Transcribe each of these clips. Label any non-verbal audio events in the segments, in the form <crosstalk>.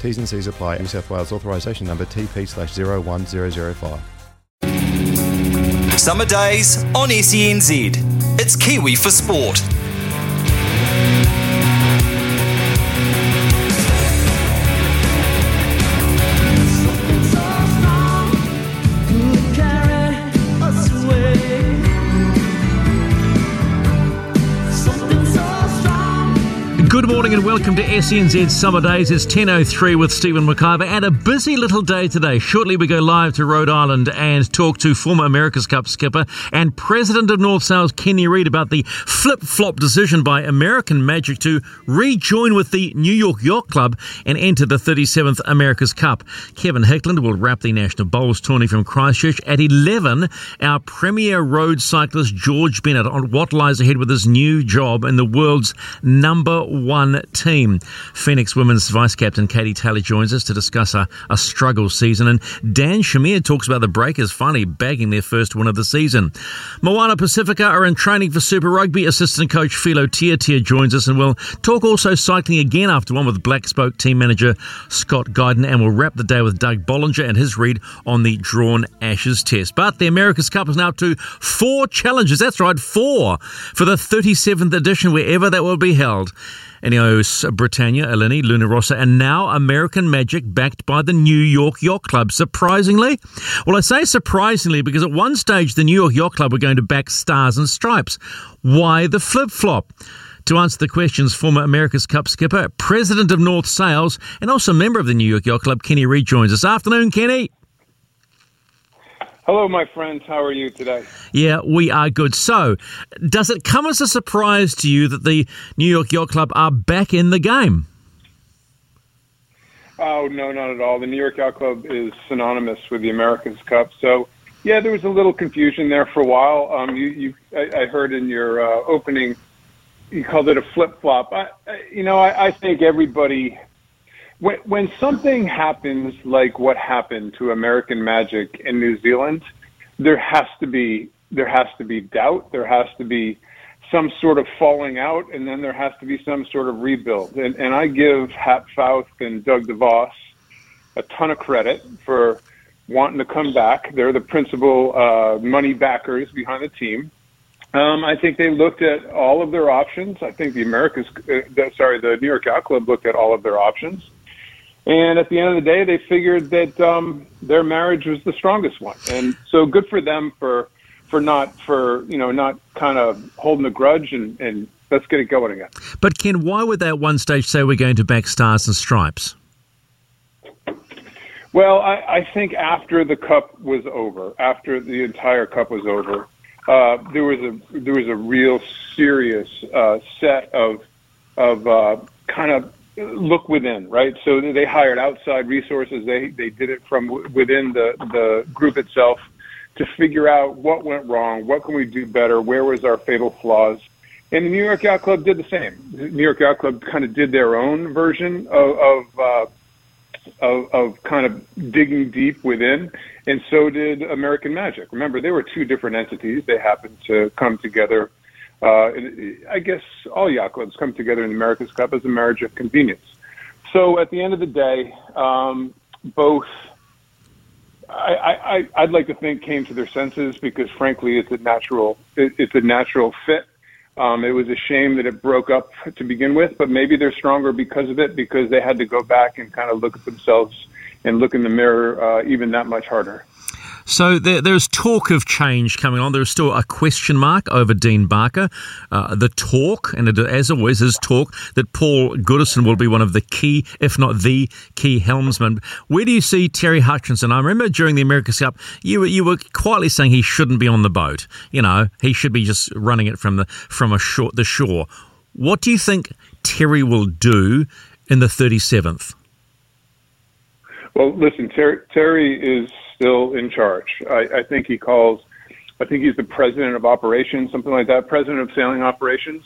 T's and C's apply. New South Wales authorisation number TP slash 01005. Summer days on SENZ. It's Kiwi for Sport. Good morning and welcome to SENZ Summer Days. It's 10.03 with Stephen McIver and a busy little day today. Shortly we go live to Rhode Island and talk to former America's Cup skipper and President of North Sails Kenny Read about the flip-flop decision by American Magic to rejoin with the New York Yacht Club and enter the 37th America's Cup. Kevin Hickland will wrap the National Bowls tourney from Christchurch at 11. Our premier road cyclist George Bennett on what lies ahead with his new job in the world's number one team. Phoenix women's vice captain Katie Taylor joins us to discuss a, a struggle season, and Dan Shamir talks about the Breakers finally bagging their first win of the season. Moana Pacifica are in training for Super Rugby. Assistant coach Philo Tiatia joins us, and we'll talk also cycling again after one with Black Spoke team manager Scott Guyton, and we'll wrap the day with Doug Bollinger and his read on the Drawn Ashes test. But the America's Cup is now up to four challenges. That's right, four for the 37th edition, wherever that will be held. Ineos uh, Britannia, Alinghi, Luna Rossa, and now American Magic backed by the New York Yacht Club. Surprisingly? Well, I say surprisingly because at one stage the New York Yacht Club were going to back Stars and Stripes. Why the flip flop? To answer the questions, former America's Cup skipper, president of North Sails, and also member of the New York Yacht Club, Kenny Read joins us. Afternoon, Kenny. Hello, my friends. How are you today? Yeah, we are good. So, does it come as a surprise to you that the New York Yacht Club are back in the game? Oh no, not at all. The New York Yacht Club is synonymous with the America's Cup. So, yeah, there was a little confusion there for a while. Um, you, you, I, I heard in your uh, opening, you called it a flip flop. You know, I, I think everybody, when when something happens like what happened to American Magic in New Zealand, there has to be there has to be doubt. There has to be some sort of falling out, and then there has to be some sort of rebuild. And, and I give Hap Fouth and Doug DeVos a ton of credit for wanting to come back. They're the principal uh, money backers behind the team. Um, I think they looked at all of their options. I think the Americas, uh, sorry, the New York Yacht Club looked at all of their options. And at the end of the day, they figured that um, their marriage was the strongest one. And so good for them for for not for you know not kind of holding a grudge and, and let's get it going again. But Ken, why would they at one stage say we're going to back stars and stripes? Well, I, I think after the cup was over, after the entire cup was over, uh, there was a there was a real serious uh, set of of uh, kind of look within, right? So they hired outside resources. They they did it from within the the group itself to figure out what went wrong, what can we do better, where was our fatal flaws. And the New York Yacht Club did the same. The New York Yacht Club kind of did their own version of of, uh, of of kind of digging deep within, and so did American Magic. Remember, they were two different entities. They happened to come together. Uh, I guess all yacht come together in America's Cup as a marriage of convenience. So at the end of the day, um, both I, I, I'd like to think came to their senses because frankly, it's a natural, it, it's a natural fit. Um, it was a shame that it broke up to begin with, but maybe they're stronger because of it because they had to go back and kind of look at themselves and look in the mirror uh, even that much harder. So there, there's talk of change coming on. There's still a question mark over Dean Barker. Uh, the talk, and it, as always, is talk that Paul Goodison will be one of the key, if not the key helmsman. Where do you see Terry Hutchinson? I remember during the America's Cup, you were, you were quietly saying he shouldn't be on the boat. You know, he should be just running it from the from a short the shore. What do you think Terry will do in the 37th? Well, listen, Terry, Terry is still in charge. I, I think he calls, I think he's the president of operations, something like that, president of sailing operations.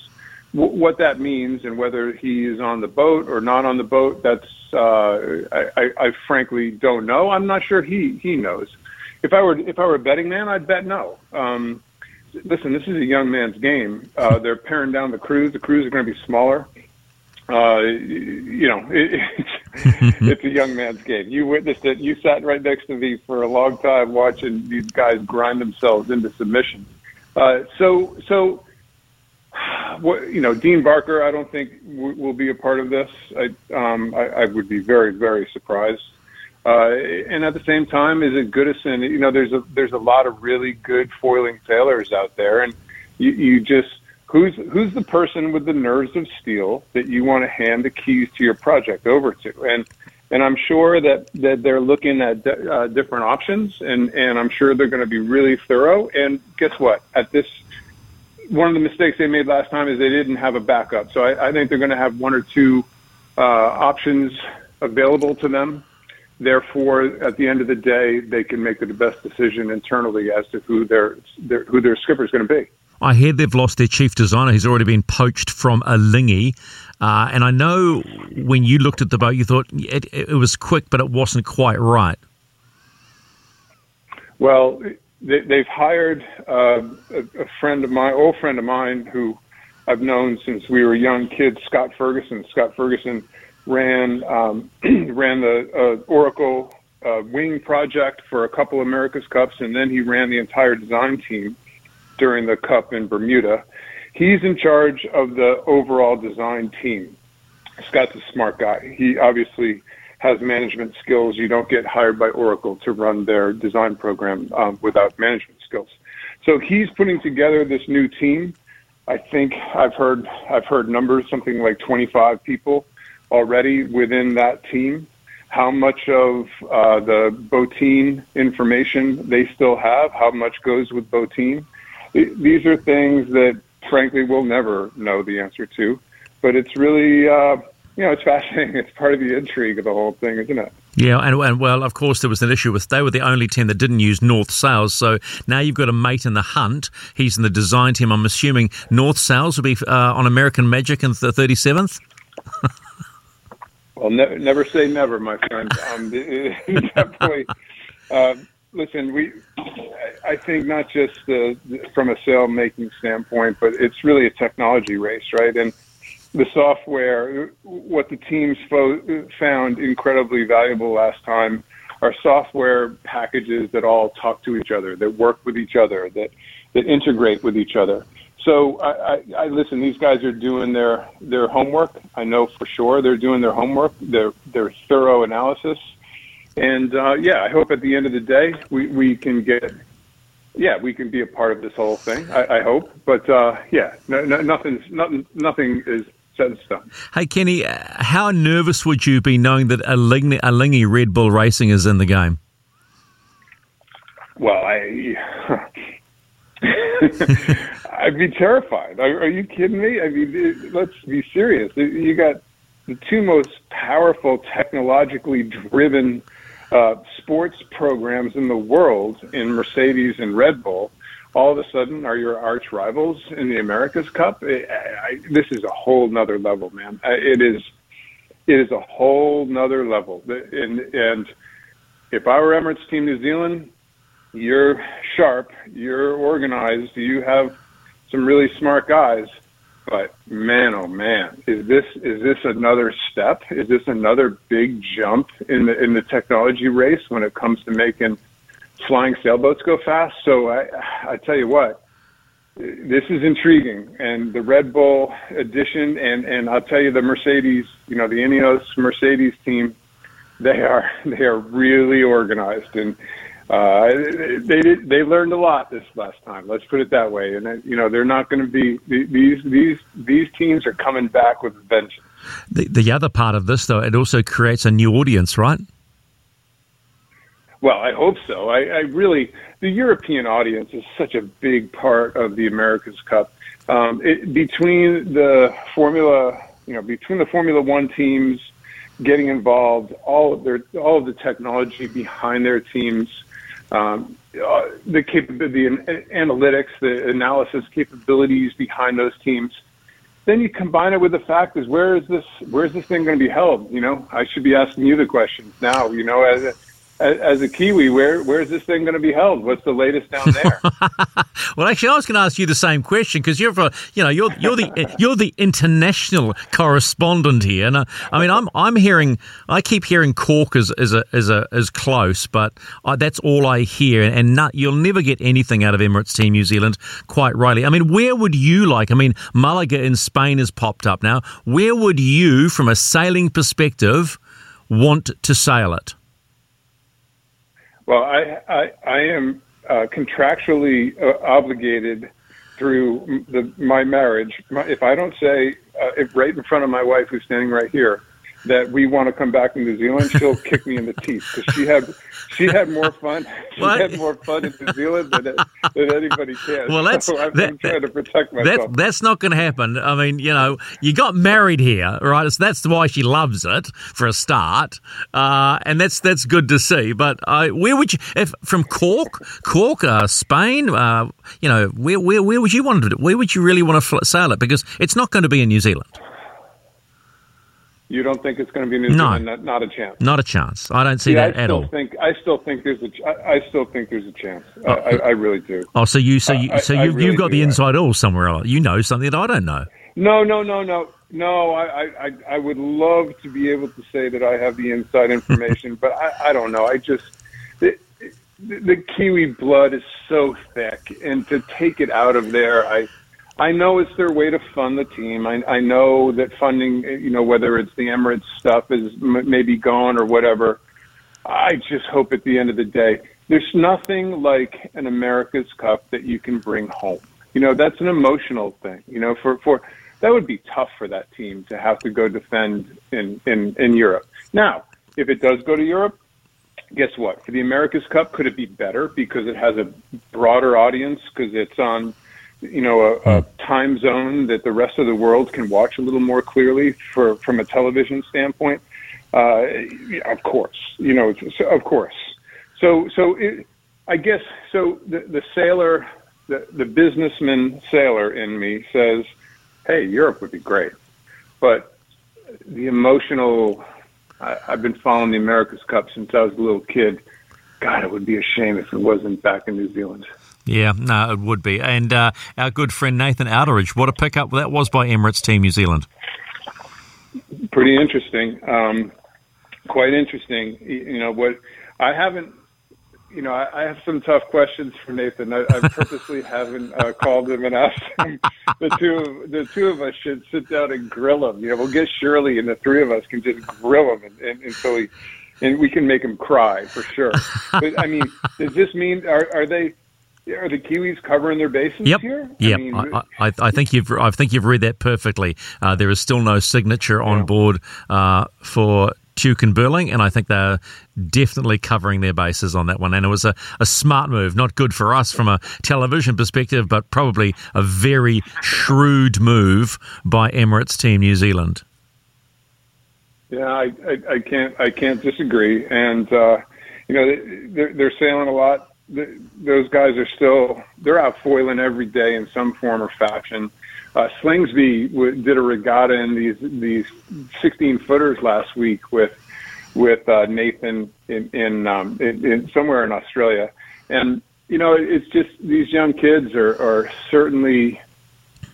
W- what that means and whether he is on the boat or not on the boat, that's uh, I, I, I frankly don't know. I'm not sure he he knows. If I were if I were a betting man, I'd bet no. Um, listen, this is a young man's game. Uh, they're paring down the crews. The crews are going to be smaller. Uh, you know, it, <laughs> it's, it's a young man's game. You witnessed it. You sat right next to me for a long time watching these guys grind themselves into submission. Uh, so, so, <sighs> what, you know, Dean Barker, I don't think w- will be a part of this. I, um, I, I would be very, very surprised. Uh, and at the same time, is it Goodison? You know, there's a there's a lot of really good foiling sailors out there, and you, you just who's who's the person with the nerves of steel that you want to hand the keys to your project over to? And and I'm sure that that they're looking at uh, different options and and I'm sure they're going to be really thorough. And guess what? At this one of the mistakes they made last time is they didn't have a backup. So I, I think they're going to have one or two uh, options available to them. Therefore at the end of the day they can make the best decision internally as to who their, their who their skipper is going to be I hear they've lost their chief designer. He's already been poached from Alinghi. Uh, and I know when you looked at the boat, you thought it, it was quick, but it wasn't quite right. Well, they, have hired uh, a, a, friend of mine, old friend of mine, who I've known since we were young kids, Scott Ferguson. Scott Ferguson ran um, <clears throat> ran the uh, Oracle uh, wing project for a couple of America's Cups, and then he ran the entire design team during the Cup in Bermuda. He's in charge of the overall design team. Scott's a smart guy. He obviously has management skills. You don't get hired by Oracle to run their design program um, without management skills. So he's putting together this new team. I think I've heard I've heard numbers something like 25 people already within that team. How much of uh, the Botín information they still have? How much goes with Botín? These are things that, frankly, we'll never know the answer to. But it's really, uh, you know, it's fascinating. <laughs> It's part of the intrigue of the whole thing, isn't it? Yeah, and, and well, of course, there was an issue with they were the only team that didn't use North Sails. So now you've got a mate in the hunt. He's in the design team. I'm assuming North Sails will be uh, on American Magic in the 37th. well, ne- never say never, my friend. Um, <laughs> definitely. Uh, listen, we, I think not just the, from a sail making standpoint, but it's really a technology race, right? And the software, what the teams fo- found incredibly valuable last time are software packages that all talk to each other, that work with each other, that, that integrate with each other. So I, I, I listen. These guys are doing their their homework. I know for sure they're doing their homework. Their their thorough analysis and uh, yeah, I hope at the end of the day we, we can get, yeah, we can be a part of this whole thing. I, I hope, but uh, yeah, no, no, nothing's nothing nothing is set in stone. Hey Kenny, uh, how nervous would you be knowing that a Alinghi Red Bull Racing is in the game? Well, I. <laughs> I'd be terrified. Are, are you kidding me? I mean, let's be serious. You got the two most powerful, technologically driven uh, sports programs in the world in Mercedes and Red Bull all of a sudden are your arch rivals in the America's Cup. I, I, this is a whole nother level, man. It is, it is a whole nother level. And, and if I were Emirates Team New Zealand, you're sharp, you're organized, you have some really smart guys. But man, oh man, is this is this another step? Is this another big jump in the in the technology race when it comes to making flying sailboats go fast? So I I tell you what, this is intriguing, and the Red Bull edition, and and I'll tell you the Mercedes, you know, the Ineos Mercedes team, they are they are really organized, and uh, they did, they learned a lot this last time. Let's put it that way. And uh, you know they're not going to be these these these teams are coming back with vengeance. The, the other part of this, though, it also creates a new audience, right? Well, I hope so. I, I really, the European audience is such a big part of the America's Cup. Um, it, between the Formula, you know, between the Formula One teams getting involved, all of their, all of the technology behind their teams, um, uh, the capability, the analytics, the analysis capabilities behind those teams. Then you combine it with the fact is where is this where is this thing going to be held? You know, I should be asking you the questions now. You know, as as a Kiwi, where where is this thing going to be held? What's the latest down <laughs> there? well, actually, I was going to ask you the same question because you're, you know, you're you're the you're the international correspondent here, and uh, I mean, I'm I'm hearing, I keep hearing Cork as as a as a as close, but I, that's all I hear, and not, you'll never get anything out of Emirates Team New Zealand, quite rightly. I mean, where would you like? I mean, Malaga in Spain has popped up now. Where would you, from a sailing perspective, want to sail it? Well, I I, I am uh, contractually uh, obligated through the, my marriage. My, if I don't say uh, if right in front of my wife, who's standing right here, that we want to come back to New Zealand, she'll kick me in the teeth because she had <laughs> she had more fun. <laughs> She what? had more fun in New Zealand than, than anybody can. Well, that's so I'm, that, trying to protect myself. That, that's not going to happen. I mean, you know, you got married here, right? So that's why she loves it for a start, uh, and that's that's good to see. But uh, where would you, if from Cork, Cork, uh, Spain, uh, you know, where, where where would you want to? Where would you really want to sail it? Because it's not going to be in New Zealand. You don't think it's going to be New no, Zealand? Not, a chance. Not a chance. I don't see that I at all. Think, I still think there's a. I, still think there's a chance. Oh, I, I, really do. Oh, so you, so you, so you've, really you've got the inside all somewhere else. You know something that I don't know. No, no, no, no, no. I, I, I would love to be able to say that I have the inside information, <laughs> but I, I don't know. I just the, the Kiwi blood is so thick, and to take it out of there, I I know it's their way to fund the team. I, I know that funding, you know, whether it's the Emirates stuff is m- maybe gone or whatever. I just hope at the end of the day, there's nothing like an America's Cup that you can bring home. You know, that's an emotional thing. You know, for for that would be tough for that team to have to go defend in in in Europe. Now, if it does go to Europe, guess what? For the America's Cup, could it be better because it has a broader audience because it's on you know, a, a hmm. time zone that the rest of the world can watch a little more clearly for from a television standpoint. Uh, of course, you know, of course. So, so it, I guess so. The, the sailor, the, the businessman sailor in me says, "Hey, Europe would be great," but the emotional. I, I've been following the America's Cup since I was a little kid. God, it would be a shame if it wasn't back in New Zealand. Yeah, no, it would be. And uh, our good friend Nathan Outteridge, what a pickup that was by Emirates Team New Zealand. Pretty interesting. Um, quite interesting. You know what? I haven't. You know, I, I have some tough questions for Nathan. I, I purposely <laughs> haven't uh, called him and asked him. The two, the two of us should sit down and grill him. You know, we'll get Shirley, and the three of us can just grill him and, and, until he, and we can make him cry for sure. But I mean, does this mean are, are they? Are the Kiwis covering their bases yep. here? Yep. I, mean, I, I, I, think you've I think you've read that perfectly. Uh, there is still no signature on yeah. board uh, for Tuke and Burling, and I think they're definitely covering their bases on that one. And it was a, a smart move, not good for us from a television perspective, but probably a very shrewd move by Emirates Team New Zealand. Yeah, I, I, I can't I can't disagree, and uh, you know they're, they're sailing a lot the, those guys are still they're out foiling every day in some form or fashion. Uh, Slingsby w- did a regatta in these these 16 footers last week with with uh, Nathan in in, um, in in somewhere in Australia, and you know it's just these young kids are are certainly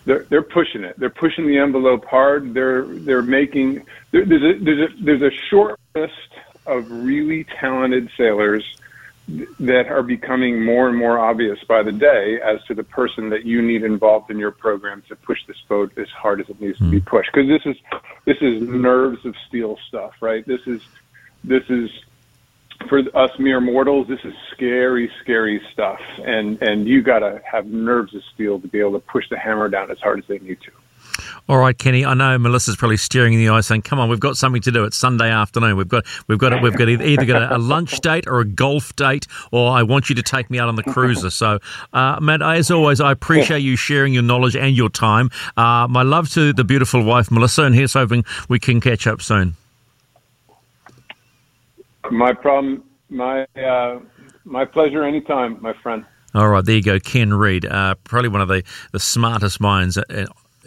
they're they're pushing it. They're pushing the envelope hard. They're they're making there, there's a there's a there's a short list of really talented sailors that are becoming more and more obvious by the day as to the person that you need involved in your program to push this boat as hard as it needs to be hmm. pushed. Because this is this is nerves of steel stuff, right? This is this is for us mere mortals, this is scary, scary stuff, and and you got to have nerves of steel to be able to push the hammer down as hard as they need to. All right, Kenny. I know Melissa's probably staring in the eye, saying, "Come on, we've got something to do. It's Sunday afternoon. We've got, we've got, we've got either got a, lunch date or a golf date, or I want you to take me out on the cruiser." So, uh, Matt, as always, I appreciate you sharing your knowledge and your time. Uh, my love to the beautiful wife, Melissa, and here's hoping we can catch up soon. My problem, my uh, my pleasure, anytime, my friend. All right, there you go, Ken Read, uh, probably one of the, the smartest minds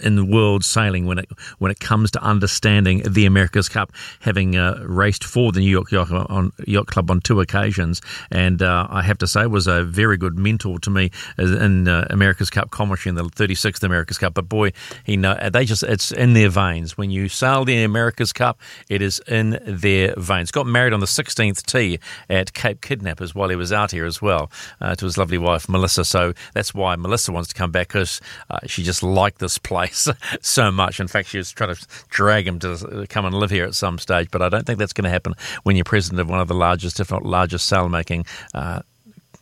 uh, the world sailing when it when it comes to understanding the America's Cup, having uh, raced for the New York Yacht, on, Yacht, Club on two occasions, and uh, I have to say was a very good mentor to me in uh, America's Cup commentary in the 36th America's Cup. But boy, he know they just it's in their veins. When you sail the America's Cup, it is in their veins. Got married on the 16th tee at Cape Kidnappers while he was out here as well uh, to his lovely wife Melissa. So that's why Melissa wants to come back because uh, she just liked this place <laughs> so much. In fact, she was trying to drag him to come and live here at some stage, but I don't think that's going to happen when you're president of one of the largest, if not largest, sail making uh,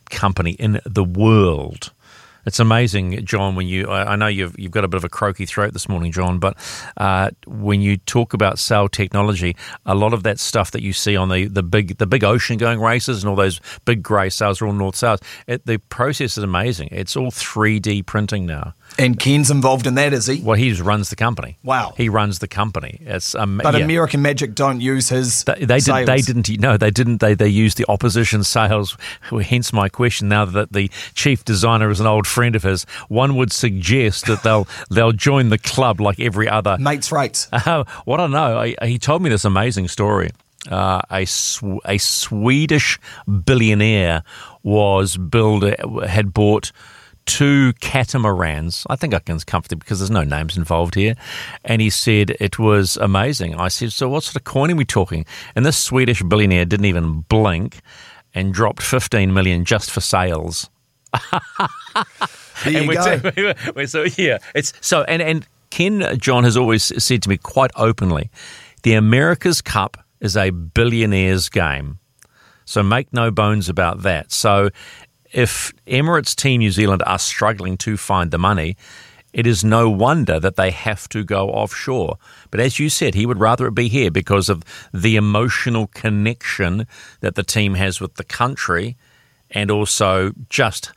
company in the world. It's amazing, John. When you, I know you've you've got a bit of a croaky throat this morning, John. But uh, when you talk about sail technology, a lot of that stuff that you see on the, the big the big ocean going races and all those big grey sails are all north south. the process is amazing. It's all three D printing now. And Ken's involved in that, is he? Well, he runs the company. Wow, he runs the company. It's um, but yeah. American Magic don't use his. They, they did. They didn't. No, they didn't. They they used the opposition sales. <laughs> Hence my question. Now that the chief designer is an old friend of his, one would suggest that they'll <laughs> they'll join the club like every other mates rates. Uh, <laughs> what I know, I, he told me this amazing story. Uh, a sw- a Swedish billionaire was build had bought two catamarans. I think I can comfortably because there's no names involved here. And he said it was amazing. I said, so what sort of coin are we talking? And this Swedish billionaire didn't even blink and dropped 15 million just for sails. there <laughs> you go. T- <laughs> so yeah, it's so and and Ken John has always said to me quite openly, the America's Cup is a billionaire's game. So make no bones about that. So if Emirates Team New Zealand are struggling to find the money, it is no wonder that they have to go offshore. But as you said, he would rather it be here because of the emotional connection that the team has with the country and also just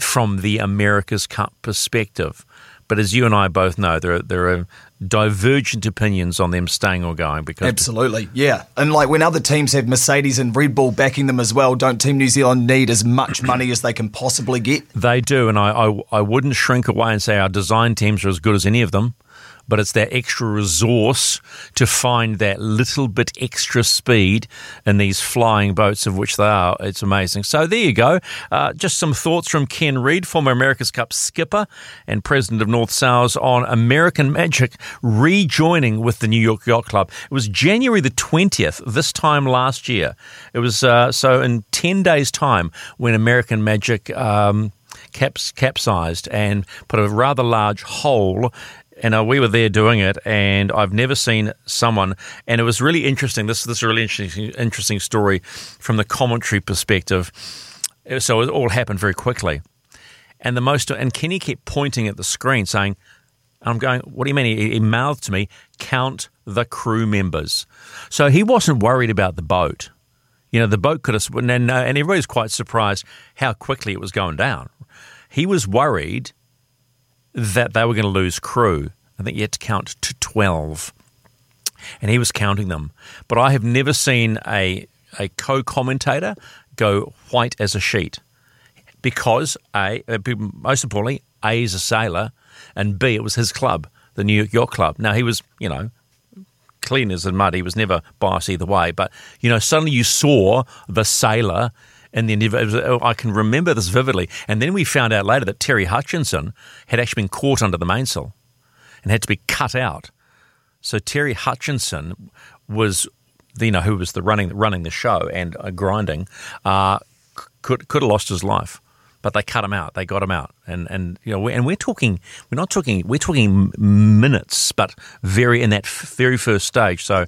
from the America's Cup perspective. But as you and I both know, there are, there are divergent opinions on them staying or going. Because absolutely, yeah. And like when other teams have Mercedes and Red Bull backing them as well, don't Team New Zealand need as much <clears throat> money as they can possibly get? They do, and I, I, I wouldn't shrink away and say our design teams are as good as any of them but it's that extra resource to find that little bit extra speed in these flying boats, of which they are. It's amazing. So there you go. Uh, just some thoughts from Ken Read, former America's Cup skipper and president of North Sails, on American Magic rejoining with the New York Yacht Club. It was January the 20th, this time last year. It was uh, so in 10 days' time when American Magic. Um, caps, capsized and put a rather large hole and uh, we were there doing it, and I've never seen someone. And it was really interesting. This, this is a really interesting, interesting story from the commentary perspective. So it all happened very quickly, and the most and Kenny kept pointing at the screen, saying, "I'm going. What do you mean?" He, he mouthed to me, "Count the crew members." So he wasn't worried about the boat. You know, the boat could have, and, and everybody was quite surprised how quickly it was going down. He was worried that they were going to lose crew. I think you had to count to 12. And he was counting them. But I have never seen a, a co commentator go white as a sheet because, A, uh, most importantly, A is a sailor, and B, it was his club, the New York Yacht Club. Now, he was, you know, clean as mud. He was never biased either way. But, you know, suddenly you saw the sailor and then oh, I can remember this vividly. And then we found out later that Terry Hutchinson had actually been caught under the mainsail and had to be cut out. So Terry Hutchinson was, you know, who was the running running the show and uh, grinding, uh, could could have lost his life. But they cut him out. They got him out, and and you know, and we're talking. We're not talking. We're talking minutes, but very in that very first stage. So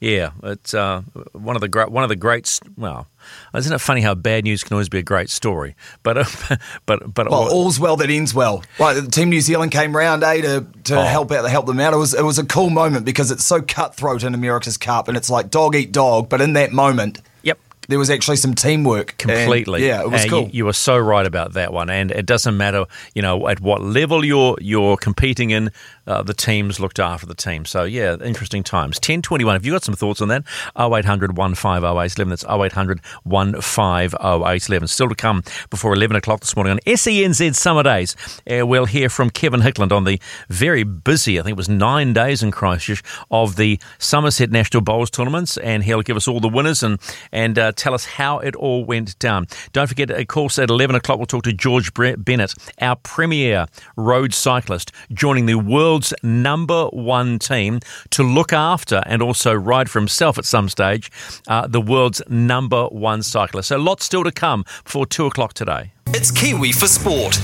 Yeah, it's uh, one of the great one of the greats. Well, isn't it funny how bad news can always be a great story? But uh, <laughs> but but well, all's well that ends well. Like Team New Zealand came round, eh, to, to oh. help out, to help them out. It was it was a cool moment because it's so cutthroat in America's Cup, and it's like dog eat dog. But in that moment, yep, there was actually some teamwork. Completely. And, yeah, it was and cool. You, you were so right about that one. And it doesn't matter, you know, at what level you're you're competing in, uh, the teams looked after the team. So, yeah, interesting times. 1021. Have you got some thoughts on that? 0800 150 That's 0800 150 Still to come before 11 o'clock this morning on SENZ Summer Days. Uh, we'll hear from Kevin Hickland on the very busy, I think it was nine days in Christchurch, of the Somerset National Bowls tournaments. And he'll give us all the winners and, and uh, tell us how it all went down. Don't forget, of course, at 11 o'clock, we'll talk to George Bennett, our premier road cyclist, joining the world's number one team to look after and also ride for himself at some stage, uh, the world's number one cyclist. So lots still to come before 2 o'clock today. It's Kiwi for Sport.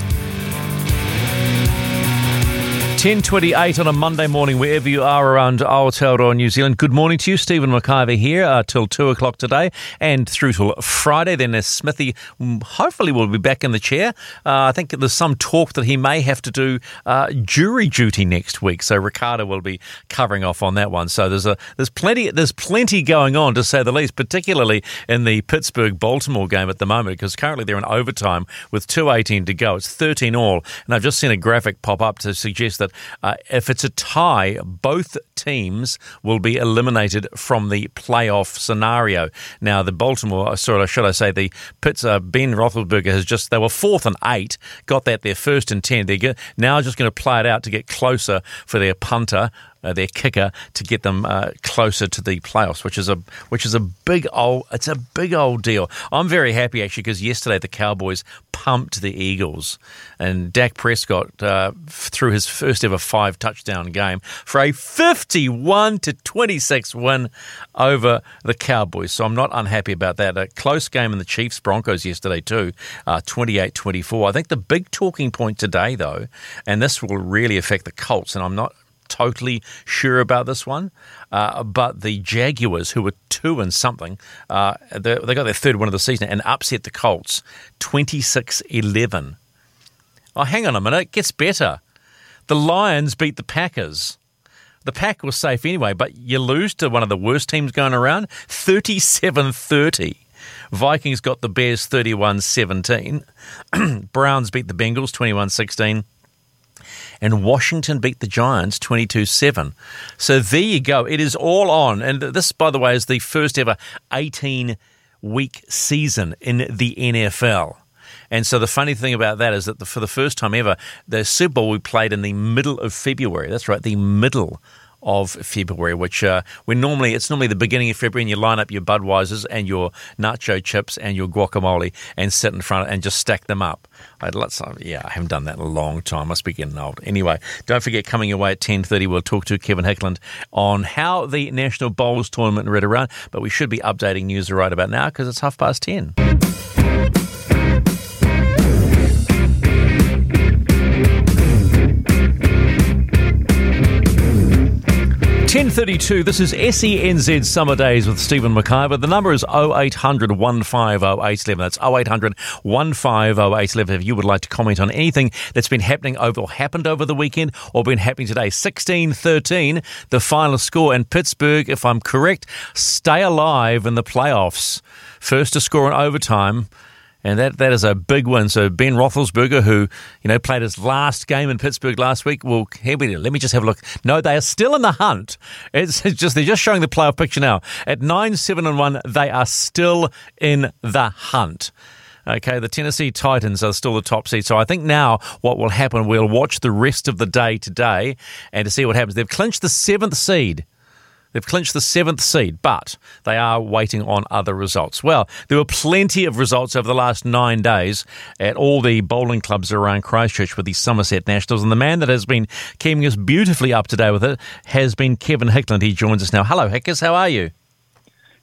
10.28 on a Monday morning, wherever you are around Aotearoa, New Zealand. Good morning to you. Stephen McIver here uh, till 2 o'clock today and through till Friday. Then as Smithy mm, hopefully will be back in the chair. Uh, I think there's some talk that he may have to do uh, jury duty next week. So Ricardo will be covering off on that one. So there's a there's plenty there's plenty going on to say the least, particularly in the Pittsburgh Baltimore game at the moment because currently they're in overtime with 2.18 to go. It's 13 all. And I've just seen a graphic pop up to suggest that uh, if it's a tie, both teams will be eliminated from the playoff scenario. Now, the Baltimore, uh, sorry, should I say, the Pitts, uh, Ben Roethlisberger has just, they were fourth and eight, got that their first and 10. They're now just going to play it out to get closer for their punter uh, their kicker to get them uh, closer to the playoffs, which is a which is a big old it's a big old deal. I'm very happy actually because yesterday the Cowboys pumped the Eagles, and Dak Prescott uh, threw his first ever five touchdown game for a 51 to 26 win over the Cowboys. So I'm not unhappy about that. A close game in the Chiefs Broncos yesterday too, uh, 28 24. I think the big talking point today though, and this will really affect the Colts, and I'm not totally sure about this one. Uh, but the Jaguars, who were two and something, uh, they, got their third win of the season and upset the Colts 26 11. Oh, hang on a minute. It gets better. The Lions beat the Packers. The pack was safe anyway, but you lose to one of the worst teams going around 37 30. Vikings got the Bears 31 17. <clears throat> Browns beat the Bengals 21 16 and Washington beat the Giants 22 7. So there you go. It is all on. And this, by the way, is the first ever 18 week season in the NFL. And so the funny thing about that is that for the first time ever, the Super Bowl we played in the middle of February. That's right, the middle of February, which uh, when normally it's normally the beginning of February, and you line up your Budweisers and your nacho chips and your guacamole and sit in front and just stack them up. I'd let's yeah, I haven't done that in a long time. I Must be getting old. Anyway, don't forget coming away at ten thirty. We'll talk to Kevin Hickland on how the National Bowls tournament read around. But we should be updating news right about now because it's half past ten. 10.32, this is SENZ Summer Days with Stephen McIver. The number is 0800 150 That's 0800 150 if you would like to comment on anything that's been happening over or happened over the weekend or been happening today. 16-13, the final score. And Pittsburgh, if I'm correct, stay alive in the playoffs. First to score in overtime and that, that is a big win. So Ben Roethlisberger, who you know played his last game in Pittsburgh last week, well, here we Let me just have a look. No, they are still in the hunt. <laughs> It's just they're just showing the playoff picture now. At nine, seven, and one, they are still in the hunt. Okay, the Tennessee Titans are still the top seed. So I think now what will happen, we'll watch the rest of the day today and to see what happens. They've clinched the seventh seed. They've clinched the seventh seed, but they are waiting on other results. Well, there were plenty of results over the last nine days at all the bowling clubs around Christchurch with the Somerset Nationals, and the man that has been keeping us beautifully up to date with it has been Kevin Hickland. He joins us now. Hello, Hickers. How are you?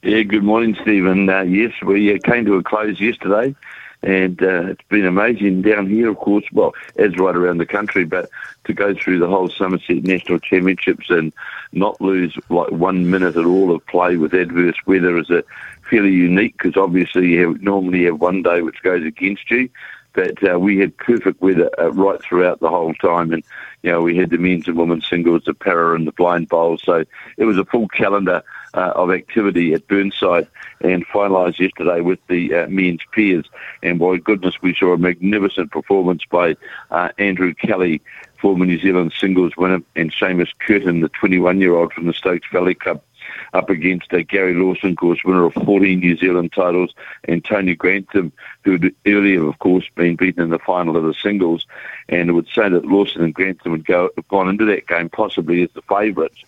Yeah, good morning, Stephen. Uh, yes, we uh, came to a close yesterday. And uh, it's been amazing down here, of course. Well, as right around the country, but to go through the whole Somerset National Championships and not lose like one minute at all of play with adverse weather is a fairly unique because obviously you have, normally have one day which goes against you. But uh, we had perfect weather uh, right throughout the whole time, and you know we had the men's and women's singles, the para and the blind bowls. So it was a full calendar uh, of activity at Burnside, and finalised yesterday with the uh, men's pairs. And by goodness, we saw a magnificent performance by uh, Andrew Kelly, former New Zealand singles winner, and Seamus Curtin, the 21-year-old from the Stokes Valley Club up against uh, Gary Lawson, of course, winner of 14 New Zealand titles, and Tony Grantham, who had earlier, of course, been beaten in the final of the singles. And it would say that Lawson and Grantham would go have gone into that game possibly as the favourites.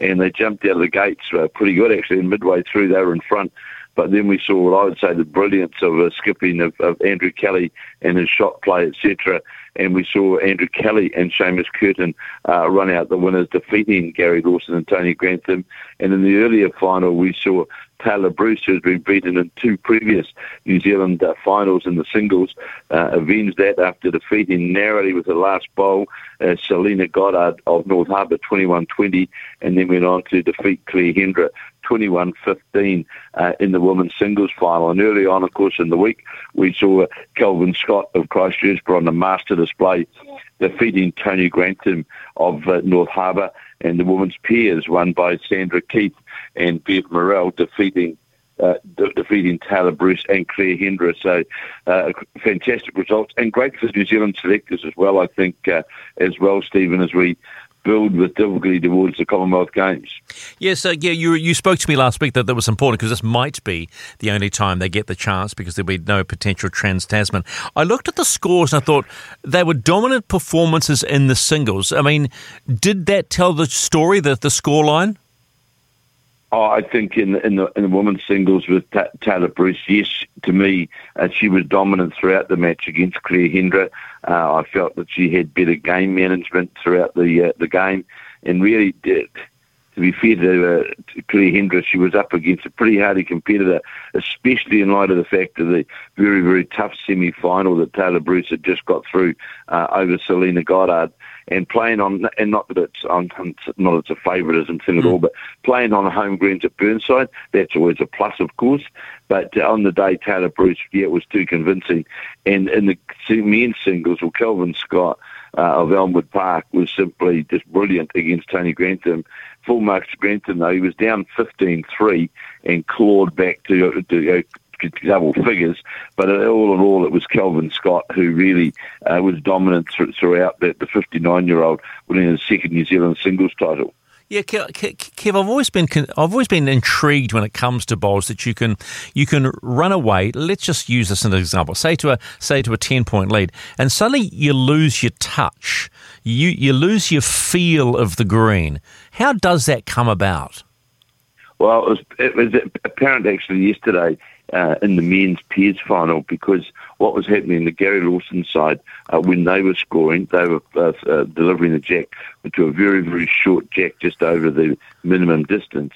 And they jumped out of the gates uh, pretty good, actually, and midway through they were in front. But then we saw what I would say the brilliance of uh, skipping of, of Andrew Kelly and his shot play, etc and we saw Andrew Kelly and Seamus Curtin uh, run out the winners, defeating Gary Lawson and Tony Grantham. And in the earlier final, we saw Tayla Bruce, who has been beaten in two previous New Zealand uh, finals in the singles, uh, avenged that after defeating narrowly with the last bowl uh, Selina Goddard of North Harbour 21-20, and then went on to defeat Claire Hendra 21-15 uh, in the women's singles final. And early on, of course, in the week, we saw Kelvin Scott of Christchurch put on the master display, defeating Tony Grantham of uh, North Harbour, and the women's pairs won by Sandra Keith and Bev Morrell, defeating uh, de- defeating Tayla Bruce and Claire Hendra. So, uh, fantastic results and great for New Zealand selectors as well. I think uh, as well, Stephen, as we build with difficulty towards the Commonwealth Games. Yes, uh, yeah, you you spoke to me last week that that was important because this might be the only time they get the chance because there'll be no potential trans Tasman. I looked at the scores and I thought they were dominant performances in the singles. I mean, did that tell the story, the the scoreline? Oh, I think in in the in the women's singles with Tayla Bruce, yes, to me, uh, she was dominant throughout the match against Claire Hendra. Uh, I felt that she had better game management throughout the uh, the game, and really did. To be fair to, uh, to Claire Hendra, she was up against a pretty hardy competitor, especially in light of the fact of the very, very tough semi-final that Tayla Bruce had just got through uh, over Selina Goddard and playing on, and not that it's on, not it's a favouritism thing at all, mm. but playing on home greens at Burnside, that's always a plus, of course. But on the day Tayla Bruce, yeah, it was too convincing. And in the men's singles, well, Kelvin Scott uh, of Elmwood Park was simply just brilliant against Tony Grantham. Full marks to Grantham, though. He was down 15-3 and clawed back to, to double figures. But all in all, it was Kelvin Scott who really uh, was dominant throughout that. the 59 year old winning his second New Zealand singles title. Yeah, Kev, I've always been I've always been intrigued when it comes to bowls that you can you can run away. Let's just use this as an example. Say to a say to a ten point lead, and suddenly you lose your touch, you you lose your feel of the green. How does that come about? Well, it was, it was apparent actually yesterday uh, in the men's pairs final because what was happening in the Gary Lawson side uh, when they were scoring, they were uh, uh, delivering the jack to a very, very short jack just over the minimum distance.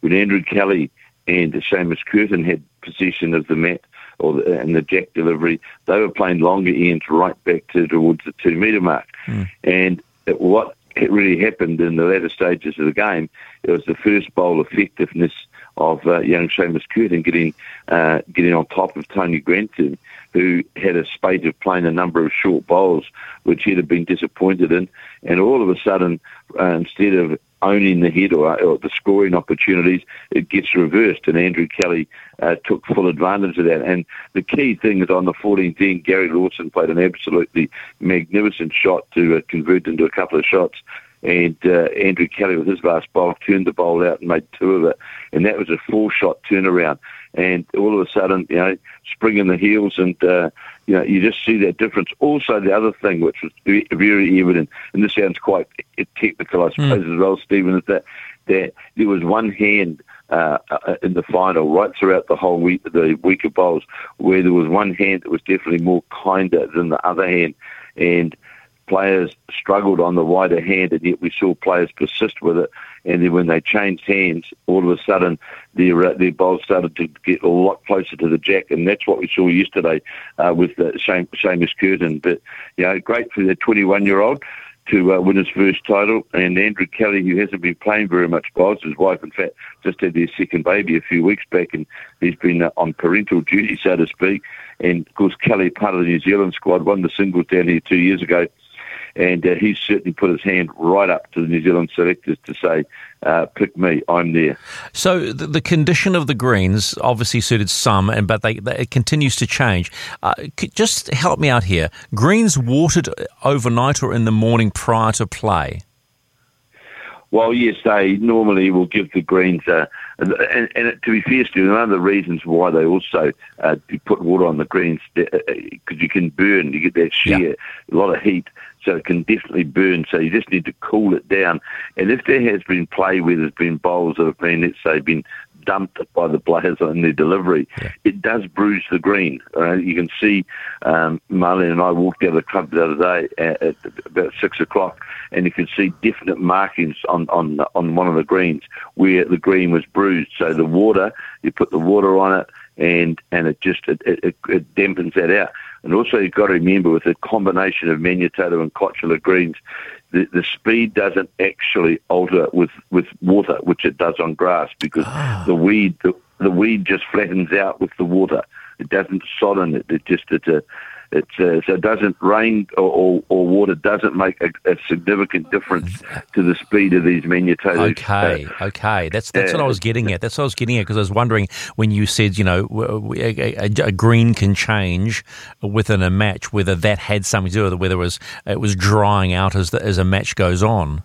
When Andrew Kelly and Seamus Curtin had possession of the mat or the, and the jack delivery, they were playing longer ends right back to towards the two metre mark. Mm. And what really happened in the latter stages of the game, it was the first bowl effectiveness of uh, young Seamus Curtin getting uh, getting on top of Tony Grantham, who had a spate of playing a number of short bowls, which he'd have been disappointed in, and all of a sudden, uh, instead of owning the head or, or, the scoring opportunities, it gets reversed, and Andrew Kelly uh, took full advantage of that. And the key thing is on the 14th end, Gary Lawson played an absolutely magnificent shot to uh, convert into a couple of shots and uh, Andrew Kelly with his last bowl turned the bowl out and made two of it, and that was a four-shot turnaround. And all of a sudden, you know, spring in the heels, and uh, you know, you just see that difference. Also, the other thing which was very, very evident, and this sounds quite technical, I suppose, mm. as well, Stephen, is that that there was one hand uh, uh, in the final, right throughout the whole week, the week of bowls, where there was one hand that was definitely more kinder than the other hand, and players struggled on the wider hand, and yet we saw players persist with it. And then when they changed hands, all of a sudden their uh, their started to get a lot closer to the jack, and that's what we saw yesterday uh, with uh, Seamus Curtin. But you know, great for the 21 year old to uh, win his first title. And Andrew Kelly, who hasn't been playing very much golf, his wife, in fact, just had their second baby a few weeks back, and he's been uh, on parental duty, so to speak. And of course, Kelly, part of the New Zealand squad, won the singles down here two years ago. And uh, he's certainly put his hand right up to the New Zealand selectors to say, uh, pick me, I'm there. So the, the, condition of the greens obviously suited some, and but they, they it continues to change. Uh, just help me out here. Greens watered overnight or in the morning prior to play? Well, yes, they normally will give the greens a. And, and, and to be fair, Stu, one of the reasons why they also uh, put water on the greens because uh, uh, you can burn, you get that shear, yeah. a lot of heat, so it can definitely burn. So you just need to cool it down. And if there has been play where there's been bowls that have been, let's say, been dumped by the players on their delivery, yeah. it does bruise the green. Uh, you can see um, Marlene and I walked out of the club the other day at, at about six o'clock, and you can see definite markings on, on on one of the greens where the green was bruised. So the water, you put the water on it, and and it just it, it, it dampens that out. And also you've got to remember with the combination of Manutato and Cotula greens, the, the speed doesn't actually alter with, with water, which it does on grass, because ah. the weed the, the weed just flattens out with the water. It doesn't sodden it. It just it's a it's uh, so it doesn't rain or, or, or water doesn't make a, a, significant difference to the speed of these Manutatos. Okay, uh, okay, that's that's uh, what I was getting at. That's what I was getting at because I was wondering when you said you know a, a, a, green can change within a match whether that had something to do with it, whether it was it was drying out as the, as a match goes on.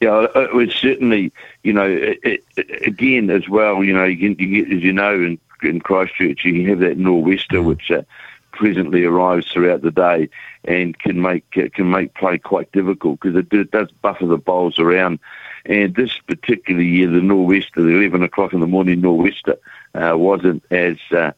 Yeah, it was certainly, you know, it, it, again as well, you know, you, you get, as you know, in, in Christchurch, you have that nor'wester, mm. which uh, presently arrives throughout the day and can make can make play quite difficult because it, it, does buffer the bowls around. And this particular year, the nor'wester, the eleven o'clock in the morning nor'wester, uh, wasn't as uh,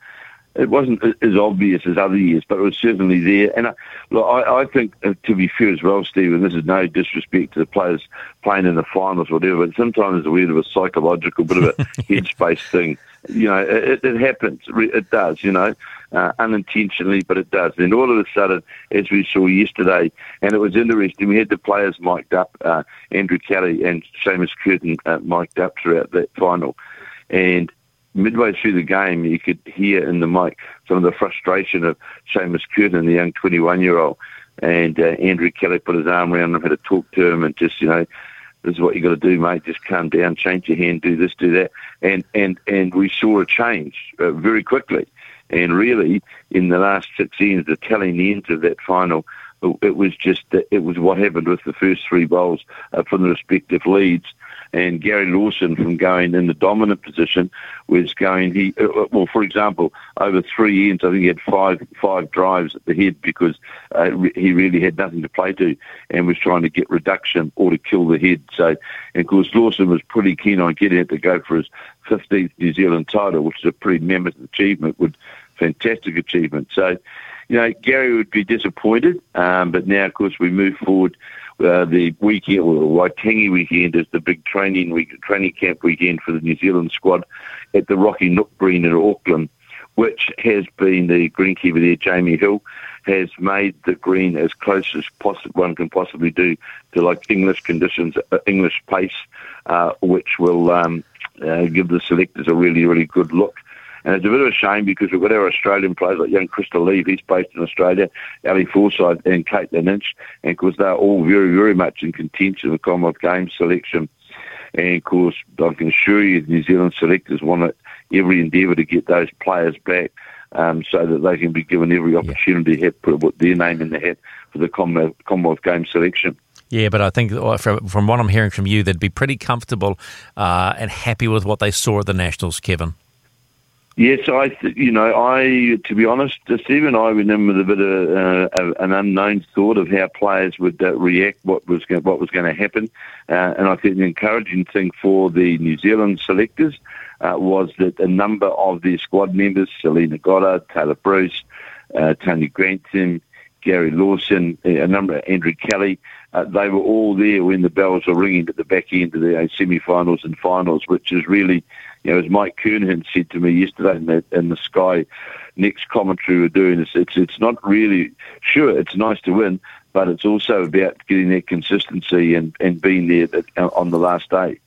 it wasn't as obvious as other years, but it was certainly there. And I, look, I, I think, uh, to be fair as well, Stephen, this is no disrespect to the players playing in the finals or whatever, but sometimes it's a bit of a psychological, bit of a <laughs> headspace thing. You know, it, it happens. It does, you know, uh, unintentionally, but it does. And all of a sudden, as we saw yesterday, and it was interesting, we had the players mic'd up, uh, Andrew Kelly and Seamus Curtin uh, mic'd up throughout that final. And midway through the game, you could hear in the mic some of the frustration of Seamus Curtin, the young 21 year old. And uh, Andrew Kelly put his arm around him, had to talk to him, and just, you know, this is what you got to do, mate. Just calm down, change your hand, do this, do that. And, and, and we saw a change uh, very quickly. And really, in the last six ends, the telling ends of that final, it was just, it was what happened with the first three bowls uh, from the respective leads and Gary Lawson from going in the dominant position was going. He uh, uh, well, for example, over three ends, I think he had five five drives at the head because uh, he really had nothing to play to, and was trying to get reduction or to kill the head. So, of course, Lawson was pretty keen on getting it to go for his 15th New Zealand title, which is a pretty mammoth achievement. Would fantastic achievement. So, you know, Gary would be disappointed, um, but now, of course, we move forward uh, the weekend, Waitangi weekend, is the big training week, training camp weekend for the New Zealand squad at the Rocky Nook Green in Auckland, which has been the greenkeeper there, Jamie Hill, has made the green as close as one can possibly do to like English conditions, uh, English pace, uh, which will um, uh, give the selectors a really, really good look. And it's a bit of a shame because we've got our Australian players like young Crystal Lee, he's based in Australia, Ali Forsyth and Caitlin Inch, and of course they're all very, very much in contention for Commonwealth Games selection. And of course, I can assure you, the New Zealand selectors want every endeavour to get those players back um, so that they can be given every opportunity yeah. to put their name in the hat for the Commonwealth, Commonwealth Games selection. Yeah, but I think uh, from, from what I'm hearing from you, they'd be pretty comfortable uh, and happy with what they saw at the Nationals, Kevin. Yes, I, th- you know, I, to be honest, Stephen, I in a bit of uh, an unknown thought of how players would uh, react, what was going, what was going to happen, uh, and I think the encouraging thing for the New Zealand selectors uh, was that a number of their squad members, Selina Goddard, Tayla Bruce, uh, Tony Grantham, Gary Lawson, a number of Andrew Kelly. Uh, they were all there when the bells were ringing at the back end of the uh, semi-finals and finals, which is really, you know, as Mike Kernahan said to me yesterday in the, in the Sky next commentary we're doing, it's, it's, it's not really, sure, it's nice to win, but it's also about getting that consistency and, and being there on the last day.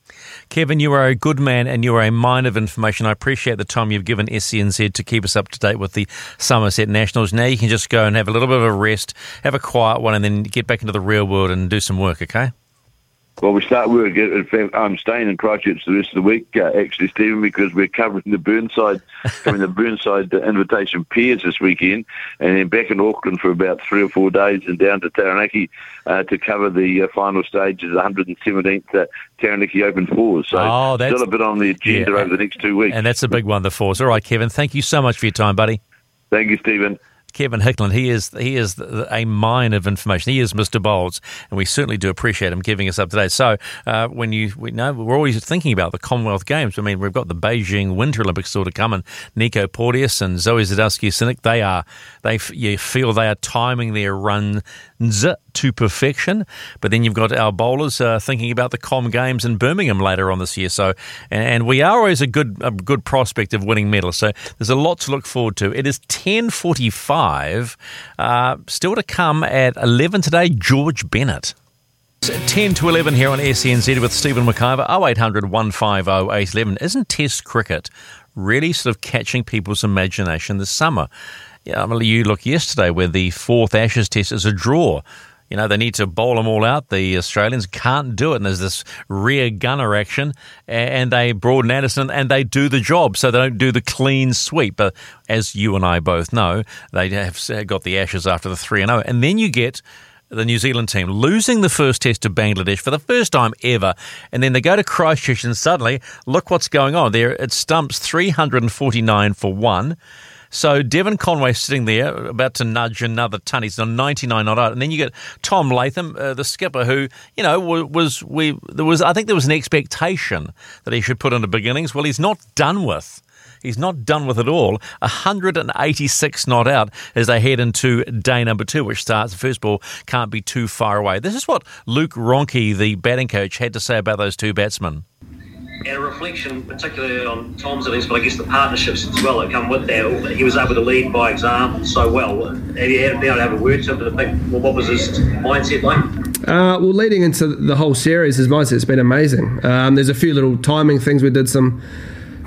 Kevin, you are a good man and you are a mine of information. I appreciate the time you've given SENZ to keep us up to date with the Somerset Nationals. Now you can just go and have a little bit of a rest, have a quiet one, and then get back into the real world and do some work, okay? Well, we start work. In fact, I'm staying in Christchurch the rest of the week, uh, actually, Stephen, because we're covering the Burnside, <laughs> covering the Burnside Invitation Piers this weekend, and then back in Auckland for about three or four days, and down to Taranaki uh, to cover the uh, final stage of the 117th uh, Taranaki Open Fours. So, oh, still a bit on the agenda yeah, over the next two weeks. And that's a big one, the Fours. All right, Kevin, thank you so much for your time, buddy. Thank you, Stephen. Kevin Hickland. He is he is a mine of information. He is Mr. Bowls, and we certainly do appreciate him giving us up today. So uh, when you we know we're always thinking about the Commonwealth Games. I mean, we've got the Beijing Winter Olympics still to come, and Nico Porteous and Zoe Sadowski-Synnott, they are they you feel they are timing their runs to perfection. But then you've got our bowlers uh, thinking about the Com Games in Birmingham later on this year. So, and we are always a good a good prospect of winning medals. So there's a lot to look forward to. It is 10:45. Uh, still to come at 11 today. George Bennett. 10 to 11 here on SENZ with Stephen McIver, 0800 150 811. Isn't Test cricket really sort of catching people's imagination this summer? Yeah, I mean, you look yesterday where the fourth Ashes test is a draw. You know, they need to bowl them all out. The Australians can't do it. And there's this rear gunner action, and they Broad and Anderson and they do the job. So they don't do the clean sweep. But as you and I both know, they have got the Ashes after the 3 0. And then you get the New Zealand team losing the first test to Bangladesh for the first time ever. And then they go to Christchurch, and suddenly, look what's going on. There, it stumps 349 for one. So Devon Conway sitting there about to nudge another ton. He's on 99 not out. And then you get Tom Latham, uh, the skipper, who, you know, was, we, there was, I think there was an expectation that he should put into beginnings. Well, he's not done with. He's not done with it all. 186 not out as they head into day number two, which starts, the first ball can't be too far away. This is what Luke Ronchi, the batting coach, had to say about those two batsmen and a reflection, particularly on Tom's innings, but I guess the partnerships as well that come with that. He was able to lead by example so well. Have you had been able to have a word to him to think, well, what was his mindset like? Uh, well, leading into the whole series, his mindset's been amazing. Um, there's a few little timing things. We did some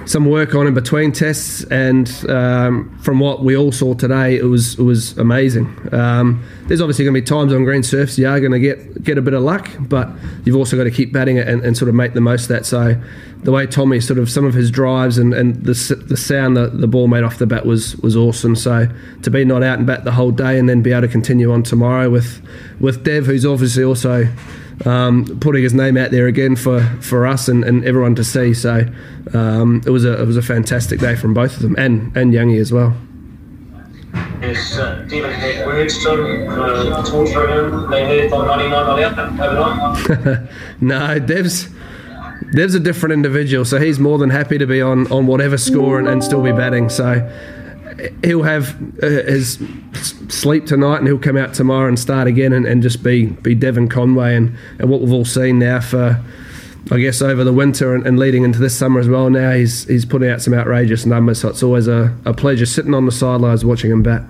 some work on in between tests, and um, from what we all saw today, it was it was amazing. Um, there's obviously going to be times on green surface you are going to get get a bit of luck, but you've also got to keep batting it and, and, sort of make the most of that. So the way Tommy sort of some of his drives and, and the the sound that the ball made off the bat was was awesome. So to be not out and bat the whole day and then be able to continue on tomorrow with with Dev, who's obviously also um, putting his name out there again for, for us and, and everyone to see. So um, it was a it was a fantastic day from both of them and and Youngie as well. Has uh, Devon had words to uh, talk through him? They heard from 99 not overnight? no, Dev's. Dev's a different individual, so he's more than happy to be on, on whatever score and, and still be batting. So he'll have uh, his sleep tonight and he'll come out tomorrow and start again and, and just be be Devon Conway and, and what we've all seen now for I guess over the winter and, and, leading into this summer as well now he's he's putting out some outrageous numbers so it's always a, a pleasure sitting on the sidelines watching him bat.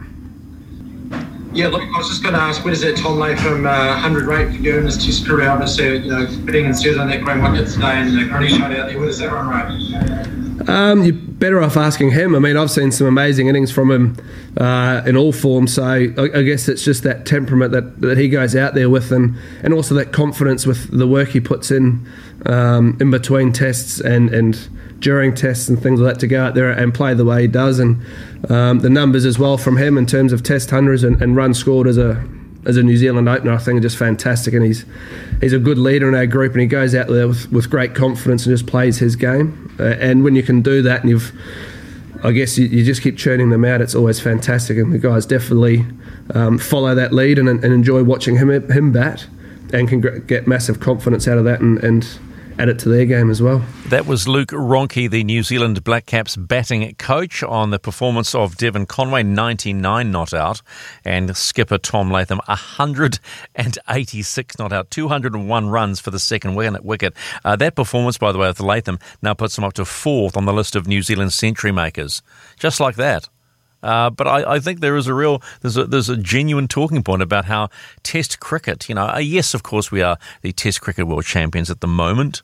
Yeah, look, I was just going to ask, where does that Tom Latham uh, 100 rate for you in his test career? Obviously, you know, hitting instead on that great wicket today and the gritty shot out there, where does that run rate? Um, you're better off asking him. I mean, I've seen some amazing innings from him uh, in all forms. So I, I, guess it's just that temperament that, that he goes out there with, and, and also that confidence with the work he puts in um, in between tests and, and during tests and things like that to go out there and play the way he does, and um, the numbers as well from him in terms of test hundreds and, and runs scored as a as a New Zealand opener, I think are just fantastic, and he's he's a good leader in our group, and he goes out there with, with great confidence and just plays his game. Uh, and when you can do that, and you've, I guess you, you, just keep churning them out, it's always fantastic. And the guys definitely um, follow that lead and, and enjoy watching him him bat, and can get massive confidence out of that, and, and add it to their game as well. That was Luke Ronchi, the New Zealand Black Caps batting coach, on the performance of Devon Conway, 99 not out, and skipper Tom Latham, 186 not out, 201 runs for the second wicket. Uh, that performance, by the way, of Latham now puts him up to fourth on the list of New Zealand century makers. Just like that. Uh, but I, I, think there is a real there's a, there's a genuine talking point about how Test cricket. You know, uh, yes, of course we are the Test cricket world champions at the moment.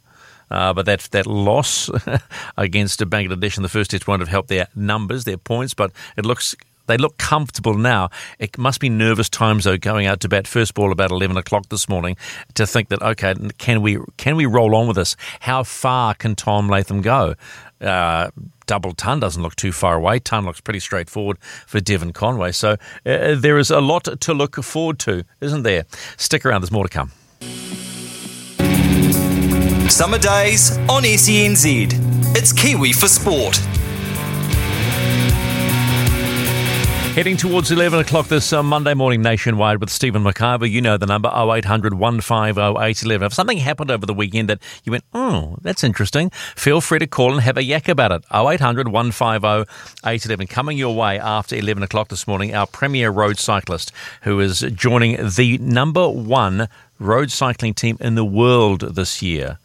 Uh, but that that loss <laughs> against Bangladesh in the first test won't have helped their numbers, their points. But it looks they look comfortable now. It must be nervous times though, going out to bat first ball about eleven o'clock this morning to think that okay, can we can we roll on with this? How far can Tom Latham go? Uh, double ton doesn't look too far away. Ton looks pretty straightforward for Devon Conway. So uh, there is a lot to look forward to, isn't there? Stick around, there's more to come. Summer days on SENZ. It's Kiwi for Sport. Heading towards 11 o'clock this uh, Monday morning nationwide with Stephen McIver. You know the number 0800 150 811. If something happened over the weekend that you went, oh, that's interesting, feel free to call and have a yak about it. 0800 150 811. Coming your way after 11 o'clock this morning, our premier road cyclist who is joining the number one road cycling team in the world this year.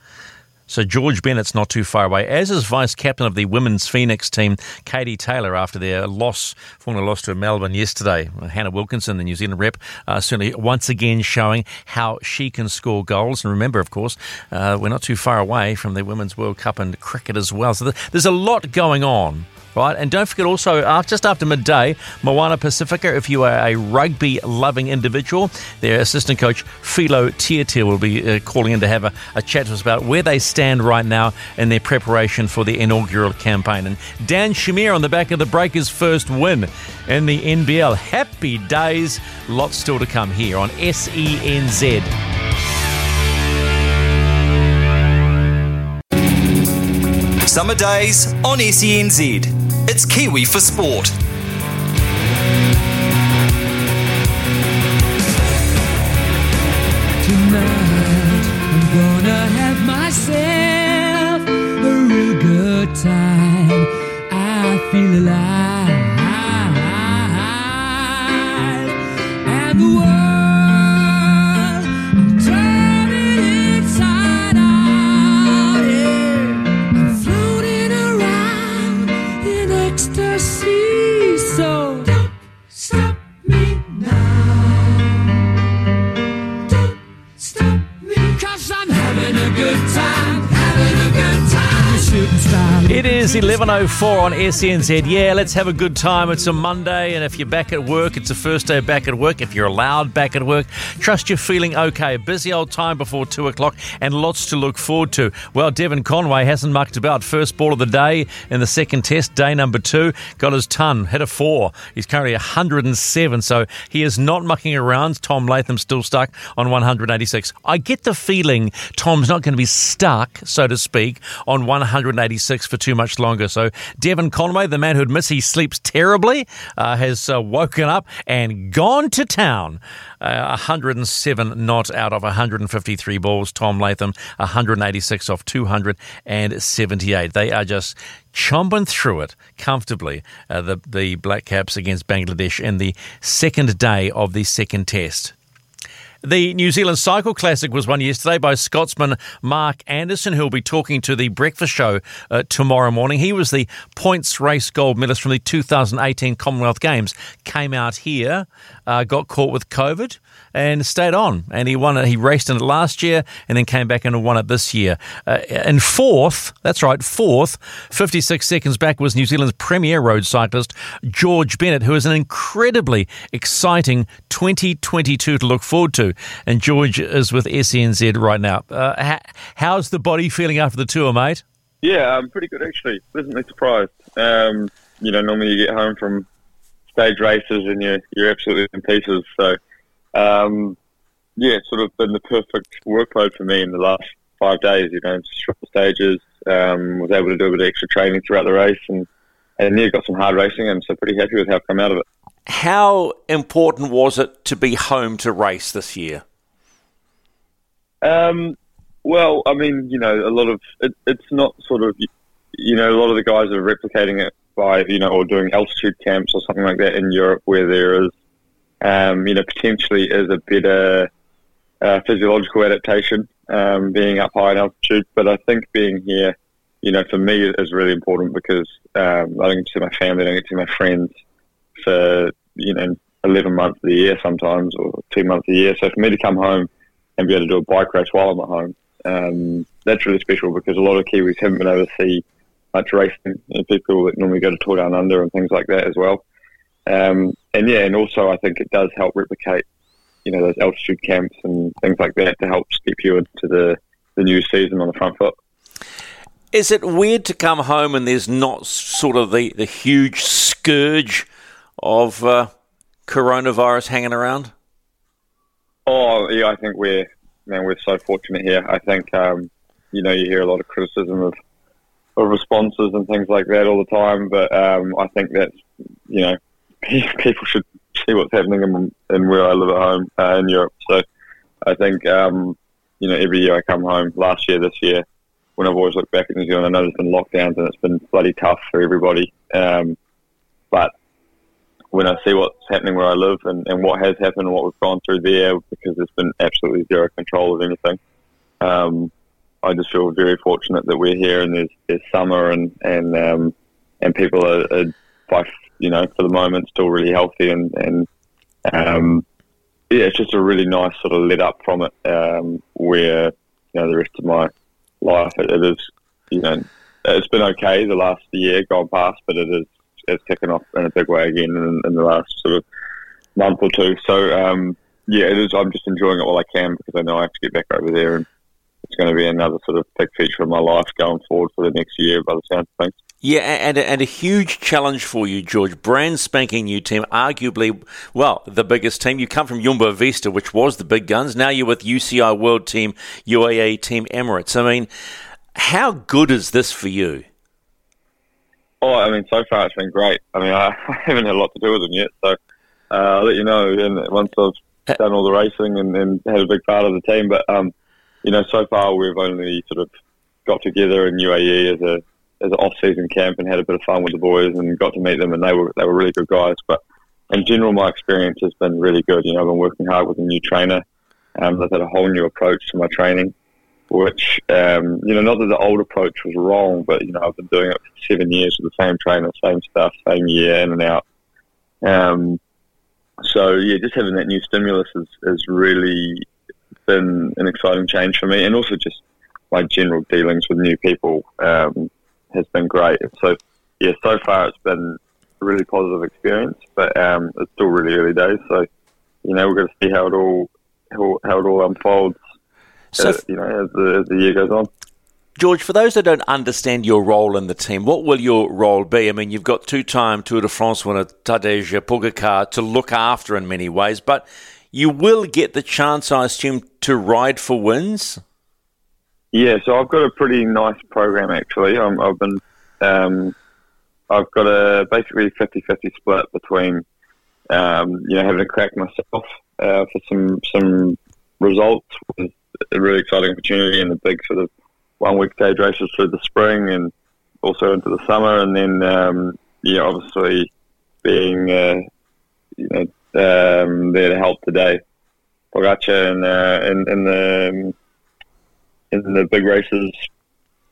So George Bennett's not too far away, as is vice captain of the women's Phoenix team, Katie Taylor, after their loss, former loss to Melbourne yesterday. Hannah Wilkinson, the New Zealand rep, uh, certainly once again showing how she can score goals. And remember, of course, uh, we're not too far away from the Women's World Cup and cricket as well. So there's a lot going on right? And don't forget also, just after midday, Moana Pacifica, if you are a rugby loving individual, their assistant coach, Philo Tiatia, will be uh, calling in to have a, a, chat to us about where they stand right now in their preparation for the inaugural campaign. And Dan Shamir on the back of the Breakers' first win in the NBL. Happy days. Lots still to come here on SENZ. Summer days on SENZ. It's Kiwi for Sport. Tonight, I'm gonna have myself a real good time. I feel alive. having a good time, having a good time. It is 11.04 on SENZ. Yeah, let's have a good time. It's a Monday, and if you're back at work, it's the first day back at work. If you're allowed back at work, trust you're feeling okay. Busy old time before 2 o'clock, and lots to look forward to. Well, Devon Conway hasn't mucked about. First ball of the day in the second test, day number two. Got his ton, hit a four. He's currently 107, so he is not mucking around. Tom Latham still stuck on 186. I get the feeling Tom's not going to be stuck, so to speak, on 186 for too much longer. So Devon Conway, the man who admits he sleeps terribly, uh, has uh, woken up and gone to town. Uh, 107 not out of 153 balls. Tom Latham, 186 off 278. They are just chomping through it comfortably. Uh, the the Black Caps against Bangladesh in the second day of the second test. The New Zealand Cycle Classic was won yesterday by Scotsman Mark Anderson, who will be talking to the breakfast show uh, tomorrow morning. He was the points race gold medalist from the 2018 Commonwealth Games. Came out here, uh, got caught with COVID, and stayed on. And he won it. He raced in it last year and then came back and won it this year. Uh, and fourth, that's right, fourth, 56 seconds back was New Zealand's premier road cyclist, George Bennett, who is an incredibly exciting 2022 to look forward to. And George is with SENZ right now. Uh, how's the body feeling after the tour, mate? Yeah, I'm pretty good actually. Pleasantly surprised. Um, you know, normally you get home from stage races and you're, you're absolutely in pieces. So um, yeah, it's sort of been the perfect workload for me in the last five days. You know, short stages. Um, was able to do a bit of extra training throughout the race, and and yeah, got some hard racing, and so pretty happy with how I've come out of it. How important was it to be home to race this year? Um, Well, I mean, you know, a lot of it, it's not sort of, you know, a lot of the guys are replicating it by, you know, or doing altitude camps or something like that in Europe where there is, um, you know, potentially is a better uh, physiological adaptation um, being up high in altitude. But I think being here, you know, for me is really important because um, I don't get to see my family, I don't get to see my friends for, you know, 11 months of the year sometimes or two months of the year. So for me to come home and be able to do a bike race while I'm at home, um, that's really special because a lot of Kiwis haven't been able to see much racing. You know, people that normally go to Tour Down Under and things like that as well. Um, and yeah, and also I think it does help replicate, you know, those altitude camps and things like that to help skip you into the, the new season on the front foot. Is it weird to come home and there's not sort of the, the huge scourge of uh, coronavirus hanging around? Oh yeah, I think we're man, we're so fortunate here. I think um, you know you hear a lot of criticism of of responses and things like that all the time, but um, I think that you know <laughs> people should see what's happening in, in where I live at home uh, in Europe. So I think um, you know every year I come home. Last year, this year, when I've always looked back at New Zealand, I know there's been lockdowns and it's been bloody tough for everybody. Um, but when I see what's happening where I live and, and what has happened and what we've gone through there, because there's been absolutely zero control of anything. Um, I just feel very fortunate that we're here and there's, there's summer and and um, and people are, are, by you know for the moment still really healthy and and um, yeah, it's just a really nice sort of let up from it. Um, where you know the rest of my life it, it is you know it's been okay the last year gone past, but it is it's kicking off in a big way again in, in the last sort of month or two. So um, yeah, it is. I'm just enjoying it while I can because I know I have to get back over there, and it's going to be another sort of big feature of my life going forward for the next year. By the sound of things. Yeah, and and a huge challenge for you, George. Brand spanking new team, arguably, well, the biggest team. You come from Jumbo Visma, which was the big guns. Now you're with UCI World Team, UAE Team Emirates. I mean, how good is this for you? Oh, I mean, so far it's been great. I mean, I, <laughs> I haven't had a lot to do with them yet, so uh, I'll let you know and once I've done all the racing and, and had a big part of the team. But um, you know, so far we've only sort of got together in UAE as a as an off-season camp and had a bit of fun with the boys and got to meet them, and they were they were really good guys. But in general, my experience has been really good. You know, I've been working hard with a new trainer. Um, I've had a whole new approach to my training which um, you know, not that the old approach was wrong, but you know, I've been doing it for seven years with the same trainer, same stuff, same year in and out. Um, so yeah, just having that new stimulus has, has really been an exciting change for me, and also just my general dealings with new people um, has been great. So yeah, so far it's been a really positive experience, but um, it's still really early days. So you know, we're going to see how it all how, how it all unfolds so, uh, you know, as the, as the year goes on. George, for those that don't understand your role in the team, what will your role be? I mean, you've got two-time Tour de France winner Tadej Pogacar to look after in many ways, but you will get the chance, I assume, to ride for wins. Yeah, so I've got a pretty nice program actually. i have been, um, I've got a basically 50-50 split between, um, you know, having a crack myself uh, for some some results with a really exciting opportunity and the big sort of one week stage races through the spring and also into the summer, and then um, yeah, obviously being uh, you know um, there to help Tadej, Pogacar in, uh, the in the big races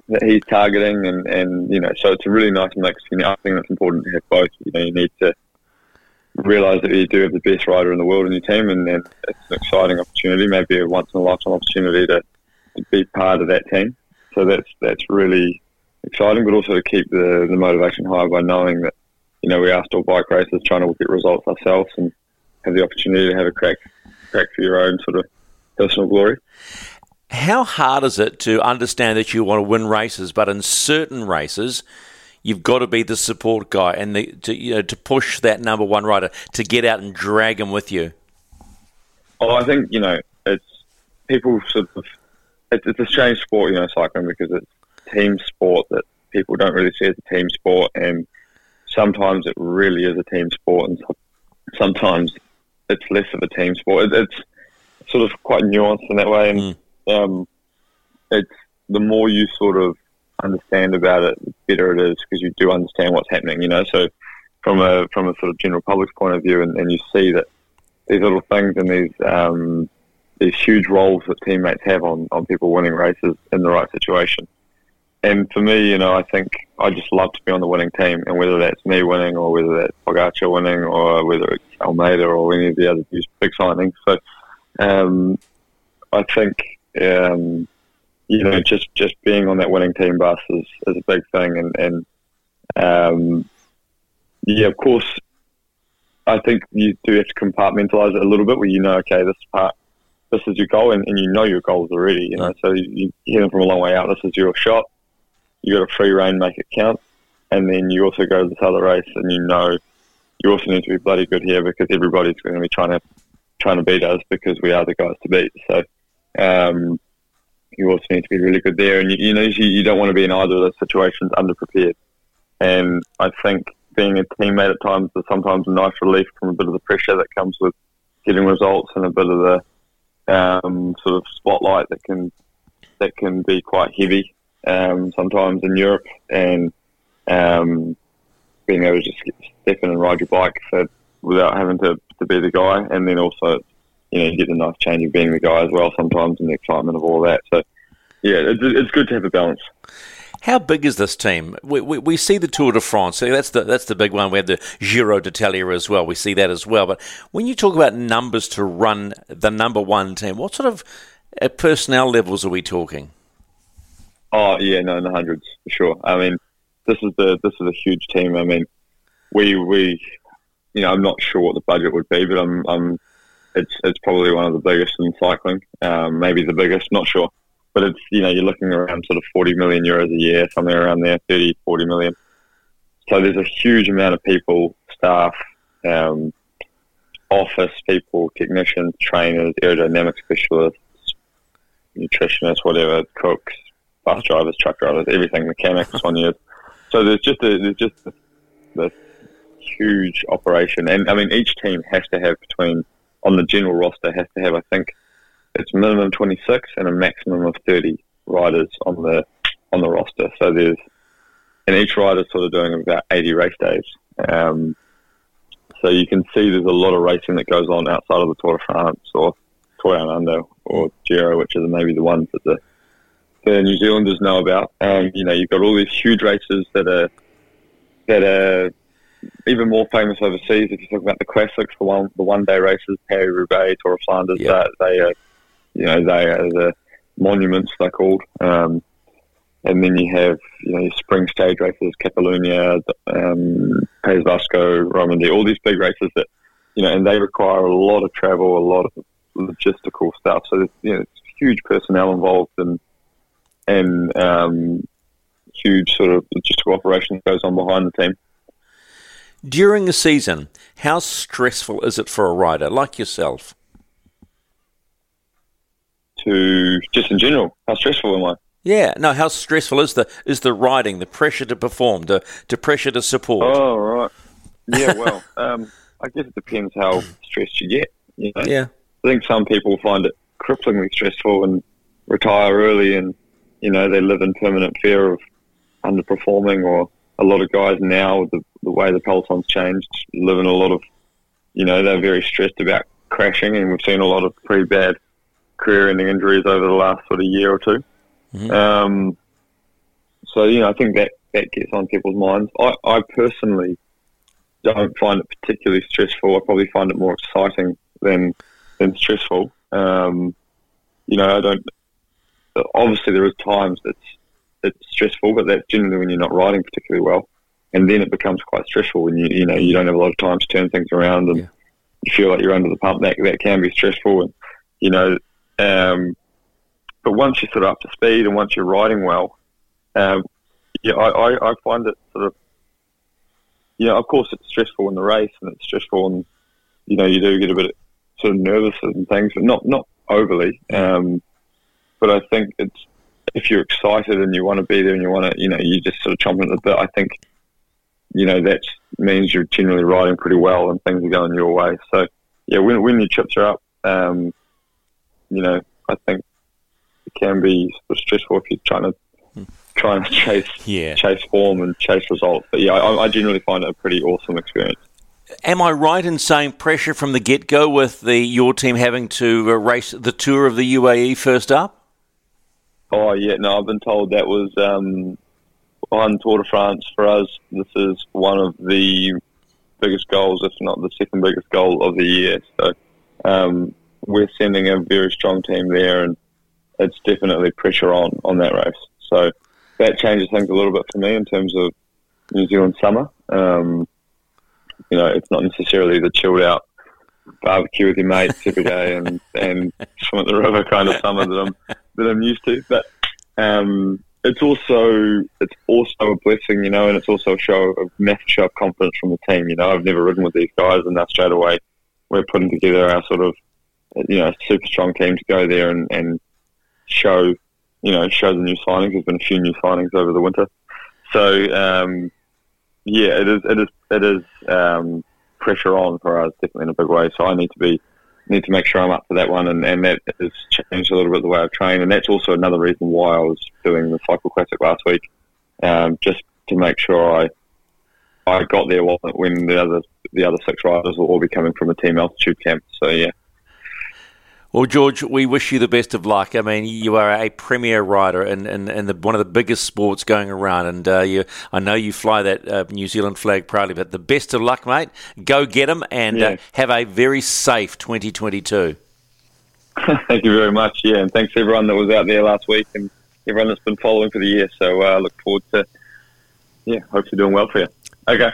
that he's targeting, and, and you know, so it's a really nice mix. You know, I think it's important to have both. You know, you need to realise that you do have the best rider in the world in your team, and, and it's an exciting opportunity, maybe a once in a lifetime opportunity to, to be part of that team. So that's that's really exciting, but also to keep the, the motivation high by knowing that you know we are still bike racers trying to get results ourselves and have the opportunity to have a crack crack for your own sort of personal glory. How hard is it to understand that you want to win races, but in certain races you've got to be the support guy and the, to you know to push that number one rider to get out and drag him with you. Oh, I think you know it's people sort of it's, it's a strange sport, you know, cycling because it's team sport that people don't really see as a team sport, and sometimes it really is a team sport, and sometimes it's less of a team sport. It, it's sort of quite nuanced in that way, and mm. Um, it's the more you sort of understand about it, the better it is because you do understand what's happening. You know, so from a from a sort of general public's point of view, and, and you see that these little things and these um, these huge roles that teammates have on, on people winning races in the right situation. And for me, you know, I think I just love to be on the winning team, and whether that's me winning or whether that's Pogacar winning or whether it's Almeida or any of the other big signings. So um, I think um, you know just just being on that winning team bus is, is a big thing, and, and um, yeah, of course, I think you do have to compartmentalize it a little bit, where you know, okay, this part this is your goal, and, and you know your goals already. You know, so you, you hear them from a long way out. This is your shot. You got a free reign, make it count, and then you also go to this other race, and you know you also need to be bloody good here because everybody's going to be trying to trying to beat us because we are the guys to beat. So um, you also need to be really good there, and you, you know you, you don't want to be in either of those situations underprepared. And I think being a teammate at times is sometimes a nice relief from a bit of the pressure that comes with getting results and a bit of the um, sort of spotlight that can that can be quite heavy um, sometimes in Europe, and um, being able to just step in and ride your bike without having to, to be the guy, and then also you know you get the nice change of being the guy as well sometimes, and the excitement of all that. So yeah, it's, it's good to have a balance. How big is this team? We, we, we, see the Tour de France. That's the that's the big one. We have the Giro d'Italia as well. We see that as well. But when you talk about numbers to run the number one team, what sort of personnel levels are we talking? Oh yeah, no, in the hundreds for sure. I mean, this is the this is a huge team. I mean, we we you know I'm not sure what the budget would be, but I'm I'm it's it's probably one of the biggest in cycling, um, maybe the biggest. Not sure but it's you know you're looking around sort of 40 million euros a year, somewhere around there, 30, 40 million. So there's a huge amount of people, staff, um, office people, technicians, trainers, aerodynamic specialists, nutritionists, whatever, cooks, bus drivers, truck drivers, everything, mechanics <laughs> on you. So there's just a, there's just this, this huge operation, and I mean each team has to have between on the general roster has to have I think it's minimum 26 and a maximum of 30 riders on the on the roster. So there's and each rider's sort of doing about 80 race days. Um, so you can see there's a lot of racing that goes on outside of the Tour de France or Tour Down Under or Giro, which are maybe the ones that the, the New Zealanders know about. And you know, you've got all these huge races that are that are even more famous overseas. If you talk about the classics, the one the one day races, Paris Roubaix, Tour of Flanders, yep. they are you know, they are the monuments they're called. Um, and then you have, you know, your spring stage races, Catalunya, um, País Vasco, Romandie, all these big races that, you know, and they require a lot of travel, a lot of logistical stuff. So, there's, you know, it's huge personnel involved and, and, um, huge sort of logistical operation that goes on behind the team. During a season, how stressful is it for a rider like yourself? to just in general, how stressful am I? Yeah, no. How stressful is the is the riding, the pressure to perform, the, the pressure to support? Oh right, yeah. Well, <laughs> um, I guess it depends how stressed you get. You know? Yeah, I think some people find it cripplingly stressful and retire early, and you know they live in permanent fear of underperforming. Or a lot of guys now, the, the way the peloton's changed, live in a lot of, you know, they're very stressed about crashing, and we've seen a lot of pretty bad career-ending injuries over the last sort of year or 2 mm-hmm. um, so you know, I think that that gets on people's minds. I, I personally don't find it particularly stressful. I probably find it more exciting than than stressful. Um, you know, I don't. Obviously, there are times that's it's stressful, but that's generally when you're not riding particularly well, and then it becomes quite stressful when you you know you don't have a lot of time to turn things around and yeah. you feel like you're under the pump. That that can be stressful, and you know um, but once you're sort of up to speed and once you're riding well, um, yeah, I, I, I, find it sort of, you know, of course it's stressful in the race and it's stressful and, you know, you do get a bit sort of nervous and things, but not, not overly. Um, but I think it's, if you're excited and you want to be there and you want to, you know, you just sort of chomping at the bit, I think, you know, that means you're generally riding pretty well and things are going your way. So, yeah, when, when your chips are up, um, you know, I think it can be sort of stressful if you're trying to trying to chase <laughs> Yeah. chase form and chase results. But yeah, I, I generally find it a pretty awesome experience. Am I right in saying pressure from the get go with the your team having to uh, race the tour of the UAE first up? Oh yeah, no, I've been told that was um, on Tour de France for us. This is one of the biggest goals, if not the second biggest goal of the year. So um, we're sending a very strong team there, and it's definitely pressure on on that race. So that changes things a little bit for me in terms of New Zealand summer. Um, you know, it's not necessarily the chilled out barbecue with your mates every day and, and swim at the river kind of summer that I'm that I'm used to. But um, it's also it's also a blessing, you know, and it's also a show of massive show of confidence from the team. You know, I've never ridden with these guys, and now straight away we're putting together our sort of you know super strong team to go there and, and show you know show the new signings. There's been a few new signings over the winter, so um, yeah, it is it is it is um, pressure on for us definitely in a big way. So I need to be need to make sure I'm up for that one, and, and that has changed a little bit the way I've trained, and that's also another reason why I was doing the cycle classic last week, um, just to make sure I I got there when- when the other the other six riders will all be coming from a team altitude camp. So yeah. Well, George, we wish you the best of luck. I mean, you are a premier rider and and, and the, one of the biggest sports going around. And uh, you, I know you fly that uh, New Zealand flag proudly. But the best of luck, mate. Go get them and uh, have a very safe 2022. <laughs> Thank you very much. Yeah, and thanks to everyone that was out there last week and everyone that's been following for the year. So uh, I look forward to, yeah, hopefully doing well for you. Okay.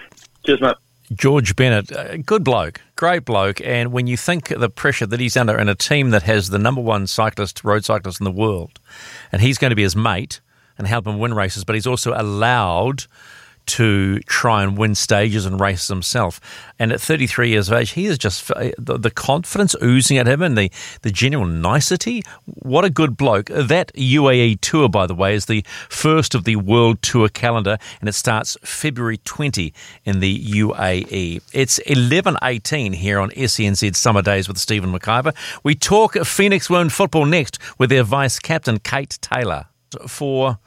Cheers, mate. George Bennett, a good bloke, great bloke. And when you think of the pressure that he's under in a team that has the number one cyclist, road cyclist in the world, and he's going to be his mate and help him win races, but he's also allowed to try and win stages and races himself. And at 33 years of age, he is just uh, the, the confidence oozing at him and the, the genuine nicety. What a good bloke. That UAE tour, by the way, is the first of the World Tour calendar, and it starts February 20 in the UAE. It's 11.18 here on SENZ Summer Days with Stephen McIver. We talk Phoenix Wound football next with their vice captain, Kate Taylor. For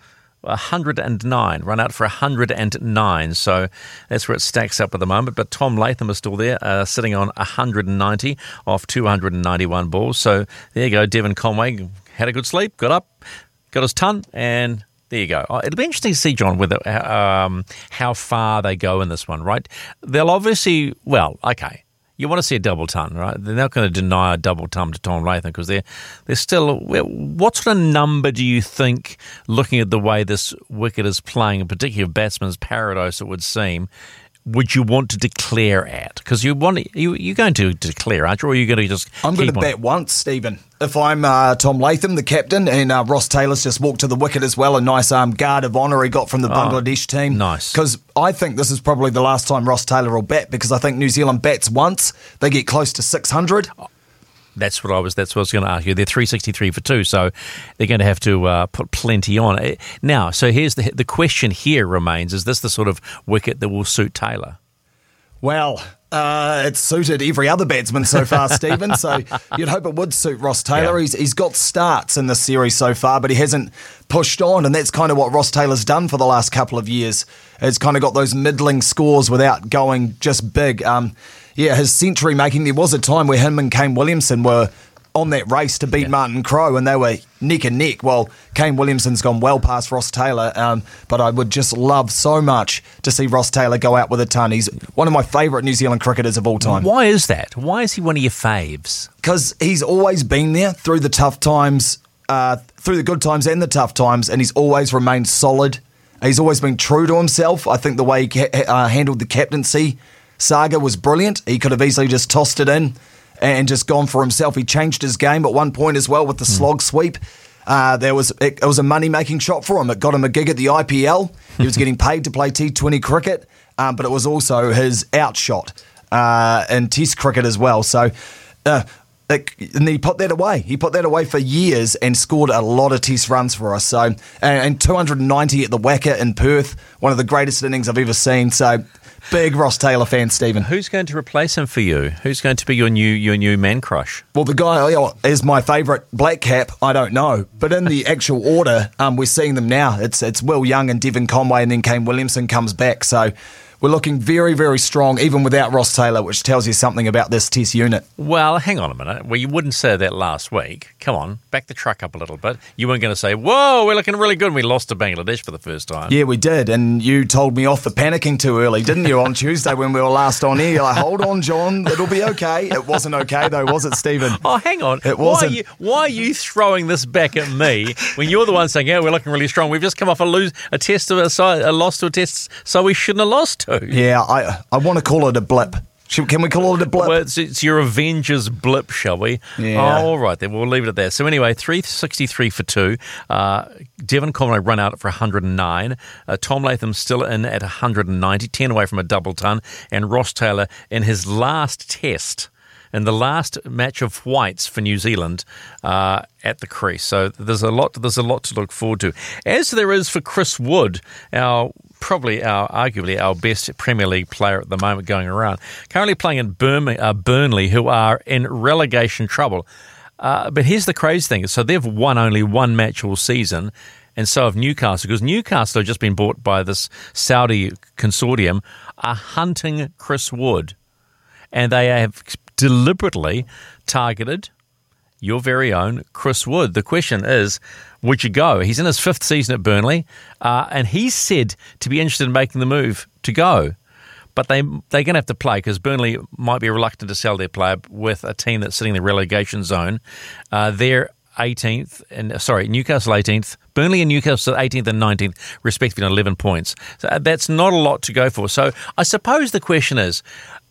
109, run out for 109. So that's where it stacks up at the moment. But Tom Latham is still there, uh, sitting on 190 off 291 balls. So there you go. Devon Conway had a good sleep, got up, got his ton, and there you go. Oh, It'll be interesting to see, John, whether um, how far they go in this one, right? They'll obviously, well, okay. You want to see a double ton, right? They're not going to deny a double ton to Tom Latham because they're they're still. What sort of number do you think, looking at the way this wicket is playing, in particular batsman's paradise, it would seem, would you want to declare at? Because you want you you're going to declare, aren't you? Or are you going to just? I'm going to on- bet once, Stephen. If I'm uh, Tom Latham, the captain, and uh, Ross Taylor's just walked to the wicket as well, a nice um, guard of honour he got from the Oh, Bangladesh team. nice. Because I think this is probably the last time Ross Taylor will bat because I think New Zealand bats once, they get close to 600. That's what I was. That's what I was going to ask you. They're three sixty three for two, so they're going to have to uh, put plenty on. Eh, Now, so here's the the question. Here remains: Is this the sort of wicket that will suit Taylor? Well, uh, it's suited every other batsman so far, <laughs> Stephen. So you'd hope it would suit Ross Taylor. He's he's got starts in this series so far, but he hasn't pushed on, and that's kind of what Ross Taylor's done for the last couple of years. It's kind of got those middling scores without going just big. Um, yeah, his century making. There was a time where him and Kane Williamson were on that race to beat Martin Crowe, and they were neck and neck. Well, Kane Williamson's gone well past Ross Taylor, um, but I would just love so much to see Ross Taylor go out with a ton. He's one of my favourite New Zealand cricketers of all time. Why is that? Why is he one of your faves? Because he's always been there through the tough times, uh, through the good times and the tough times, and he's always remained solid. He's always been true to himself. I think the way he ca- uh, handled the captaincy saga was brilliant. He could have easily just tossed it in and just gone for himself. He changed his game at one point as well with the slog sweep. Uh, there was it, it was a money making shot for him. It got him a gig at the IPL. He was <laughs> getting paid to play T20 cricket, um, but it was also his outshot uh, in Test cricket as well. So. Uh, and he put that away. He put that away for years and scored a lot of test runs for us. So, and, and 290 at the WACA in Perth, one of the greatest innings I've ever seen. So, big Ross Taylor fan, Stephen. Who's going to replace him for you? Who's going to be your new your new man crush? Well, the guy oh, is my favourite black cap. I don't know, but in the actual order, um, we're seeing them now. It's it's Will Young and Devon Conway, and then Kane Williamson comes back. So we're looking very, very strong, even without Ross Taylor, which tells you something about this test unit. Well, hang on a minute. Well, you wouldn't say that last week. Come on, back the truck up a little bit. You weren't going to say, "Whoa, we're looking really good." We lost to Bangladesh for the first time. Yeah, we did, and you told me off for panicking too early, didn't you? On <laughs> Tuesday when we were last on air, you're like, "Hold on, John, it'll be okay." It wasn't okay though, was it, Stephen? Oh, hang on. It Why wasn't. are, you, why are you throwing this back at me when you're the one saying, "Yeah, we're looking really strong"? We've just come off a lose, a test of a, a loss to a test, so we shouldn't have lost to. Yeah, I I want to call it a blip. Should, can we call it a blip? Well, it's, it's your Avengers blip, shall we? Yeah. Oh, all right, then we'll leave it at that. So anyway, 363 for two. Uh, Devon Conway run out for 109. Uh, Tom Latham still in at 190, 10 away from a double ton. And Ross Taylor in his last test. In the last match of whites for New Zealand uh, at the crease, so there's a lot. There's a lot to look forward to, as there is for Chris Wood, our probably our arguably our best Premier League player at the moment going around. Currently playing in uh, Burnley, who are in relegation trouble. Uh, but here's the crazy thing: so they've won only one match all season, and so have Newcastle because Newcastle have just been bought by this Saudi consortium, are hunting Chris Wood, and they have deliberately targeted your very own Chris Wood. The question is, would you go? He's in his fifth season at Burnley, uh, and he's said to be interested in making the move to go. But they they're going to have to play because Burnley might be reluctant to sell their player with a team that's sitting in the relegation zone. Uh, they're 18th and sorry Newcastle 18th, Burnley and Newcastle 18th and 19th respectively on 11 points. So uh, that's not a lot to go for. So I suppose the question is.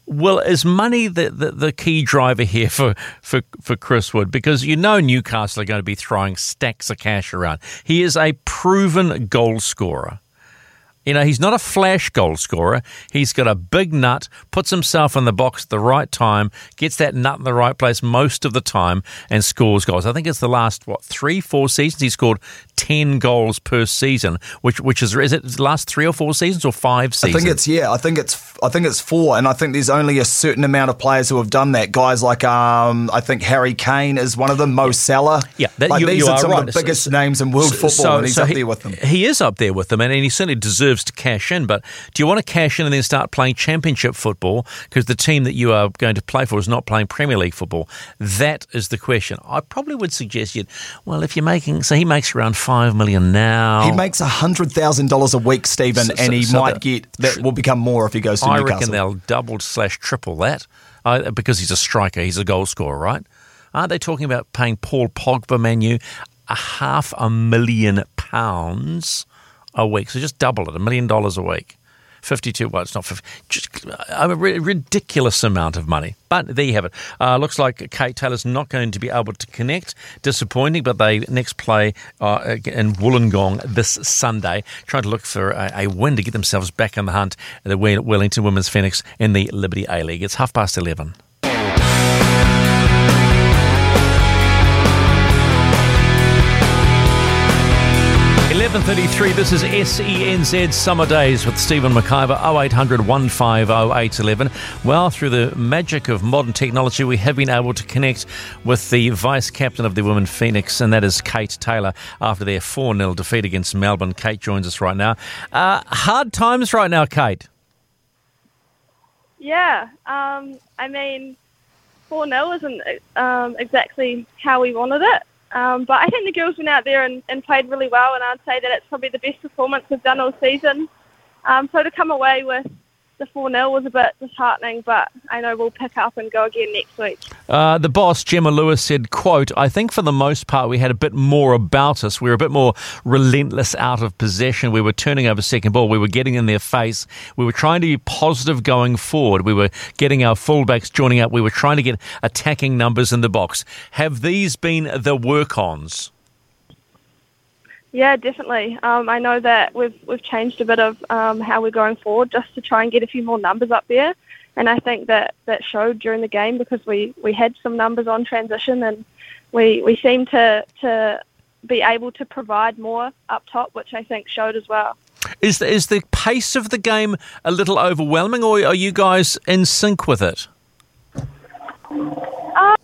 Well, is money the, the, the, key driver here for, for, for Chris Wood? Because you know Newcastle are going to be throwing stacks of cash around. He is a proven goal scorer. You know, he's not a flash goal scorer. He's got a big nut, puts himself in the box at the right time, gets that nut in the right place most of the time, and scores goals. I think it's the last, what, three, four seasons he scored 10 goals per season, which which is, is it the last three or four seasons or five seasons? I think it's yeah. I think it's I think it's four, and I think there's only a certain amount of players who have done that. Guys like um, I think Harry Kane is one of them. Mo Salah. Yeah, that, like you, these you are some right. of the biggest names in world football, So- and he's so up he- there with them. He is up there with them, and, and he certainly deserves to cash in. But do you want to cash in and then start playing championship football because the team that you are going to play for is not playing Premier League football? That is the question. I probably would suggest you. Well, if you're making, so he makes around five million now. He makes hundred thousand dollars a week, Stephen, So- and he so might get that will become more if he goes to I Newcastle. reckon they'll double slash triple that uh, because he's a striker. He's a goal scorer, right? Aren't they talking about paying Paul Pogba, Manu, a half a million pounds a week? So just double it, a million dollars a week. 52, well, it's not 50, just a ri- ridiculous amount of money. But there you have it. Uh, looks like Kate Taylor's not going to be able to connect. Disappointing, but they next play uh, in Wollongong this Sunday, trying to look for a, a win to get themselves back in the hunt at the Wellington Women's Phoenix in the Liberty A League. It's half past 11. 11.33, this is SENZ Summer Days with Stephen McIver, 0800 150 811. Well, through the magic of modern technology, we have been able to connect with the vice captain of the Women Phoenix, and that is Kate Taylor, after their 4 0 defeat against Melbourne. Kate joins us right now. Uh, hard times right now, Kate. Yeah, um, I mean, 4 0 isn't um, exactly how we wanted it. Um, but I think the girls went out there and, and played really well, and I'd say that it's probably the best performance we've done all season. Um, so to come away with the 4 0 was a bit disheartening, but I know we'll pick up and go again next week. Uh, the boss, Gemma Lewis, said, quote, I think for the most part we had a bit more about us. We were a bit more relentless out of possession. We were turning over second ball. We were getting in their face. We were trying to be positive going forward. We were getting our fullbacks joining up. We were trying to get attacking numbers in the box. Have these been the work-ons? Yeah, definitely. Um, I know that we've we've changed a bit of um, how we're going forward just to try and get a few more numbers up there. and I think that that showed during the game because we, we had some numbers on transition and we we seemed to to be able to provide more up top, which I think showed as well. Is the, is the pace of the game a little overwhelming, or are you guys in sync with it? Uh,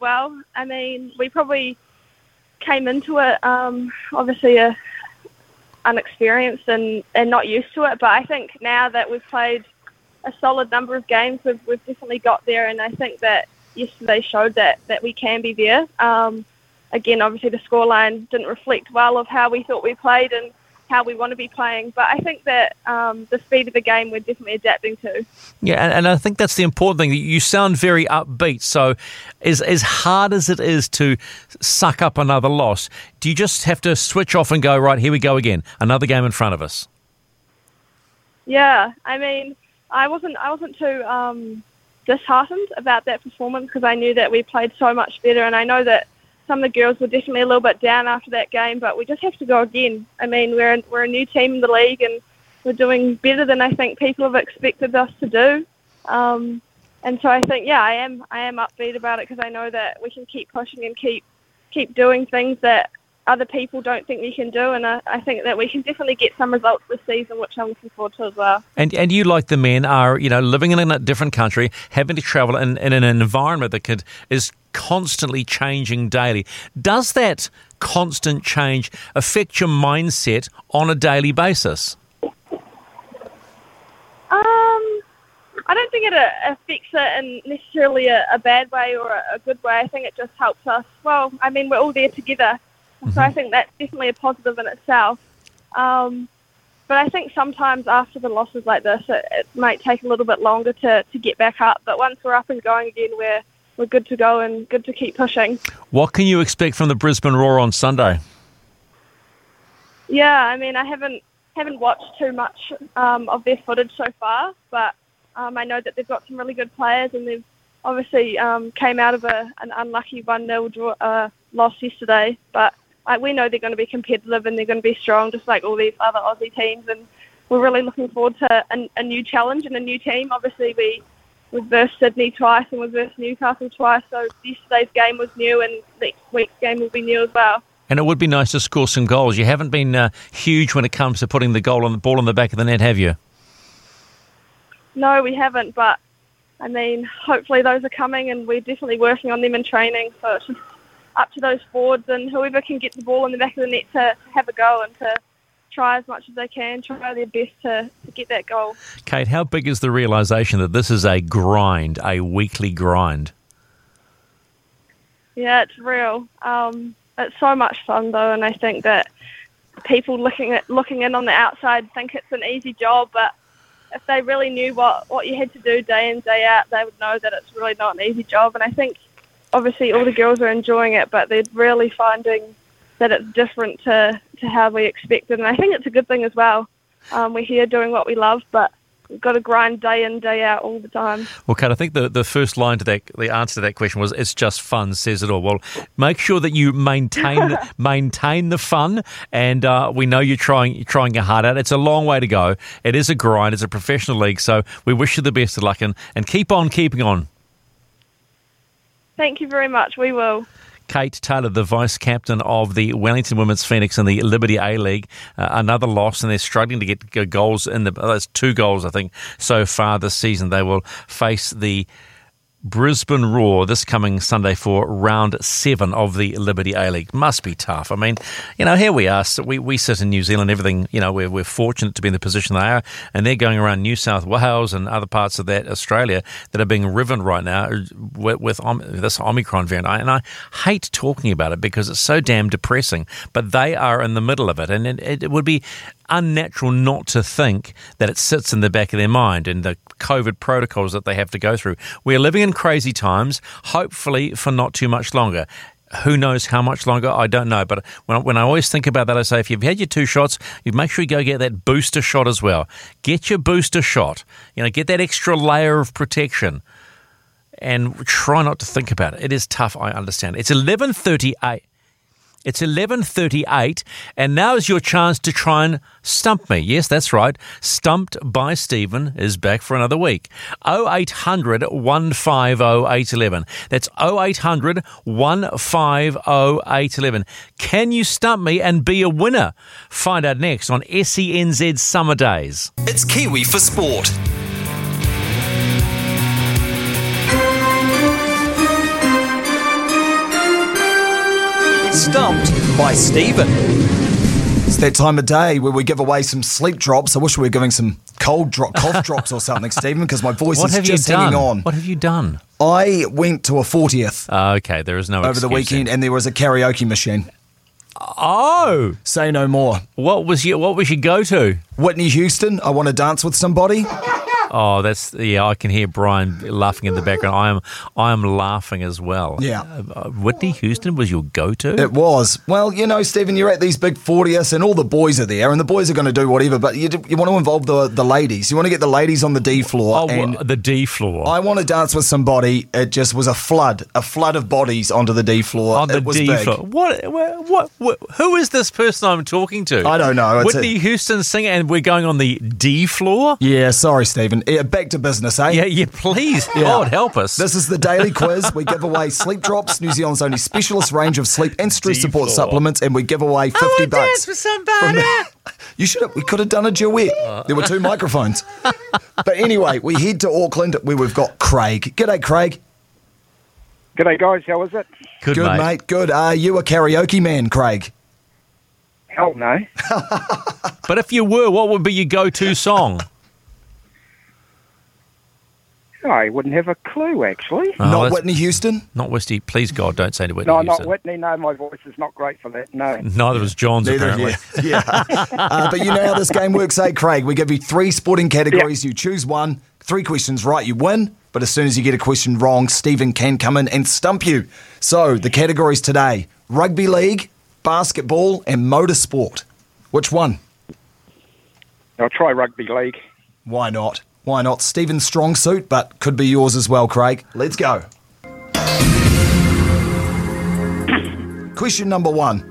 well, I mean, we probably came into it um, obviously a unexperienced and, and not used to it, but I think now that we've played a solid number of games, we've, we've definitely got there, and I think that yesterday showed that, that we can be there. Um, again, obviously the scoreline didn't reflect well of how we thought we played and how we want to be playing. But I think that um, the speed of the game we're definitely adapting to. Yeah, and, and I think that's the important thing. You sound very upbeat. So, as as hard as it is to suck up another loss, do you just have to switch off and go right? Here we go again, another game in front of us. Yeah, I mean, I wasn't I wasn't too um, disheartened about that performance because I knew that we played so much better, and I know that some of the girls were definitely a little bit down after that game, but we just have to go again. I mean, we're we're a new team in the league, and we're doing better than I think people have expected us to do. Um, and so I think, yeah, I am I am upbeat about it because I know that we can keep pushing and keep keep doing things that other people don't think we can do, and I, I, think that we can definitely get some results this season, which I'm looking forward to as well. And and you, like the men, are you know living in a different country, having to travel in, in an environment that could is constantly changing daily. Does that constant change affect your mindset on a daily basis? Um, I don't think it uh, affects it in necessarily a, a bad way or a, a, good way. I think it just helps us. Well, I mean, we're all there together, mm-hmm. so I think that's definitely a positive in itself. Um, but I think sometimes after the losses like this, it, it might take a little bit longer to, to get back up. But once we're up and going again, we're we're good to go and good to keep pushing. What can you expect from the Brisbane Roar on Sunday? Yeah, I mean, I haven't haven't watched too much um, of their footage so far, but um, I know that they've got some really good players, and they've obviously um, came out of a, an unlucky one 0 draw uh, loss yesterday. But uh, we know they're going to be competitive and they're going to be strong, just like all these other Aussie teams. And we're really looking forward to a, a new challenge and a new team. Obviously, we we've versed Sydney twice and we've versed Newcastle twice. So yesterday's game was new, and next week's game will be new as well. And it would be nice to score some goals. You haven't been uh, huge when it comes to putting the goal on the ball on the back of the net, have you? No, we haven't. But I mean, hopefully those are coming, and we're definitely working on them in training. So it's just up to those forwards and whoever can get the ball in the back of the net to, to have a go and to try as much as they can, try their best to, to get that goal. Kate, how big is the realisation that this is a grind, a weekly grind? Yeah, it's real. Um, it's so much fun though, and I think that people looking at looking in on the outside think it's an easy job, but if they really knew what, what you had to do day in day out, they would know that it's really not an easy job. And I think obviously all the girls are enjoying it, but they're really finding that it's different to, to how we expected. And I think it's a good thing as well. Um, we're here doing what we love, but we've got to grind day in, day out all the time. Well, Kat, I think the, the first line to that, the answer to that question was, "It's just fun." Says it all. Well, make sure that you maintain <laughs> maintain the fun, and uh, we know you're trying you're trying your heart out. It's a long way to go. It is a grind. It's a professional league, so we wish you the best of luck and, and keep on keeping on. Thank you very much. We will. Kate Taylor, the vice captain of the Wellington Women's Phoenix in the Liberty A League. Uh, another loss, and they're struggling to get goals in the. That's two goals, I think, so far this season. They will face the Brisbane Roar this coming Sunday for round seven of the Liberty A League. Must be tough. I mean, you know, here we are. We, we sit in New Zealand, everything, you know, we're, we're fortunate to be in the position they are, and they're going around New South Wales and other parts of that Australia that are being riven right now with, with this Omicron variant. And I hate talking about it because it's so damn depressing, but they are in the middle of it. And it, it would be unnatural not to think that it sits in the back of their mind and the COVID protocols that they have to go through. We're living in crazy times, hopefully for not too much longer. Who knows how much longer? I don't know. But when, when I always think about that, I say if you've had your two shots, you make sure you go get that booster shot as well. Get your booster shot. You know, get that extra layer of protection and try not to think about it. It is tough, I understand. It's 11:38. It's 11:38 and now is your chance to try and stump me. Yes, that's right. Stumped by Stephen is back for another week. 0800 150 811. That's 0800 150 811. Can you stump me and be a winner? Find out next on SENZ Summer Days. It's Kiwi for Sport. Stumped by Stephen. It's that time of day where we give away some sleep drops. I wish we were giving some cold drop, cough <laughs> drops or something, Stephen, because my voice What is just hanging on. What have you done? I went to a 40th ah, okay, there is no over the weekend and there was a karaoke machine. Oh, say no more. What was your What was your go to? Whitney Houston. I want to dance with somebody. Oh, that's yeah. I can hear Brian laughing in the background. I am I am laughing as well. Yeah. Uh, Whitney Houston was your go-to. It was. Well, you know, Stephen, you're at these big 40s and all the boys are there and the boys are going to do whatever, but you, you want to involve the, the ladies. You want to get the ladies on the D floor. Oh, and the D floor. I want to dance with somebody. It just was a flood, a flood of bodies onto the D floor. on the it was D big. floor. What, what, what? Who is this person I'm talking to? I don't know. It's Whitney Houston singer, and we're going on the D floor. Yeah, sorry, Stephen. Yeah, back to business, eh? Yeah, yeah. Please, God help us. This is the daily <laughs> quiz. We give away sleep drops, New Zealand's only specialist range of sleep and stress support D-floor. supplements, and we give away fifty I wanna bucks. dance with somebody. <laughs> You should have. We could have done a duet. There were two microphones. But anyway, we head to Auckland where we've got Craig. G'day, Craig. G'day, guys. How is it? Good, mate. Good. Are you a karaoke man, Craig? Hell no. <laughs> But if you were, what would be your go-to song? I wouldn't have a clue, actually. Oh, Not Whitney Houston. Not Whitney. Please, God, don't say to Whitney No, Houston. not Whitney. No, my voice is not great for that. No. Neither was John's Neither, apparently. yeah. yeah. <laughs> Uh, but you know how this game works, eh, Craig? We give you three sporting categories. You choose one. Three questions right, you win. But as soon as you get a question wrong, Stephen can come in and stump you. So the categories today: rugby league, basketball, and motorsport. Which one? I'll try rugby league. Why not? Why not? Stephen's strong suit, but could be yours as well, Craig. Let's go. <coughs> Question number one.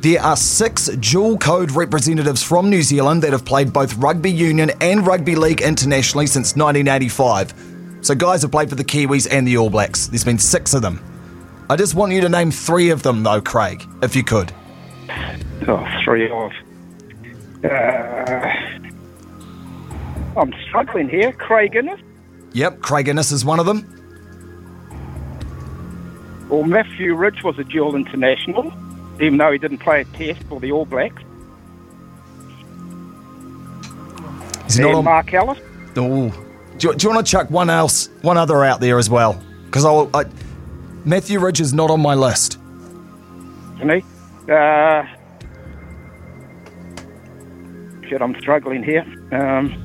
There are six dual code representatives from New Zealand that have played both rugby union and rugby league internationally since 1985. So, guys have played for the Kiwis and the All Blacks. There's been six of them. I just want you to name three of them, though, Craig, if you could. Oh, three of. Uh, I'm struggling here. Craig Innes Yep, Craig Innes is one of them. or Matthew Ridge was a dual international, even though he didn't play a test for the All Blacks. He's not on. Marc Ellis. Oh, do, you- do you want to chuck one else, one other out there as well? Because I, I, Matthew Ridge is not on my list. Isn't he? Uh, shit, I'm struggling here. Um,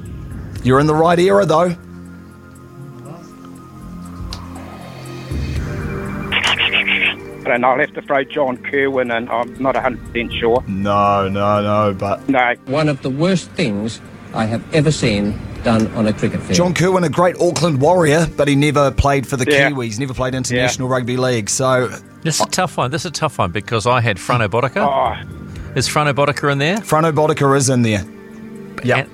You're in the right era, though. I don't know. I'll have to throw John Kirwan, and I'm not 100% sure. No, no, no, but No. One of the worst things I have ever seen done on a cricket field. John Kirwan, a great Auckland Warrior, but he never played for the Yeah. Kiwis, never played international rugby league. So This is a tough one. This is a tough one because I had Frano Botica. Oh. Is Frano Botica in there? Frano Botica is in there. Yeah.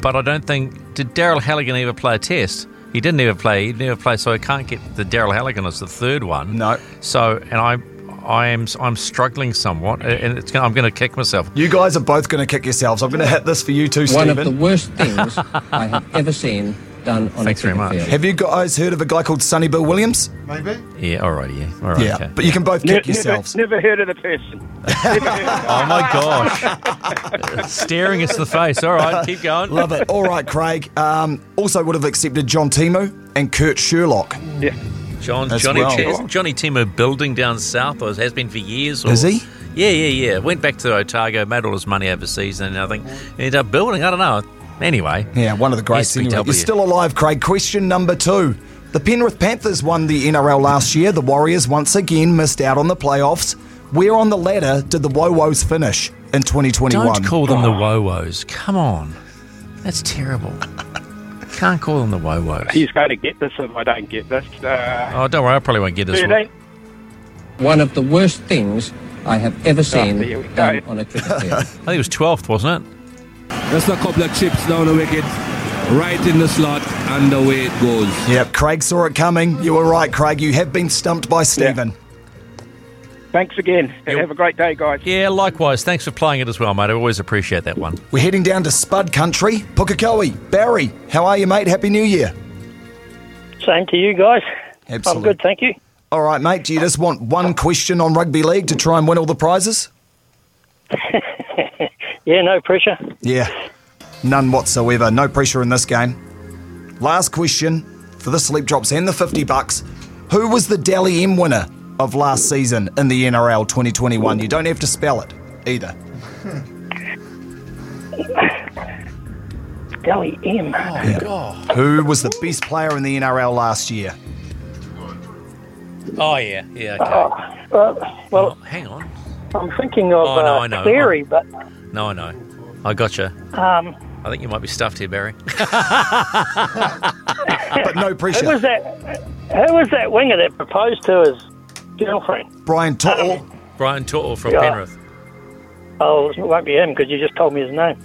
But I don't think did Daryl Halligan ever play a test? He didn't ever play. He never play, so I can't get the Daryl Halligan as the third one. No. So and I, I am I'm struggling somewhat, and it's gonna, I'm going to kick myself. You guys are both going to kick yourselves. I'm going to hit this for you too, One Stephen. of the worst <laughs> things I have ever seen done on Thanks a very much. field. Have you guys heard of a guy called Sonny Bill Williams? Maybe. Yeah. All right. Yeah. All right. yeah, okay. but you can both Ne- kick yourselves. Never, never heard of the person. <laughs> <laughs> Oh my gosh! Staring us in the face. All right, keep going. Love it. All right, Craig. Um, also would have accepted John Timu and Kurt Sherlock. Yeah. John As Johnny well. isn't Johnny Timu building down south, or has been for years. Or, Is he? Yeah, yeah, yeah. Went back to Otago, made all his money overseas, and I think ended up building. I don't know. Anyway, Yeah, one of the greats. Anyway. SBW. You're still alive, Craig. Question number two. The Penrith Panthers won the NRL last year. The Warriors once again missed out on the playoffs. Where on the ladder did the Woes finish in 2021? Don't call them the Wowos. Come on, that's terrible. Can't call them the Wowos. He's going to get this if I don't get this. Uh, Oh, don't worry, I probably won't get this one. 13. One of the worst things I have ever seen there we go. done on a cricket <laughs> field. I think it was 12th, wasn't it? Just a couple of chips down the wicket, right in the slot, and away it goes. Yep, Craig saw it coming. You were right, Craig. You have been stumped by Stephen. Thanks again. Have a great day, guys. Yeah, likewise. Thanks for playing it as well, mate. I always appreciate that one. We're heading down to Spud Country, Pukekohe. Barry, how are you, mate? Happy New Year. Same to you guys. Absolutely. I'm good, thank you. All right, mate. Do you just want one question on rugby league to try and win all the prizes? <laughs> Yeah, no pressure. Yeah, none whatsoever. No pressure in this game. Last question for the sleep drops and the 50 bucks. Who was the Dally M winner of last season in the NRL 2021? You don't have to spell it either. <laughs> Dally M. Yeah. Who was the best player in the NRL last year? Oh, yeah. Yeah, okay. Oh, uh, well, hang on. I'm thinking of Oh, no, uh, I know. Cleary, but No, I know. I gotcha. um, I think you might be stuffed here, Barry. <laughs> but no pressure. who was that? Who was that winger that proposed to his girlfriend? Brian Tuttle. Brian Tuttle from Yeah. Penrith. Oh, it won't be him because you just told me his name. <laughs>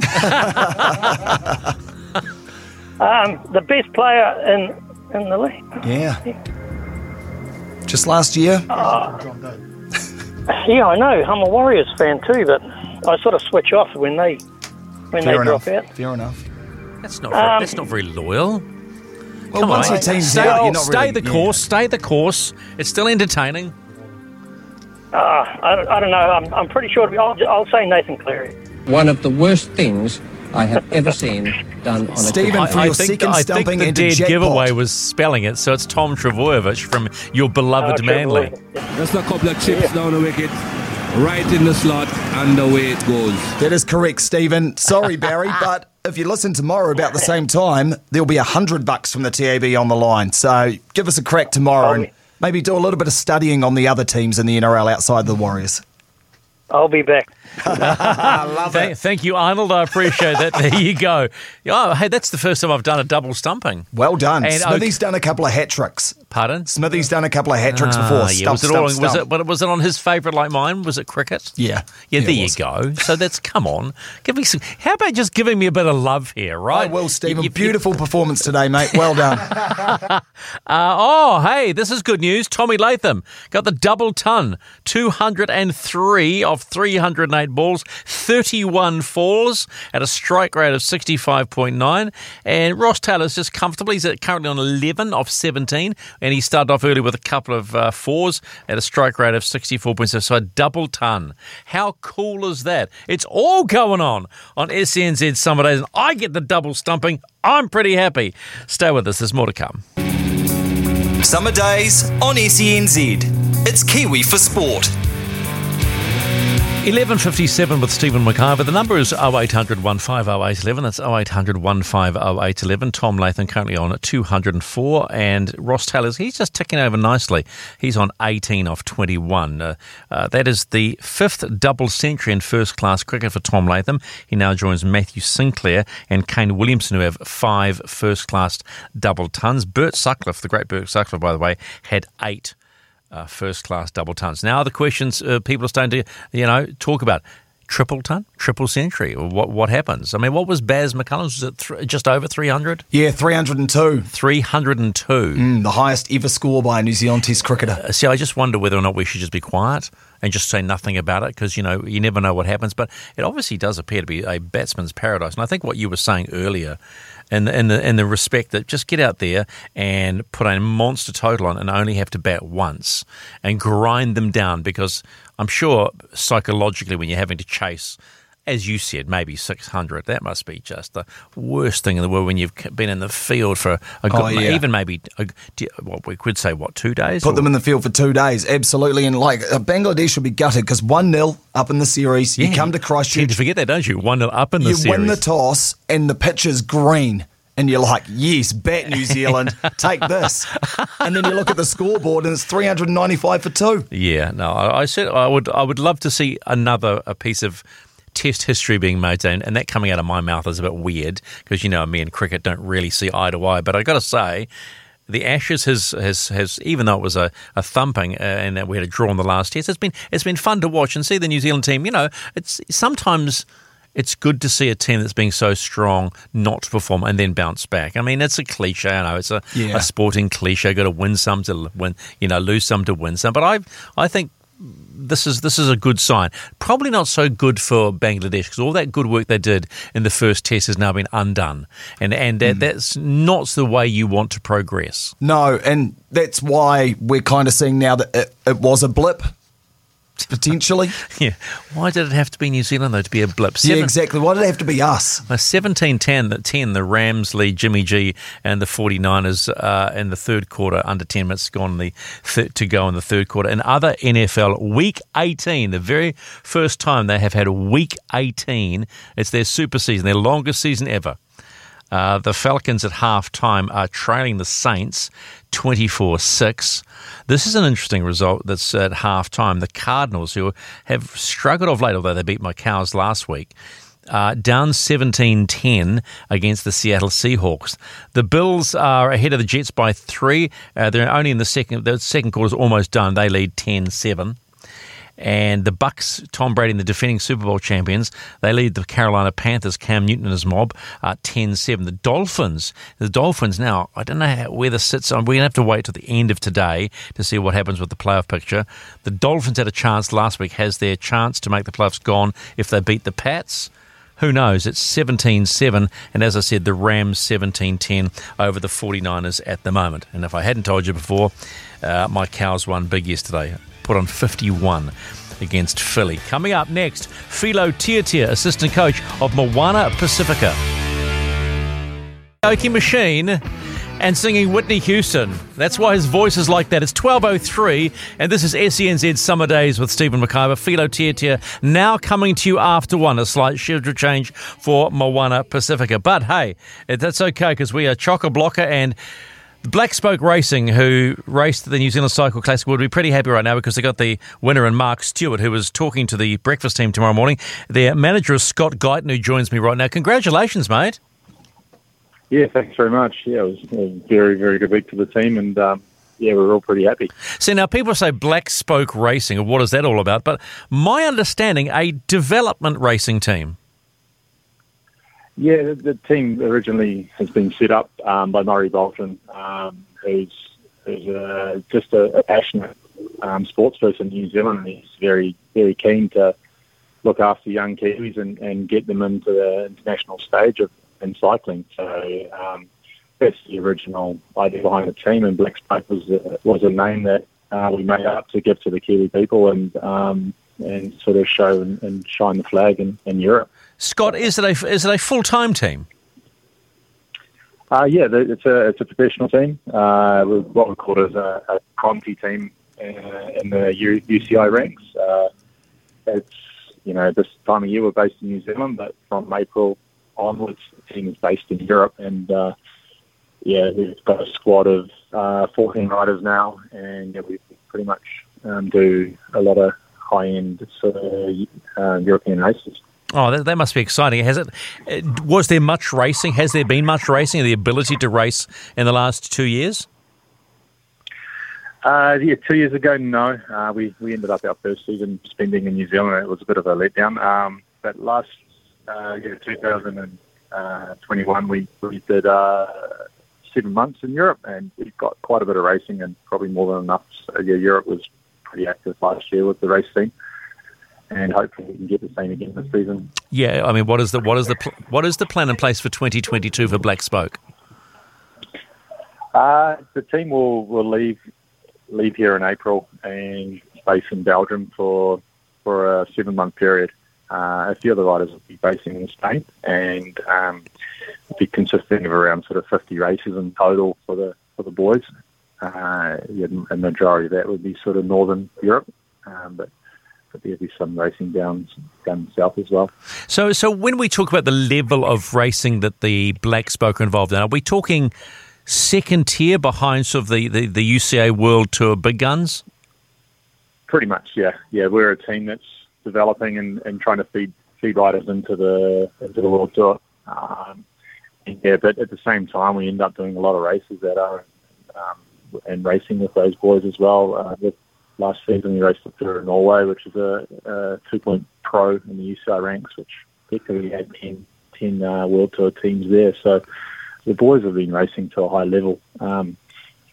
um, the best player in in the league. Yeah. Just last year? <laughs> Yeah, I know. I'm a Warriors fan too, but I sort of switch off when they when Fair they enough. drop out. Fair enough. That's not very, Um, that's not very loyal. Well, Come once on, your team's stay, out, you're not stay really- the yeah. course. Stay the course. It's still entertaining. Uh, I, don't- I don't know. I'm, I'm pretty sure. I'll, I'll say Nathan Cleary. One of the worst things I have ever seen done on a cricket I, field. I think, I think the dead giveaway was spelling it, so it's Tom Trbojevic from your beloved Oh, Manly. Just a couple of chips down the wicket, right in the slot, and away it goes. That is correct, Stephen. Sorry, Barry, <laughs> but if you listen tomorrow about the same time, there'll be a hundred bucks from the TAB on the line. So give us a crack tomorrow and maybe do a little bit of studying on the other teams in the NRL outside the Warriors. I'll be back. <laughs> Love thank, thank you, Arnold. I appreciate that. There you go. Oh, hey, that's the first time I've done a double stumping. Well done. And, Smithy's done a couple of hat tricks. Pardon? Smithy's done a couple of hat tricks before. Ah, yeah. Stump, was it stump, all? Was it? But was it on his favourite like mine? Was it cricket? Yeah. Yeah. Yeah, there you go. So that's come on. Give me some. How about just giving me a bit of love here, right? I will, Stephen. Beautiful performance today, mate. Well done. <laughs> Uh, oh, hey, this is good news. Tommy Latham got the double ton, 203 of 308 balls, 31 fours at a strike rate of 65.9. And Ross Taylor's just comfortably, he's currently on 11 of 17, and he started off early with a couple of uh, fours at a strike rate of 64.7, so a double ton. How cool is that? It's all going on on SENZ Summer Days, and I get the double stumping. I'm pretty happy. Stay with us, there's more to come. Summer days on SENZ. It's Kiwi for Sport. 11.57 with Stephen McIver. The number is 0800 150811. That's 0800 150811. Tom Latham currently on at 204. And Ross Taylor's, he's just ticking over nicely. He's on 18 off 21. Uh, uh, that is the fifth double century in first class cricket for Tom Latham. He now joins Matthew Sinclair and Kane Williamson, who have five first class double tons. Bert Sutcliffe, the great Bert Sutcliffe, by the way, had eight uh, first class double tons. Now the questions uh, people are starting to you know talk about triple ton, triple century. What what happens? I mean, what was Baz McCullum's? Was it th- just over three hundred? Yeah, 302. 302. Mm, the highest ever score by a New Zealand Test cricketer. Uh, See, I just wonder whether or not we should just be quiet and just say nothing about it because, you know, you never know what happens. But it obviously does appear to be a batsman's paradise. And I think what you were saying earlier, in the, in the, in the respect that just get out there and put a monster total on and only have to bat once and grind them down because I'm sure psychologically when you're having to chase as you said, maybe 600. That must be just the worst thing in the world when you've been in the field for a good, Oh, yeah. even maybe, a, what we could say, what, two days? Put them in the field for two days, absolutely. And like uh, Bangladesh should be gutted because 1 0 up in the series. You come to Christchurch, to forget that, don't you? 1 0 up in the you series. You win the toss, and the pitch is green. And you're like, yes, bat New Zealand, <laughs> take this. And then you look at the scoreboard and it's 395 for two. Yeah, no, I, I said I would. I would love to see another a piece of Test history being made, and, and that coming out of my mouth is a bit weird because you know me and cricket don't really see eye to eye. But I got to say, the Ashes has, has, has even though it was a, a thumping uh, and that we had a draw in the last test, it's been it's been fun to watch and see the New Zealand team. You know, it's sometimes it's good to see a team that's being so strong not to perform and then bounce back. I mean, it's a cliche. I know it's a, Yeah. a sporting cliche. Got to win some to win, you know, lose some to win some. But I I think this is this is a good sign. Probably not so good for Bangladesh because all that good work they did in the first test has now been undone, and and that, hmm. that's not the way you want to progress. No, and that's why we're kind of seeing now that it, it was a blip, potentially. <laughs> Yeah. Why did it have to be New Zealand though to be a blip? Yeah, exactly. Why did it have to be us? Uh, 17-10, the 10, the Rams lead Jimmy G and the 49ers uh, in the third quarter, under 10 minutes gone the th- to go in the third quarter. And other NFL, week 18, the very first time they have had a week 18. It's their super season, their longest season ever. Uh, the Falcons at halftime are trailing the Saints 24 6. This is an interesting result that's at halftime. The Cardinals, who have struggled of late, although they beat my cows last week, uh, down 17 10 against the Seattle Seahawks. The Bills are ahead of the Jets by three. Uh, they're only in the second, the second quarter's almost done. They lead 10 7 and the Bucks, Tom Brady, and the defending Super Bowl champions, they lead the Carolina Panthers, Cam Newton and his mob, uh, 10-7. The Dolphins, the Dolphins now, I don't know where this sits on. We're going to have to wait till the end of today to see what happens with the playoff picture. The Dolphins had a chance last week. Has their chance to make the playoffs gone if they beat the Pats? Who knows? It's 17 7. And as I said, the Rams 17 10 over the 49ers at the moment. And if I hadn't told you before, uh, my cows won big yesterday. Put on 51 against Philly. Coming up next, Filo Tiatia, assistant coach of Moana Pacifica. Karaoke machine and singing Whitney Houston. That's why his voice is like that. It's 12.03 and this is SENZ Summer Days with Stephen McIver. Filo Tiatia now coming to you after one. A slight schedule change for Moana Pacifica. But hey, that's okay because we are chock-a-blocker and Black Spoke Racing, who raced the New Zealand Cycle Classic, would be pretty happy right now because they got the winner in Mark Stewart, who was talking to the breakfast team tomorrow morning. Their manager is Scott Guyton, who joins me right now. Congratulations, mate. Yeah, thanks very much. Yeah, it was a very, very good week for the team, and um, yeah, we're all pretty happy. See, now people say Black Spoke Racing, what is that all about? But my understanding, a development racing team. Yeah, the, the team originally has been set up um, by Murray Bolton, um, who's, who's uh, just a, a passionate um, sports person in New Zealand, and he's very, very keen to look after young Kiwis and, and get them into the international stage of in cycling. So um, that's the original idea behind the team, and Black Spoke was a, was a name that uh, we made up to give to the Kiwi people and um, and sort of show and, and shine the flag in, in Europe. Scott, is it a is it a full time team? Uh, yeah, it's a it's a professional team. Uh, what we call it is a, a Conti team uh, in the U, UCI ranks. Uh, it's you know this time of year we're based in New Zealand, but from April onwards the team is based in Europe, and uh, yeah, we've got a squad of uh, 14 riders now, and yeah, we pretty much um, do a lot of high end sort of European races. Oh, that, that must be exciting. Has it? uh, Was there much racing? Has there been much racing? The ability to race in the last two years? Uh, yeah, two years ago, no. Uh, we, we ended up our first season spending in New Zealand. It was a bit of a letdown. Um, but last uh, year, 2021, we, we did uh, seven months in Europe and we got quite a bit of racing and probably more than enough. So, yeah, Europe was pretty active last year with the race team. And hopefully we can get the same again this season. Yeah, I mean, what is the what is the pl- what is the plan in place for 2022 for Black Spoke? Uh, the team will, will leave leave here in April and base in Belgium for for a seven month period. Uh, a few of the riders will be basing in Spain and um, be consisting of around sort of 50 races in total for the for the boys. Uh, yeah, a majority of that would be sort of Northern Europe, um, but but there'll be some racing down down south as well. So, so when we talk about the level of racing that the Black Spoke are involved in, are we talking second tier behind sort of the, the, the UCI World Tour big guns? Pretty much, yeah, yeah. We're a team that's developing and, and trying to feed feed riders into the into the world tour. Um, yeah, but at the same time, we end up doing a lot of races that are um, and racing with those boys as well. Uh, with last season, we raced in Norway, which is a, a two-point pro in the UCI ranks, which effectively had 10, 10 uh, World Tour teams there. So the boys have been racing to a high level. Um,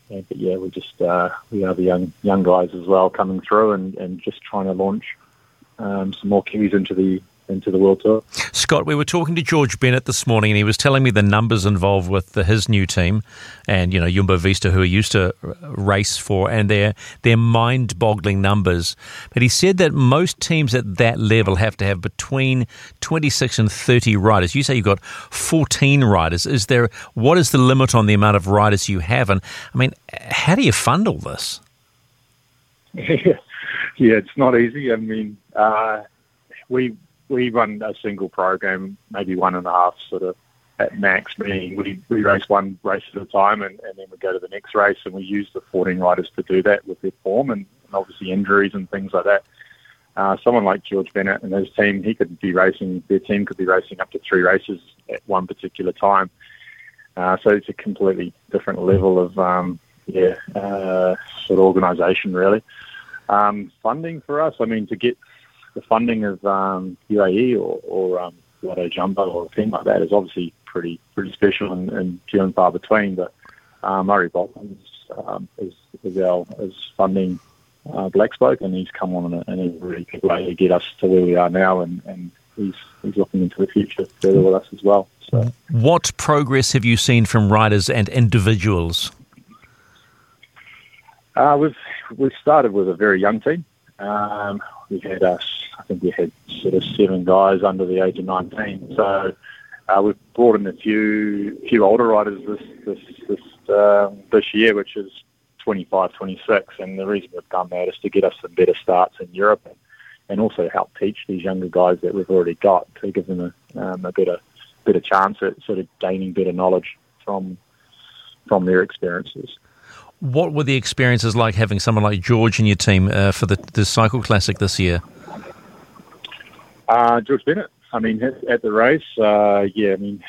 but yeah, we're just uh, we are the young young guys as well coming through and, and just trying to launch um, some more Kiwis into the into the World Tour. Scott, we were talking to George Bennett this morning, and he was telling me the numbers involved with the, his new team, and you know Jumbo Visma, who he used to race for, and their their mind-boggling numbers. But he said that most teams at that level have to have between 26 and 30 riders. You say you've got 14 riders. Is there what is the limit on the amount of riders you have? And I mean, how do you fund all this? Yeah, <laughs> yeah it's not easy. I mean, uh, we we run a single program, maybe one and a half sort of at max, meaning we, we race one race at a time and, and then we go to the next race and we use the 14 riders to do that with their form and, and obviously injuries and things like that. Uh, someone like George Bennett and his team, he could be racing, their team could be racing up to three races at one particular time. Uh, so it's a completely different level of, um, yeah, uh, sort of organisation really. Um, funding for us, I mean, to get the funding of um, UAE or, or um, Lotto Jumbo or a thing like that is obviously pretty pretty special and, and few and far between. But uh, Murray Bolton um, is, is our is funding uh, Black Spoke, and he's come on in a, in a really good way to get us to where we are now, and, and he's he's looking into the future further with us as well. So, what progress have you seen from riders and individuals? Uh, we've we've started with a very young team. Um, we had us, I think we had sort of seven guys under the age of 19. So uh, we've brought in a few few older riders this this this, um, this year, which is 25, 26. And the reason we've done that is to get us some better starts in Europe and, and also help teach these younger guys that we've already got to give them a, um, a better better chance at sort of gaining better knowledge from from their experiences. What were the experiences like having someone like George in your team uh, for the, the Cycle Classic this year? Uh, George Bennett. I mean, at, at the race, uh, yeah, I mean,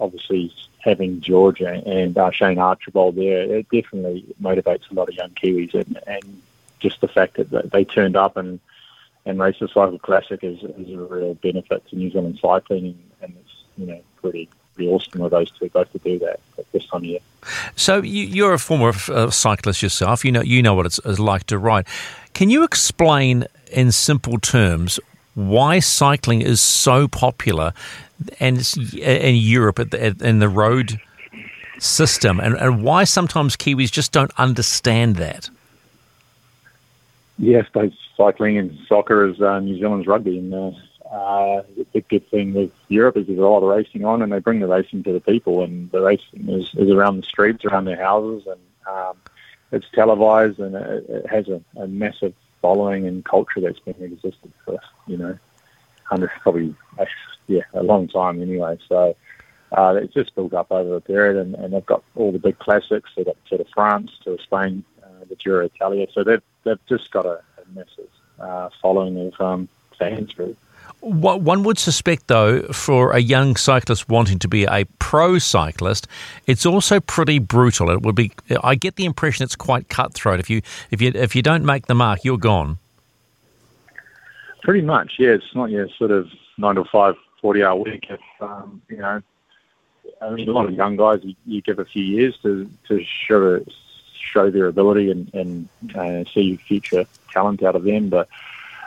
obviously having George and uh, Shane Archbold there, it definitely motivates a lot of young Kiwis. And, and just the fact that they turned up and, and raced the Cycle Classic is, is a real benefit to New Zealand cycling. And, and it's, you know, pretty be awesome of those two both to do that at this time of year. So you, are a former uh, cyclist yourself. You know you know what it's, it's like to ride. Can you explain in simple terms why cycling is so popular and in Europe in the road system, and, and why sometimes Kiwis just don't understand that? Yes, both cycling and soccer is uh, New Zealand's rugby, and uh, uh, the good thing with Europe is there's a lot of racing on, and they bring the racing to the people, and the racing is, is around the streets, around their houses, and um, it's televised, and it, it has a, a, massive following and culture that's been existed for you know, hundred probably yeah a long time anyway. So. Uh, it's just built up over a period, and, and they've got all the big classics. They've got Tour de France, Tour Spain, uh, the Giro Italia. So they've they've just got a, a massive uh, following of um, fans, really. One would suspect, though, for a young cyclist wanting to be a pro cyclist, it's also pretty brutal. It would be. I get the impression it's quite cutthroat. If you if you if you don't make the mark, you're gone. Pretty much, yeah. It's not your sort of nine to five, 40 hour week. If um, you know, I mean, a lot of young guys, you, give a few years to to show show their ability and and uh, see future talent out of them, but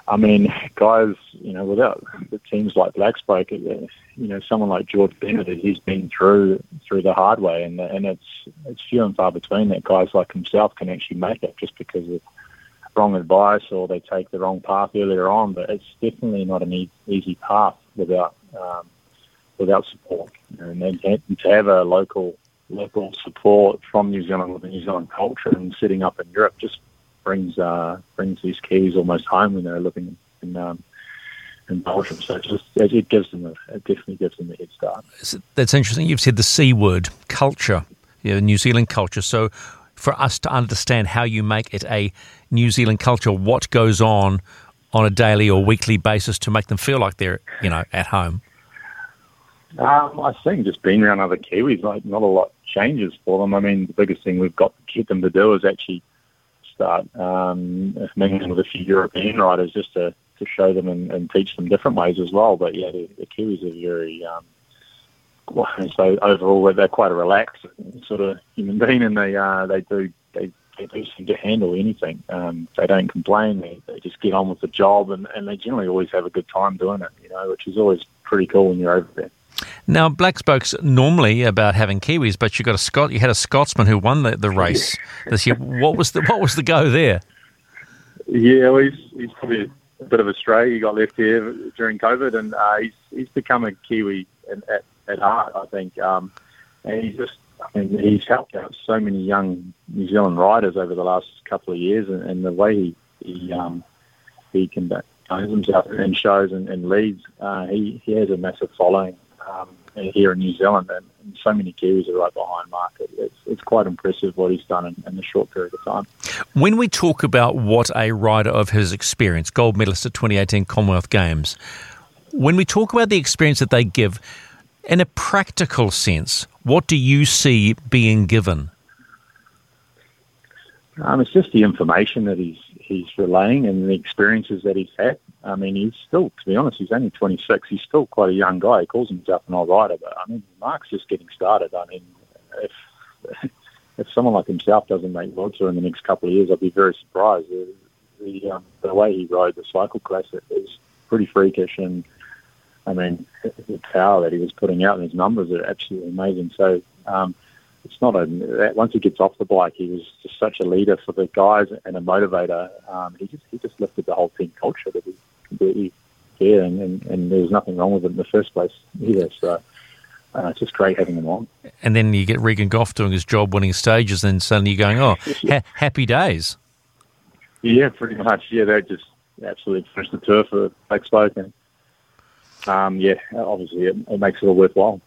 I mean, guys, you know, without the teams like Black Spoke, you know, someone like George Bennett, he's been through through the hard way, and and it's it's few and far between that guys like himself can actually make it just because of wrong advice or they take the wrong path earlier on. But it's definitely not an e- easy path without um, without support, and to have a local local support from New Zealand with the New Zealand culture and setting up in Europe just brings uh, brings these keys almost home when they're living in um, in Belgium. So it just it gives them a, it definitely gives them a head start. That's interesting. You've said the C word, culture, yeah, New Zealand culture. So for us to understand how you make it a New Zealand culture, what goes on on a daily or weekly basis to make them feel like they're you know at home. Um, I think just being around other Kiwis, like not a lot changes for them. I mean, the biggest thing we've got to get them to do is actually start um, mingling with a few European riders just to, to show them and, and teach them different ways as well. But yeah, the, the Kiwis are very, um, so overall they're quite a relaxed sort of human being, and they uh, they do they, they do seem to handle anything. Um, they don't complain. They, they just get on with the job, and, and they generally always have a good time doing it. You know, which is always pretty cool when you're over there. Now, Black Spoke's normally about having Kiwis, but you got a Scot. You had a Scotsman who won the, the race this year. What was the what was the go there? Yeah, well, he's he's probably a bit of a stray. He got left here during COVID, and uh, he's he's become a Kiwi at, at heart, I think. Um, and he's just, I mean, he's helped out so many young New Zealand riders over the last couple of years, and, and the way he he um, he conducts himself in shows and, and leads, uh, he he has a massive following um, here in New Zealand, and, and, so many Kiwis are right behind Mark. It's, it's quite impressive what he's done in, in a short period of time. When we talk about what a rider of his experience, gold medalist at 2018 Commonwealth Games, when we talk about the experience that they give, in a practical sense, what do you see being given? Um, it's just the information that he's he's relaying and the experiences that he's had. I mean, he's still, to be honest, he's only 26. He's still quite a young guy. He calls himself an old rider, but I mean, Mark's just getting started. I mean, if <laughs> if someone like himself doesn't make World Tour in the next couple of years, I'd be very surprised. The the, um, the way he rode the Cycle Classic is pretty freakish, and I mean, the power that he was putting out and his numbers are absolutely amazing. So. Um, it's not a once he gets off the bike, he was just such a leader for the guys and a motivator. Um, he just he just lifted the whole team culture completely fair, and, and, and there was nothing wrong with it in the first place either. So. Uh, it's just great having him on. And then you get Regan Gough doing his job, winning stages, and suddenly you're going, "Oh, <laughs> ha- happy days." Yeah, pretty much. Yeah, they just absolutely finished the tour for Black Spoke, and um, yeah, obviously it, it makes it all worthwhile.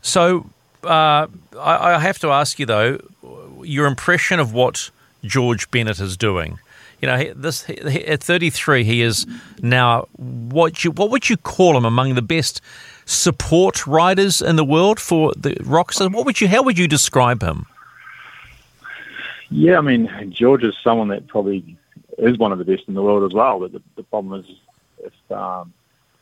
So, uh, I, I, have to ask you though, your impression of what George Bennett is doing. You know, this at 33, he is now what you what would you call him among the best support riders in the world for the Rockstar? What would you how would you describe him? Yeah, I mean, George is someone that probably is one of the best in the world as well. But the, the problem is, if um,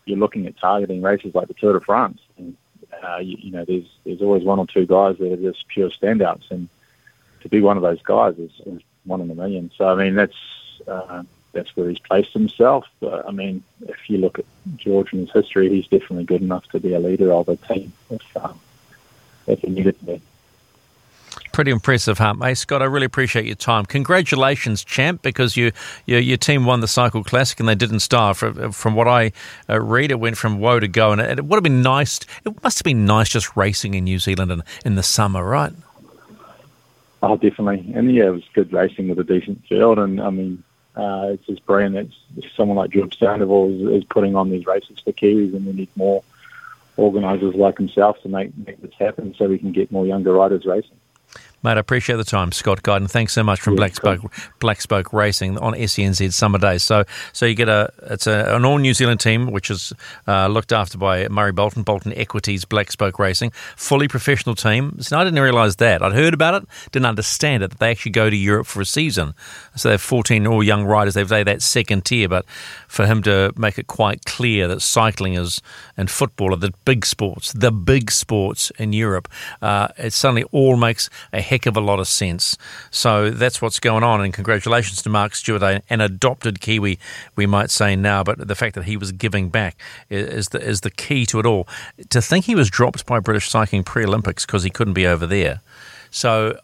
you're looking at targeting races like the Tour de France, and uh, you, you, know, there's there's always one or two guys that are just pure standouts, and to be one of those guys is, is one in a million. So I mean, that's uh, that's where he's placed himself. But I mean, if you look at George and his history, he's definitely good enough to be a leader of a team if um, if he needed to be. Pretty impressive, huh? Hey, Scott, I really appreciate your time. Congratulations, champ, because you, your, your team won the Cycle Classic and they didn't start. From, from what I uh, read, it went from woe to go. And it, it, would have been nice, it must have been nice just racing in New Zealand in, in the summer, right? Oh, definitely. And yeah, it was good racing with a decent field. And I mean, uh, it's just brilliant that someone like George Sandoval is, is putting on these races for Kiwis and we need more organisers like himself to make, make this happen so we can get more younger riders racing. Mate, I appreciate the time, Scott Guyton. Thanks so much from yeah, Black Spoke Black Spoke Racing on SENZ Summer Days. So, so you get a it's a, an all New Zealand team which is uh, looked after by Murray Bolton, Bolton Equities, Black Spoke Racing, fully professional team. So I didn't realise that. I'd heard about it, didn't understand it. That they actually go to Europe for a season. So they have 14 all young riders. They've they that second tier, but for him to make it quite clear that cycling is and football are the big sports, the big sports in Europe, uh, it suddenly all makes a heck of a lot of sense. So that's what's going on. And congratulations to Mark Stewart, an adopted Kiwi, we might say now. But the fact that he was giving back is the, is the key to it all. To think he was dropped by British Cycling pre Olympics because he couldn't be over there. So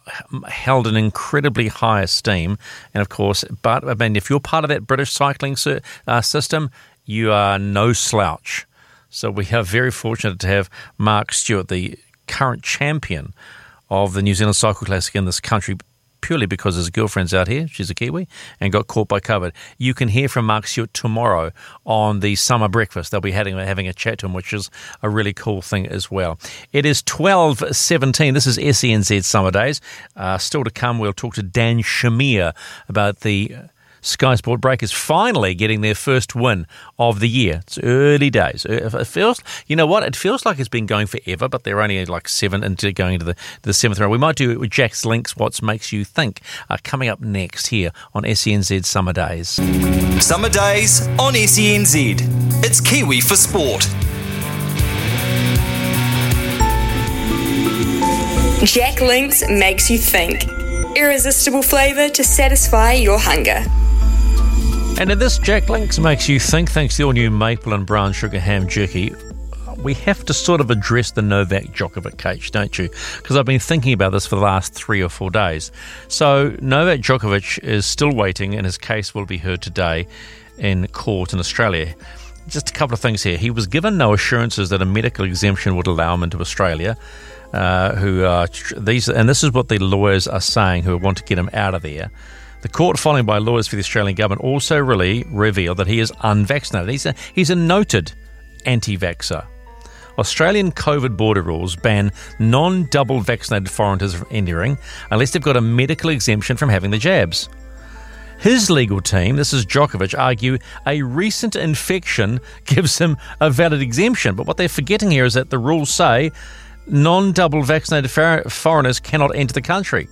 held in incredibly high esteem, and of course, but I mean, if you're part of that British cycling uh, system, you are no slouch. So we are very fortunate to have Mark Stewart, the current champion of the New Zealand Cycle Classic in this country purely because his girlfriend's out here, she's a Kiwi, and got caught by COVID. You can hear from Mark Stewart tomorrow on the summer breakfast. They'll be having, having a chat to him, which is a really cool thing as well. It is 12.17. This is SENZ Summer Days. Uh, still to come, we'll talk to Dan Shamir about the Sky Sport Breakers finally getting their first win of the year. It's early days. Uh, It feels, you know what? It feels like it's been going forever, but they're only like seven into going into the, the seventh round. We might do it with Jack's links. What makes you think? Uh, coming up next here on SENZ Summer Days. Summer days on SENZ. It's Kiwi for Sport. Jack Links makes you think. Irresistible flavour to satisfy your hunger. And in this Jack Links makes you think, thanks to your new maple and brown sugar ham jerky, we have to sort of address the Novak Djokovic case, don't you? Because I've been thinking about this for the last three or four days. So Novak Djokovic is still waiting, and his case will be heard today in court in Australia. Just a couple of things here. He was given no assurances that a medical exemption would allow him into Australia. Uh, who are these, and this is what the lawyers are saying who want to get him out of there. The court filing by lawyers for the Australian government also really revealed that he is unvaccinated. He's a, he's a noted anti vaxxer. Australian COVID border rules ban non double vaccinated foreigners from entering unless they've got a medical exemption from having the jabs. His legal team, this is Djokovic, argue a recent infection <laughs> gives him a valid exemption. But what they're forgetting here is that the rules say non double vaccinated foreigners cannot enter the country.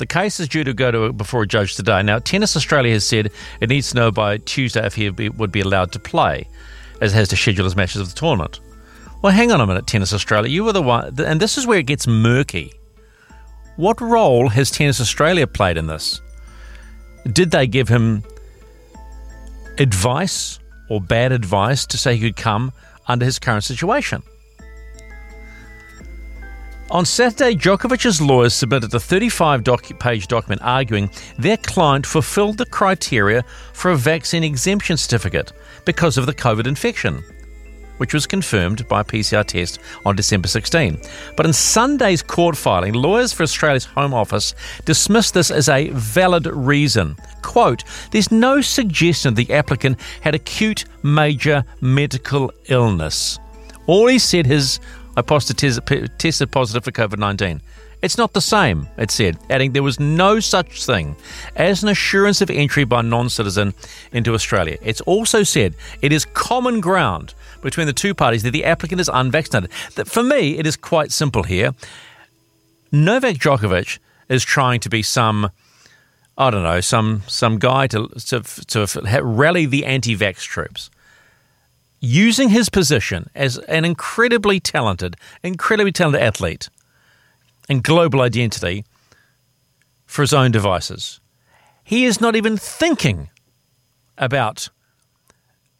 The case is due to go to before a judge today. Now, Tennis Australia has said it needs to know by Tuesday if he would be, allowed to play, as it has to schedule his matches of the tournament. Well, hang on a minute, Tennis Australia. You were the one, and this is where it gets murky. What role has Tennis Australia played in this? Did they give him advice or bad advice to say he could come under his current situation? On Saturday, Djokovic's lawyers submitted a 35 doc- page document arguing their client fulfilled the criteria for a vaccine exemption certificate because of the COVID infection, which was confirmed by a PCR test on December 16. But in Sunday's court filing, lawyers for Australia's Home Office dismissed this as a valid reason. Quote, there's no suggestion the applicant had acute major medical illness. All he said is, Posted- tested positive for COVID 19. It's not the same, it said, adding there was no such thing as an assurance of entry by non citizen into Australia. It's also said it is common ground between the two parties that the applicant is unvaccinated. That for me, it is quite simple here. Novak Djokovic is trying to be some, I don't know, some some guy to to, to rally the anti-vax troops using his position as an incredibly talented, incredibly talented athlete and global identity for his own devices. He is not even thinking about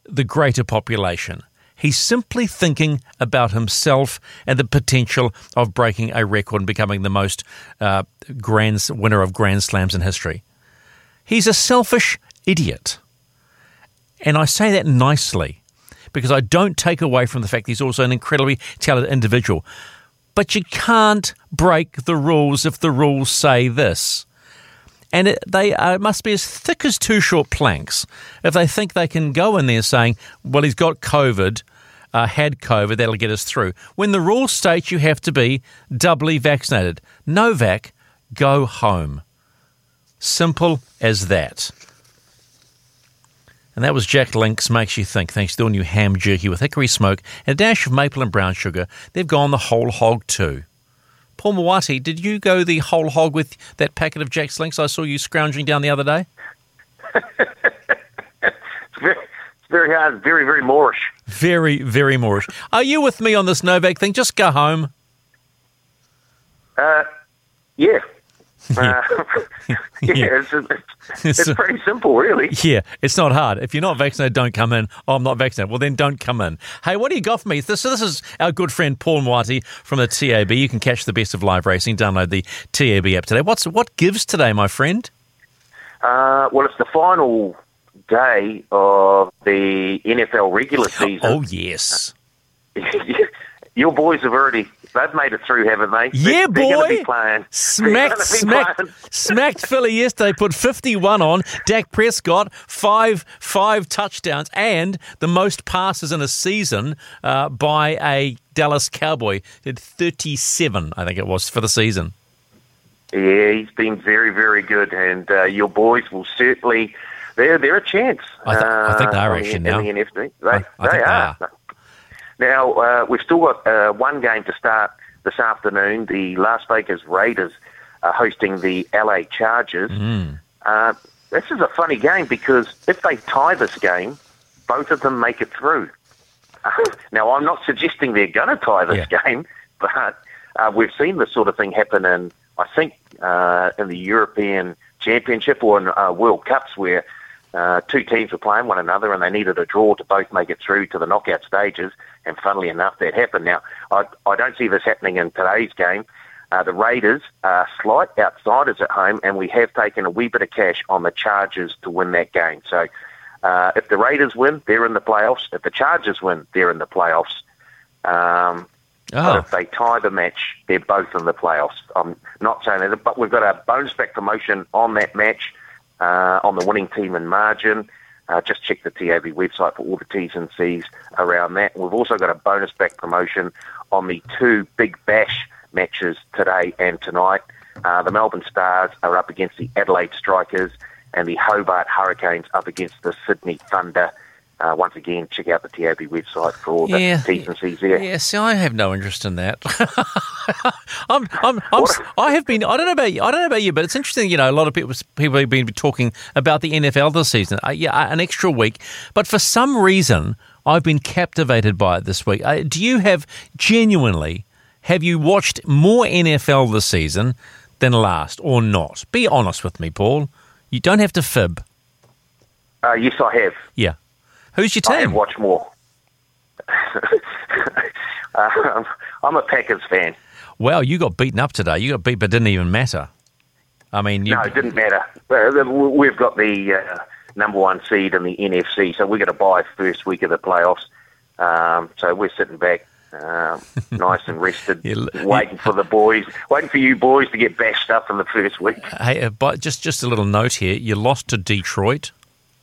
the greater population. He's simply thinking about himself and the potential of breaking a record and becoming the most uh, grand winner of Grand Slams in history. He's a selfish idiot. And I say that nicely because I don't take away from the fact he's also an incredibly talented individual. But you can't break the rules if the rules say this. And it, they uh, must be as thick as two short planks if they think they can go in there saying, well, he's got COVID, uh, had COVID, that'll get us through. When the rules state you have to be doubly vaccinated. Novak, go home. Simple as that. And that was Jack Links Makes You Think, thanks to their new ham jerky with hickory smoke and a dash of maple and brown sugar. They've gone the whole hog too. Paul Mwati, did you go the whole hog with that packet of Jack's Links I saw you scrounging down the other day? <laughs> it's very, it's very hard, very, very Moorish. Very, very Moorish. Are you with me on this Novak thing? Just go home. Uh, yeah. <laughs> Uh, <laughs> yeah, it's, it's, <laughs> it's pretty simple, really. Yeah, it's not hard. If you're not vaccinated, don't come in. Oh, I'm not vaccinated. Well, then don't come in. Hey, what do you got for me? This, so this is our good friend Paul Mwati from the TAB. You can catch the best of live racing. Download the TAB app today. What's what gives today, my friend? Uh, well, it's the final day of the NFL regular season. Oh yes. Your boys have already they've made it through, haven't they? Yeah, they're, boy. to be playing. Smacked, They're smacked, gonna playing. smacked Philly yesterday. Put fifty-one on. Dak Prescott five five touchdowns and the most passes in a season uh, by a Dallas Cowboy. Did thirty-seven, I think it was, for the season. Yeah, he's been very, very good, and uh, your boys will certainly. They're they're a chance. I, th- I think they uh, are in the- actually in now. the NFC. They, I- I they think they are. Now uh, we've still got uh, one game to start this afternoon. The Las Vegas Raiders are hosting the LA Chargers. Mm. Uh, this is a funny game because if they tie this game, both of them make it through. <laughs> now, I'm not suggesting they're going to tie this game, but uh, we've seen this sort of thing happen in, I think, uh, in the European Championship or in uh, World Cups where uh, two teams were playing one another and they needed a draw to both make it through to the knockout stages. And funnily enough, that happened. Now, I, I don't see this happening in today's game. Uh, the Raiders are slight outsiders at home, and we have taken a wee bit of cash on the Chargers to win that game. So, uh, if the Raiders win, they're in the playoffs. If the Chargers win, they're in the playoffs. Um, Oh. If they tie the match, they're both in the playoffs. I'm not saying that, but we've got a bonus back promotion on that match uh, on the winning team and margin. Uh, just check the TAB website for all the T's and C's around that. We've also got a bonus back promotion on the two Big Bash matches today and tonight. Uh, the Melbourne Stars are up against the Adelaide Strikers, and the Hobart Hurricanes up against the Sydney Thunder. Uh, once again, check out the TAB website for all the Yeah. T's and C's there. Yeah, see, I have no interest in that. <laughs> I'm, I'm, I'm, I have been. I don't know about you. I don't know about you, but it's interesting. You know, a lot of people, people have been talking about the NFL this season. Uh, yeah, an extra week, but for some reason, I've been captivated by it this week. Uh, do you have genuinely? Have you watched more NFL this season than last, or not? Be honest with me, Paul. You don't have to fib. Uh, yes, I have. Yeah. Who's your team? watched more. uh, <laughs> I'm a Packers fan. Well, you got beaten up today. You got beat, but it didn't even matter. I mean, you, No, it didn't matter. We've got the uh, number one seed in the NFC, so we're going to buy first week of the playoffs. Um, so we're sitting back, um, <laughs> nice and rested, waiting for the boys, waiting for you boys to get bashed up in the first week. Hey, uh, but just just a little note here. You lost to Detroit.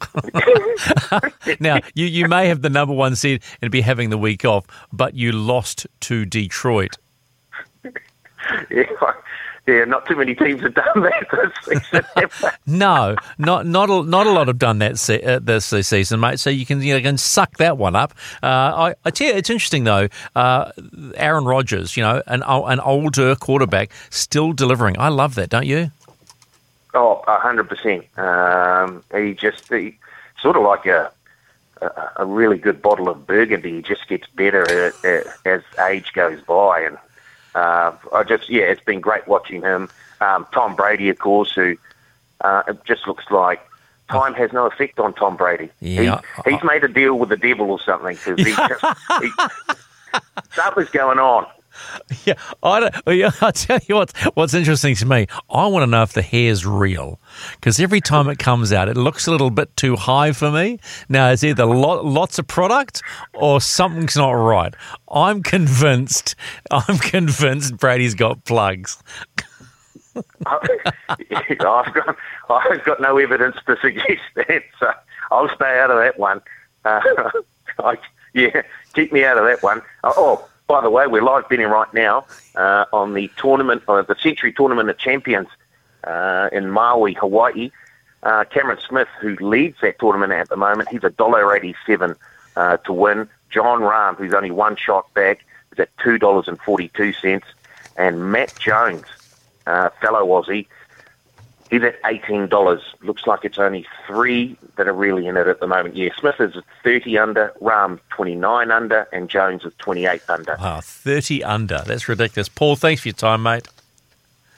<laughs> now you you may have the number one seed and be having the week off, but you lost to Detroit. yeah, yeah, not too many teams have done that this season. <laughs> No, not not a, not a lot have done that se- uh, this season, mate. So you can you can suck that one up. Uh, I, I tell you, it's interesting though. Uh, Aaron Rodgers, you know, an an older quarterback, still delivering. I love that, don't you? Oh, a hundred percent. Um, he just he, sort of like a, a a really good bottle of Burgundy. He just gets better as age goes by, and uh, I just yeah, it's been great watching him. Um, Tom Brady, of course, who uh, it just looks like time has no effect on Tom Brady. Yeah. he, he's made a deal with the devil or something because he <laughs> just he, something's going on. <laughs> Yeah, I don't, <laughs> yeah, I'll tell you what's, what's interesting to me. I want to know if the hair's real because every time it comes out, it looks a little bit too high for me. Now, it's either lot, lots of product or something's not right. I'm convinced, <laughs> I'm convinced Brady's got plugs. I've got I've got no evidence to suggest that, so I'll stay out of that one. Uh, I, yeah, keep me out of that one. Oh, by the way, we're live betting right now uh, on the tournament, uh, the Sentry Tournament of Champions uh, in Maui, Hawaii. Uh, Cameron Smith, who leads that tournament at the moment, he's a dollar eighty-seven uh, to win. Jon Rahm, who's only one shot back, is at two dollars and forty-two cents, and Matt Jones, uh, fellow Aussie, he's at eighteen dollars. Looks like it's only three that are really in it at the moment. Yeah, Smith is at thirty under, Rahm twenty-nine under, and Jones is twenty-eight under. Wow, 30 under. That's ridiculous. Paul, thanks for your time, mate.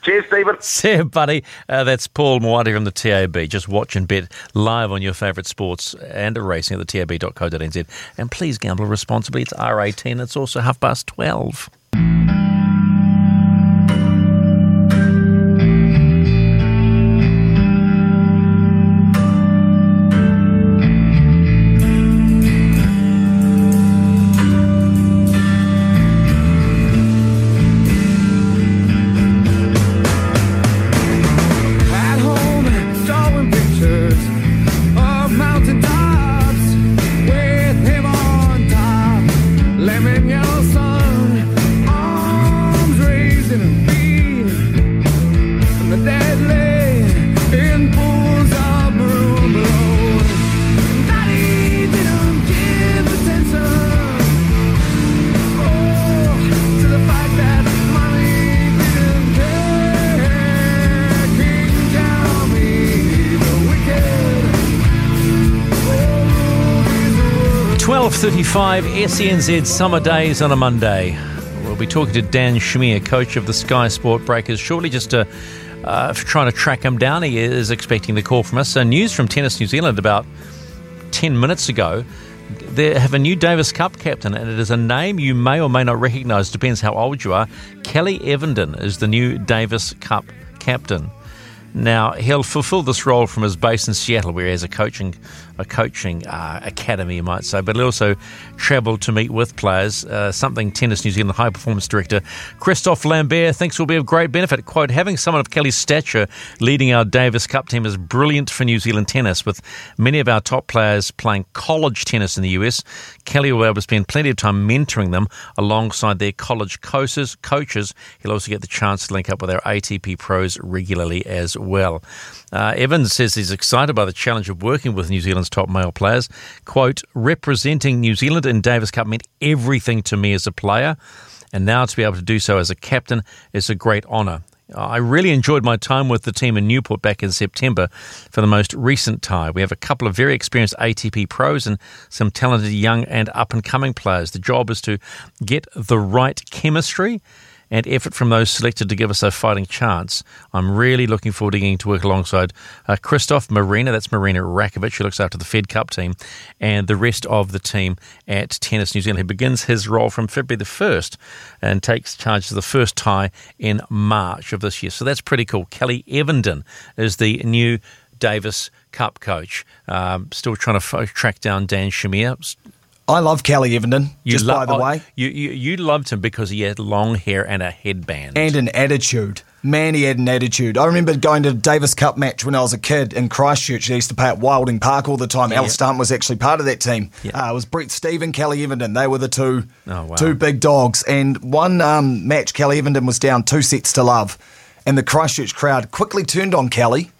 Cheers, Stephen. <laughs> See you, buddy. Uh, that's Paul Mwati from the TAB. Just watch and bet live on your favourite sports and racing at the tab.co.nz. And please gamble responsibly. It's R18. It's also half past 12. 12.35 SENZ Summer Days on a Monday. We'll be talking to Dan Shamir, coach of the Sky Sport Breakers, shortly just to uh, trying to track him down. He is expecting the call from us. So news from Tennis New Zealand about 10 minutes ago. They have a new Davis Cup captain, and it is a name you may or may not recognise, depends how old you are. Kelly Evenden is the new Davis Cup captain. Now he'll fulfil this role from his base in Seattle, where he has a coaching a coaching uh, academy, you might say. But he'll also travel to meet with players. Uh, something Tennis New Zealand high performance director Christophe Lambert thinks will be of great benefit. Quote: Having someone of Kelly's stature leading our Davis Cup team is brilliant for New Zealand tennis. With many of our top players playing college tennis in the US, Kelly will be able to spend plenty of time mentoring them alongside their college coaches. Coaches. He'll also get the chance to link up with our ATP pros regularly as well. Uh, Evans says he's excited by the challenge of working with New Zealand's top male players. Quote, representing New Zealand in Davis Cup meant everything to me as a player, and now to be able to do so as a captain is a great honour. I really enjoyed my time with the team in Newport back in September for the most recent tie. We have a couple of very experienced ATP pros and some talented young and up and coming players. The job is to get the right chemistry and effort from those selected to give us a fighting chance. I'm really looking forward to getting to work alongside uh, Christoph Marina, that's Marina Erakovic, who looks after the Fed Cup team, and the rest of the team at Tennis New Zealand. He begins his role from February the 1st and takes charge of the first tie in March of this year. So that's pretty cool. Kelly Evenden is the new Davis Cup coach. Um, still trying to track down Dan Shamir. I love Kelly Evenden, You just lo- by the oh, way. You, you you loved him because he had long hair and a headband. And an attitude. Man, he had an attitude. I remember going to a Davis Cup match when I was a kid in Christchurch. They used to play at Wilding Park all the time. Yeah. Alice Stunt was actually part of that team. Uh, it was Brett Steven, Kelly Evenden. They were the two, Oh, wow. two big dogs. And one um, match, Kelly Evenden was down two sets to love. And the Christchurch crowd quickly turned on Kelly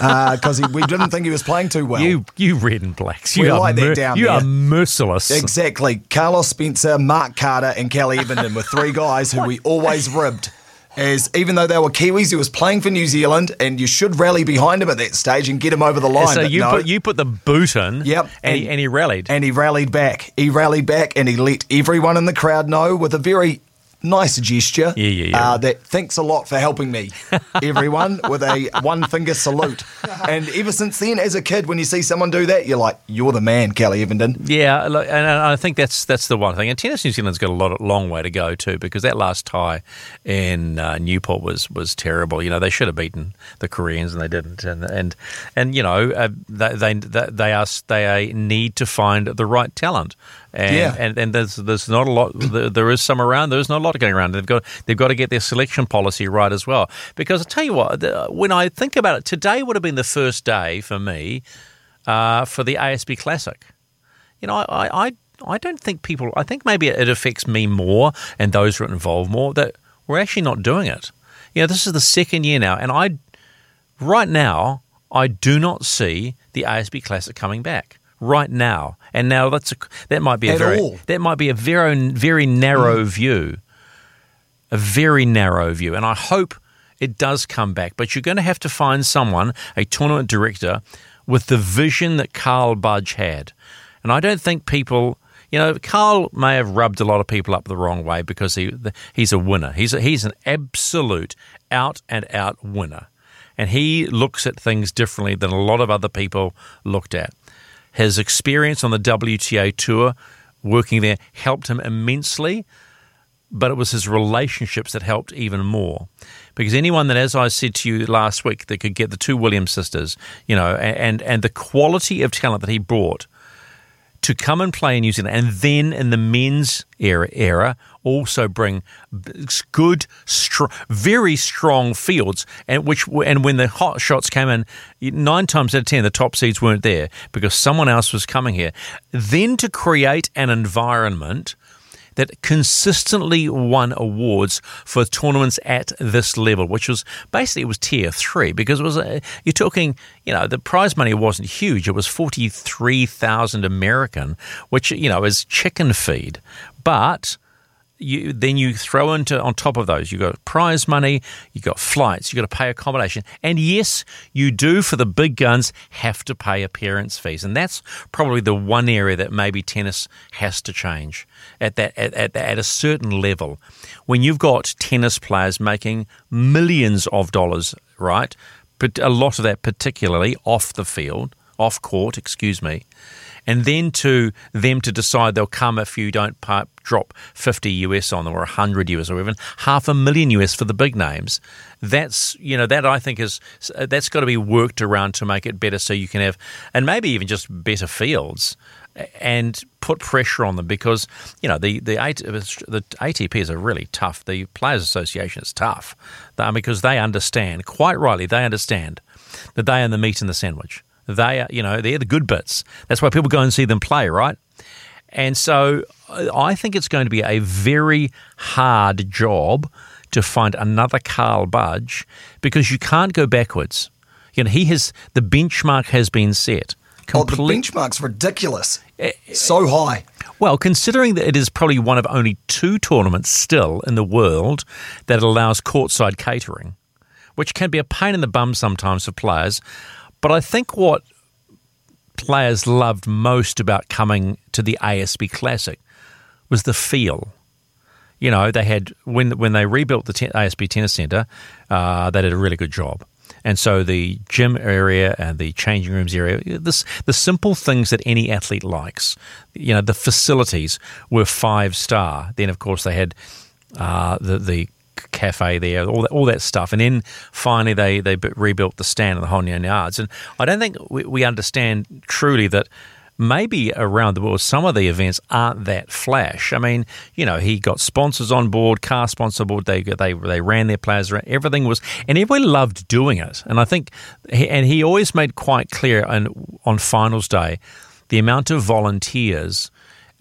Uh, because we didn't think he was playing too well. You you red and blacks. You We are like that mer- down You there. are merciless. Exactly. Carlos Spencer, Mark Carter, and Kelly Evenden were three guys who we always ribbed. As even though they were Kiwis, he was playing for New Zealand, and you should rally behind him at that stage and get him over the line. so you no. put you put the boot in. Yep, and, he, and he rallied. And he rallied back. He rallied back, and he let everyone in the crowd know with a very nice gesture. Yeah, yeah, yeah. Uh, that thanks a lot for helping me, <laughs> everyone, with a one finger salute. And ever since then, as a kid, when you see someone do that, you're like, "You're the man, Kelly Evenden." Yeah, look, and I think that's that's the one thing. And tennis New Zealand's got a lot, long way to go too, because that last tie in uh, Newport was was terrible. You know, they should have beaten the Koreans and they didn't. And and and you know, uh, they, they they are they need to find the right talent. And, Yeah. and and there's there's not a lot. There there is some around. There's not a lot going around. They've got they've got to get their selection policy right as well. Because I tell you what, when I think about it, today would have been the first day for me uh, for the ASB Classic. You know, I, I I don't think people. I think maybe it affects me more and those who are involved more that we're actually not doing it. You know, this is the second year now, and I right now I do not see the ASB Classic coming back right now. And now that's a, that might be a At very all. that might be a very very narrow mm. view, a very narrow view, and I hope it does come back. But you're going to have to find someone, a tournament director, with the vision that Karl Budge had, and I don't think people. You know, Karl may have rubbed a lot of people up the wrong way because he he's a winner. He's a, he's an absolute out and out winner, and he looks at things differently than a lot of other people looked at. His experience on the WTA tour, working there, helped him immensely, but it was his relationships that helped even more. Because anyone that, as I said to you last week, that could get the two Williams sisters, you know, and and the quality of talent that he brought to come and play in New Zealand, and then in the men's era, era also bring good, str- very strong fields, and which and when the hot shots came in, nine times out of ten the top seeds weren't there because someone else was coming here. Then to create an environment that consistently won awards for tournaments at this level, which was basically it was tier three because it was a, you're talking you know the prize money wasn't huge; it was forty three thousand American, which you know is chicken feed, but you, then you throw into on top of those, you've got prize money, you've got flights, you've got to pay accommodation. And yes, you do for the big guns have to pay appearance fees. And that's probably the one area that maybe tennis has to change at that at, at, at a certain level. When you've got tennis players making millions of dollars, right? But a lot of that particularly off the field, off court, excuse me and then to them to decide they'll come if you don't drop 50 US on them or 100 US or even half a million US for the big names. That's, you know, that I think is, that's got to be worked around to make it better so you can have, and maybe even just better fields and put pressure on them because, you know, the, the, the ATP is a really tough, the Players Association is tough uh, because they understand, quite rightly, they understand that they are the meat in the sandwich. They are, you know, they're the good bits. That's why people go and see them play, right? And so I think it's going to be a very hard job to find another Karl Budge because you can't go backwards. You know, he has the benchmark has been set. Oh, the benchmark's ridiculous. Eh, eh, so high. Well, considering that it is probably one of only two tournaments still in the world that allows courtside catering, which can be a pain in the bum sometimes for players. But I think what players loved most about coming to the ASB Classic was the feel. You know, they had when when they rebuilt the ASB Tennis Centre, uh, they did a really good job. And so the gym area and the changing rooms area, this, the simple things that any athlete likes, you know, the facilities were five star. Then, of course, they had uh, the the cafe there, all that, all that stuff. And then finally they, they rebuilt the stand and the nine yards. And I don't think we, we understand truly that maybe around the world, some of the events aren't that flash. I mean, you know, he got sponsors on board, car sponsor board. They they they ran their around. Everything was, and everybody loved doing it. And I think, and he always made quite clear on on finals day the amount of volunteers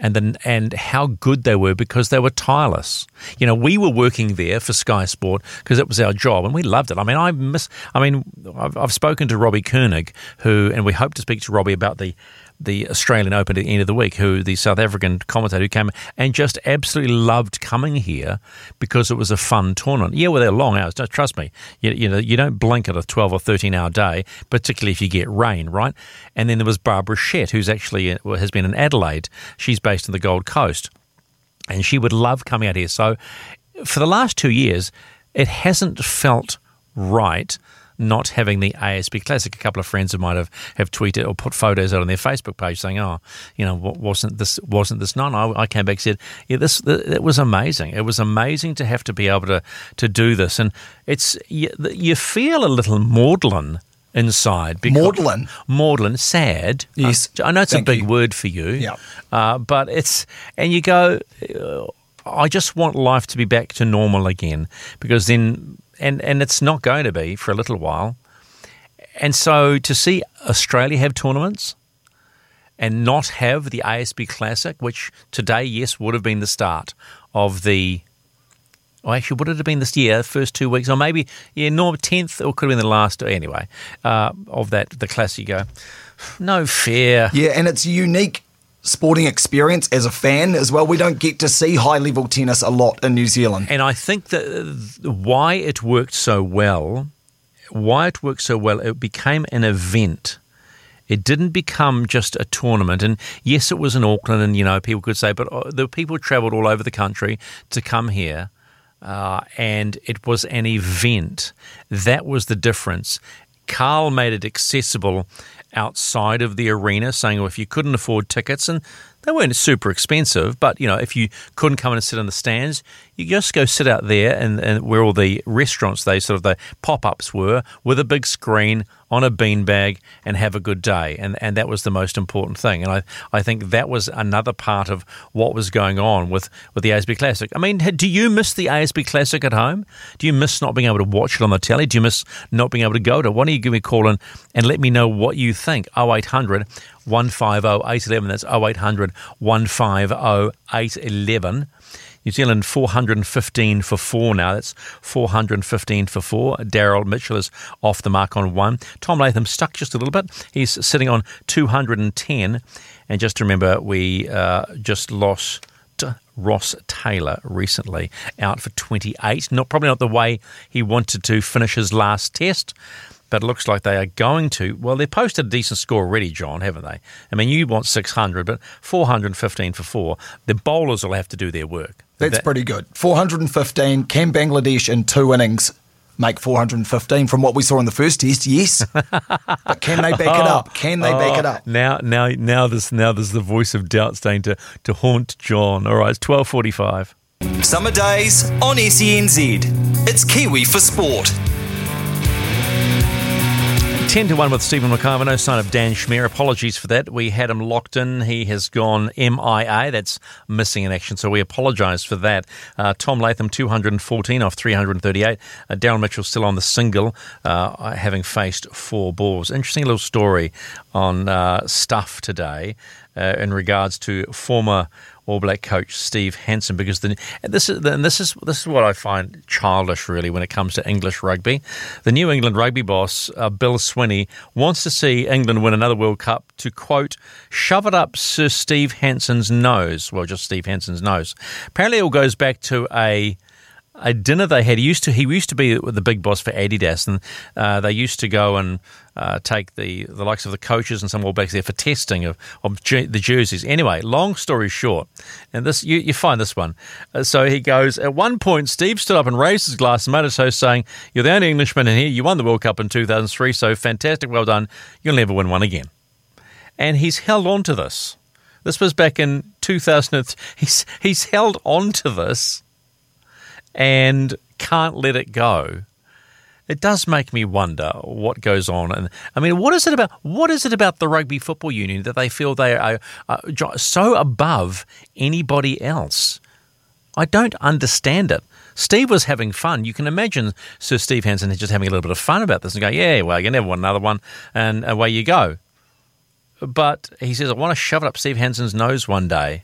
and the, and how good they were because they were tireless. You know, we were working there for Sky Sport because it was our job and we loved it. I mean, I miss. I mean, I've, I've spoken to Robbie Koenig, who, and we hope to speak to Robbie about the the Australian Open at the end of the week, who the South African commentator who came and just absolutely loved coming here because it was a fun tournament. Yeah, well, they're long hours. Trust me, you, you know you don't blink at a twelve or thirteen hour day, particularly if you get rain, right? And then there was Barbara Schett, who's actually uh, has been in Adelaide. She's based in the Gold Coast, and she would love coming out here. So, for the last two years, it hasn't felt right not having the ASB Classic. A couple of friends of mine have, have tweeted or put photos out on their Facebook page saying, "Oh, you know, wasn't this wasn't this none?" I, I came back and said, "Yeah, this it was amazing. It was amazing to have to be able to to do this, and it's you, you feel a little maudlin." inside. Because, maudlin. Maudlin, sad. Yes. I, I know it's Thank a big you. word for you. Yeah. Uh, but it's, and you go, uh, I just want life to be back to normal again because then and and it's not going to be for a little while. And so to see Australia have tournaments and not have the ASB Classic, which today, yes, would have been the start of the. Oh, actually, would it have been this year, first two weeks, or maybe yeah, no tenth, or could have been the last. Anyway, uh, of that the classic. Go, no fair. Yeah, and it's unique sporting experience as a fan as well. We don't get to see high level tennis a lot in New Zealand. And I think that why it worked so well, why it worked so well, it became an event. It didn't become just a tournament. And yes, it was in Auckland, and you know, people could say, but uh, the people travelled all over the country to come here. Uh, and it was an event. That was the difference. Karl made it accessible outside of the arena, saying, well, if you couldn't afford tickets, and they weren't super expensive, but you know, if you couldn't come in and sit in the stands, you just go sit out there and, and where all the restaurants, they sort of the pop ups were, with a big screen on a beanbag and have a good day. And and that was the most important thing. And I, I think that was another part of what was going on with, with the ASB Classic. I mean, do you miss the ASB Classic at home? Do you miss not being able to watch it on the telly? Do you miss not being able to go to? Why don't you give me a call and, and let me know what you think? 0800 150 811. That's 0800 150 811. New Zealand 415 for four now. That's 415 for four. Daryl Mitchell is off the mark on one. Tom Latham stuck just a little bit. He's sitting on 210. And just remember, we uh, just lost lost Ross Taylor recently, out for 28. Not probably not the way he wanted to finish his last test, but it looks like they are going to. Well, they've posted a decent score already, John, haven't they? I mean, you want 600, but 415 for four. The bowlers will have to do their work. That's That- pretty good. 415. Can Bangladesh in two innings make 415 from what we saw in the first test? Yes. <laughs> but can they back it up? Can they back it Oh, up? Now, now, now, there's now there's the voice of doubt starting to, to haunt John. All right, it's 12:45. Summer days on SENZ. It's Kiwi for Sport. 10 to 1 with Stephen McIver. No sign of Dan Shamir. Apologies for that. We had him locked in. He has gone MIA. That's missing in action. So we apologise for that. Uh, Tom Latham, 214 off 338. Uh, Darren Mitchell still on the single, uh, having faced four balls. Interesting little story on uh, stuff today uh, in regards to former All Black coach Steve Hansen because the, this is and this is this is what I find childish really when it comes to English rugby. The New England rugby boss uh, Bill Sweeney wants to see England win another World Cup to quote shove it up Sir Steve Hansen's nose. Well, just Steve Hansen's nose. Apparently, it all goes back to a a dinner they had. He used to he used to be the big boss for Adidas, and uh, they used to go and uh, take the, the likes of the coaches and some All Blacks there for testing of, of jer- the jerseys. Anyway, long story short, and this you, you find this one. Uh, so he goes. At one point, Steve stood up and raised his glass and made a toast, saying, "You're the only Englishman in here. You won the World Cup in 2003, so fantastic, well done. You'll never win one again." And he's held on to this. This was back in 2000. <laughs> He's he's held on to this and can't let it go. It does make me wonder what goes on, and I mean, what is it about? What is it about the rugby football union that they feel they are so above anybody else? I don't understand it. Steve was having fun. You can imagine Sir Steve Hansen just having a little bit of fun about this and going, "Yeah, well, you never want another one," and away you go. But he says, "I want to shove it up Steve Hansen's nose one day."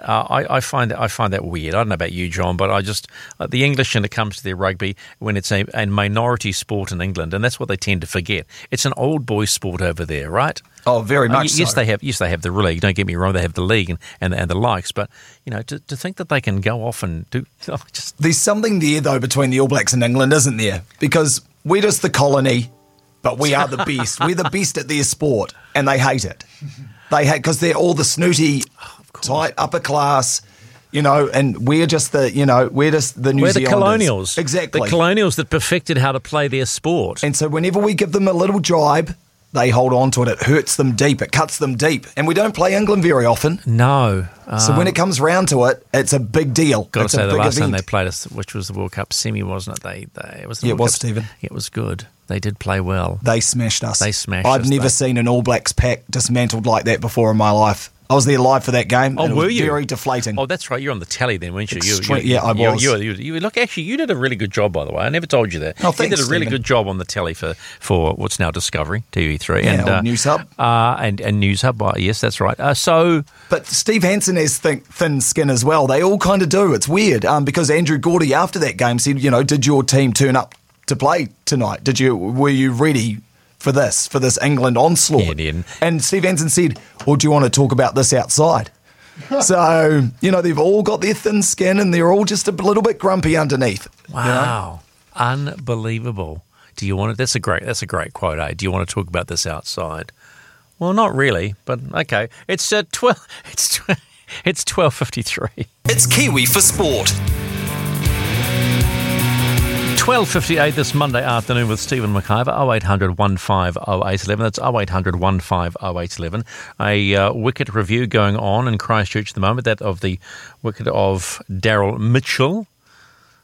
Uh, I, I find that I find that weird. I don't know about you, John, but I just uh, the English when it comes to their rugby, when it's a, a minority sport in England, and that's what they tend to forget. It's an old boys sport over there, right? Oh, very Uh, much y- yes, so. they have. Yes, they have the league. Don't get me wrong; they have the league and, and, and the likes. But you know, to, to think that they can go off and do <laughs> oh, just There's something there, though, between the All Blacks and England, isn't there? Because we're just the colony, but we are the best. we're the best at their sport, and they hate it. They hate because they're all the snooty, tight, upper class, you know, and we're just the, you know, we're just the New we're the Zealanders. colonials, Exactly. the colonials that perfected how to play their sport. And so whenever we give them a little jibe, they hold on to it. It hurts them deep. It cuts them deep. And we don't play England very often. No. so when it um, comes round to it, it's a big deal. Got to say, the last time they played us, which was the World Cup semi, wasn't it? They, they it was. The Yeah, it World was, Cup- Stephen. It was good. They did play well. They smashed us. They smashed I've us. never They- seen an All Blacks pack dismantled like that before in my life. I was there live for that game. Oh, and it were was you? Very deflating. Oh, that's right. You're on the telly then, weren't you? You- you, yeah, I was. You, you, you- look, actually, you did a really good job, by the way. I never told you that. Oh, you thanks, did a really Stephen. good job on the telly for, for what's now Discovery TV3 Yeah, and old News Hub. uh, and and News Hub. uh, yes, that's right. Uh, so But Steve Hansen has thin, thin skin as well. They all kind of do. It's weird um, because Andrew Gourdie after that game said, you know, did your team turn up to play tonight? Did you were you ready for this for this England onslaught? And Steve Hansen said, well, do you want to talk about this outside? <laughs> so you know they've all got their thin skin and they're all just a little bit grumpy underneath. you know? wow, unbelievable. Do you want to? That's a great. That's a great quote. Eh? Do you want to talk about this outside? Well, not really, but okay. It's uh, twelve. <laughs> It's tw- <laughs> it's twelve fifty three. It's Kiwi for Sport. 12.58 this Monday afternoon with Stephen McIver, 0800 150811. That's 0800 150811. A uh, wicket review going on in Christchurch at the moment, that of the wicket of Daryl Mitchell.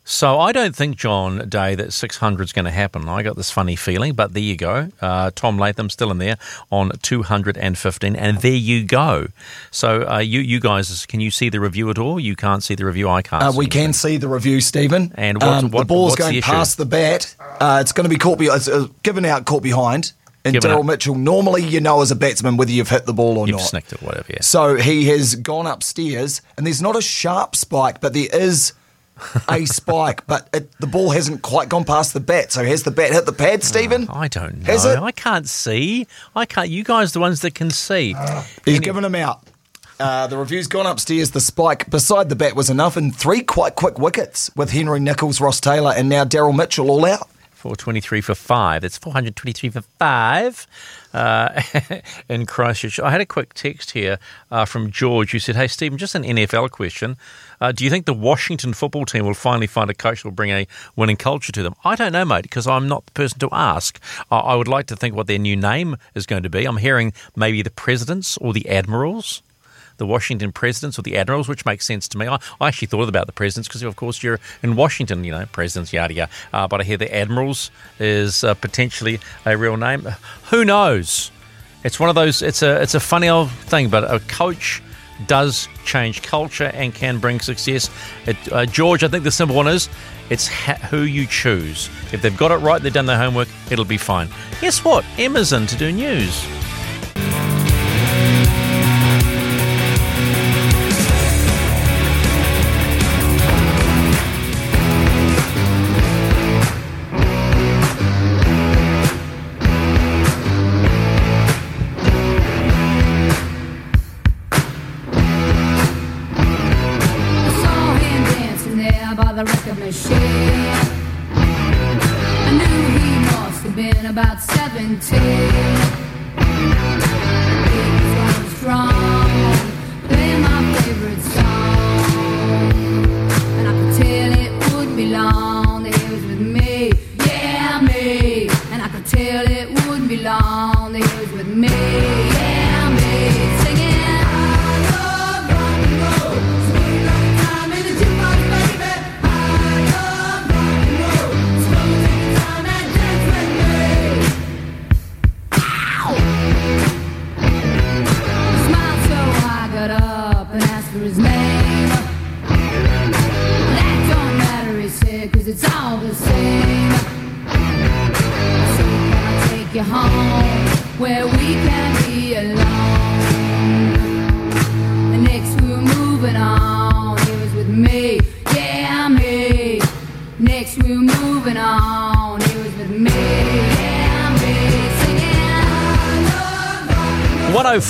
So I don't think, John Day, that 600 is going to happen. I got this funny feeling, but there you go. Uh, Tom Latham still in there on 215, and there you go. So uh, you you guys, can you see the review at all? You can't see the review. I can't. Uh, we can see the review, Stephen. And what- um, the what- ball's what's going the past the bat. Uh, it's going to be caught. Be- it's, uh, given out, caught behind. And Daryl. Mitchell, normally you know as a batsman whether you've hit the ball or You've not. snicked it, whatever. Yeah. So he has gone upstairs, and there's not a sharp spike, but there is a spike. But it, the ball hasn't quite gone past the bat. So has the bat hit the pad, Stephen? I don't know. Has it? I can't see. I can't. You guys, are the ones that can see. He's given him out. Uh, the review's gone upstairs. The spike beside the bat was enough, and three quite quick wickets with Henry Nicholls, Ross Taylor, and now Daryl Mitchell all out. 423 for five. That's 423 for five uh, <laughs> in Christchurch. I had a quick text here uh, from George who said, Hey, Stephen, just an NFL question. Uh, do you think the Washington football team will finally find a coach that will bring a winning culture to them? I don't know, mate, because I'm not the person to ask. I, I would like to think what their new name is going to be. I'm hearing maybe the Presidents or the Admirals the Washington presidents or the admirals, which makes sense to me. I, I actually thought about the presidents because, of course, you're in Washington, you know, presidents, yada yada. Uh, but I hear the admirals is uh, potentially a real name. Who knows? It's one of those. It's a it's a funny old thing, but a coach does change culture and can bring success. It, uh, George, I think the simple one is it's ha- who you choose. If they've got it right, they've done their homework, it'll be fine. Guess what? Emma's in to do news.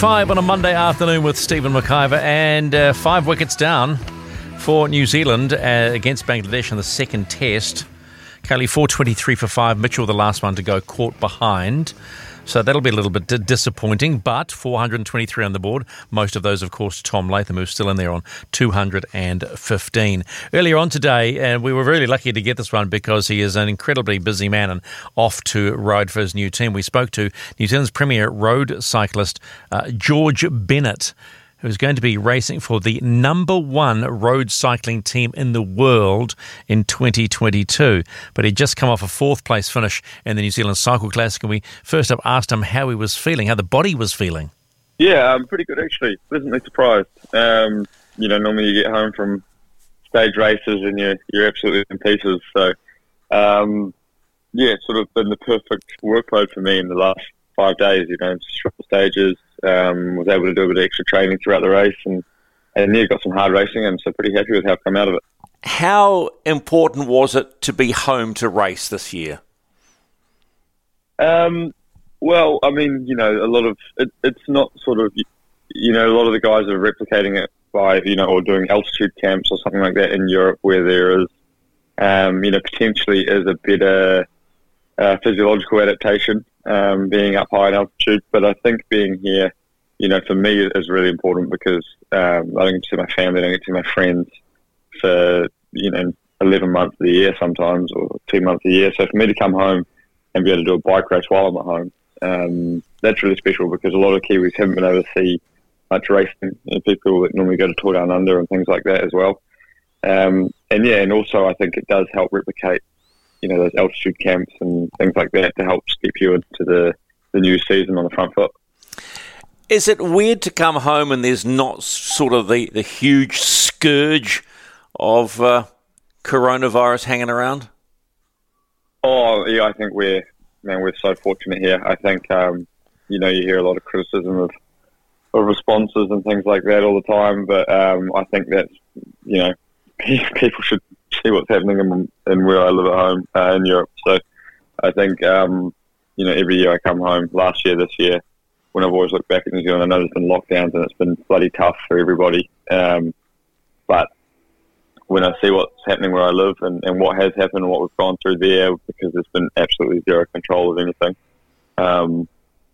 5 on a Monday afternoon with Stephen McIver, and uh, five wickets down for New Zealand uh, against Bangladesh in the second test. Kelly 423 for five. Mitchell, the last one to go, caught behind. So that'll be a little bit disappointing, but 423 on the board. Most of those, of course, Tom Latham, who's still in there on 215. Earlier on today, and we were really lucky to get this one because he is an incredibly busy man and off to ride for his new team. We spoke to New Zealand's premier road cyclist, uh, George Bennett who's going to be racing for the number one road cycling team in the world in 2022. But he'd just come off a fourth place finish in the New Zealand Cycle Classic, and we first up asked him how he was feeling, how the body was feeling. Yeah, I'm pretty good actually. Pleasantly surprised. Um, you know, normally you get home from stage races and you're you're absolutely in pieces. So, um, yeah, sort of been the perfect workload for me in the last five days. You know, short stages. Um, was able to do a bit of extra training throughout the race, and and yeah, got some hard racing, and so pretty happy with how I've come out of it. How important was it to be home to race this year? Um, well, I mean, you know, a lot of it, it's not sort of, you know, a lot of the guys are replicating it by, you know, or doing altitude camps or something like that in Europe, where there is, um, you know, potentially is a better uh, physiological adaptation um, being up high in altitude. But I think being here, you know, for me is really important because um, I don't get to see my family, I don't get to see my friends for, you know, 11 months of the year sometimes or two months the year. So for me to come home and be able to do a bike race while I'm at home, um, that's really special because a lot of Kiwis haven't been able to see much racing. You know, people that normally go to Tour Down Under and things like that as well. Um, and yeah, and also I think it does help replicate, you know, those altitude camps and things like that to help skip you into the, the new season on the front foot. Is it weird to come home and there's not sort of the, the huge scourge of uh, coronavirus hanging around? Oh yeah, I think we're man, we're so fortunate here. I think um, you know you hear a lot of criticism of of responses and things like that all the time, but um, I think that you know <laughs> people should see what's happening in, in where I live at home uh, in Europe. So I think um, you know every year I come home. Last year, this year, when I've always looked back at New Zealand, I know there's been lockdowns and it's been bloody tough for everybody. Um, but when I see what's happening where I live and, and what has happened and what we've gone through there, because there's been absolutely zero control of anything, um,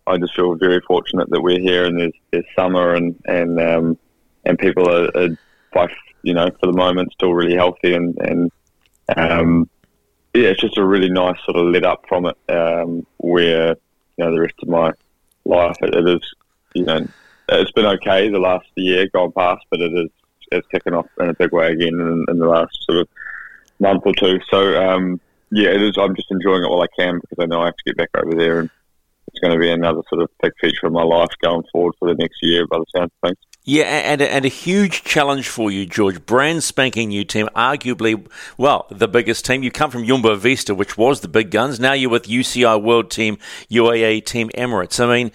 I just feel very fortunate that we're here and there's, there's summer and and um, and people are, are, by, you know, for the moment, still really healthy and and um, yeah, it's just a really nice sort of let up from it. Um, where you know the rest of my life, it, it is, you know, it's been okay the last year gone past, but it is it's kicking off in a big way again in, in the last sort of month or two. So um, yeah, it is. I'm just enjoying it while I can because I know I have to get back over there, and it's going to be another sort of big feature of my life going forward for the next year. By the sound of things. Yeah, and and a huge challenge for you, George. Brand spanking new team, arguably, well, the biggest team. You come from Jumbo Visma, which was the big guns. Now you're with UCI World Team, UAE Team Emirates. I mean,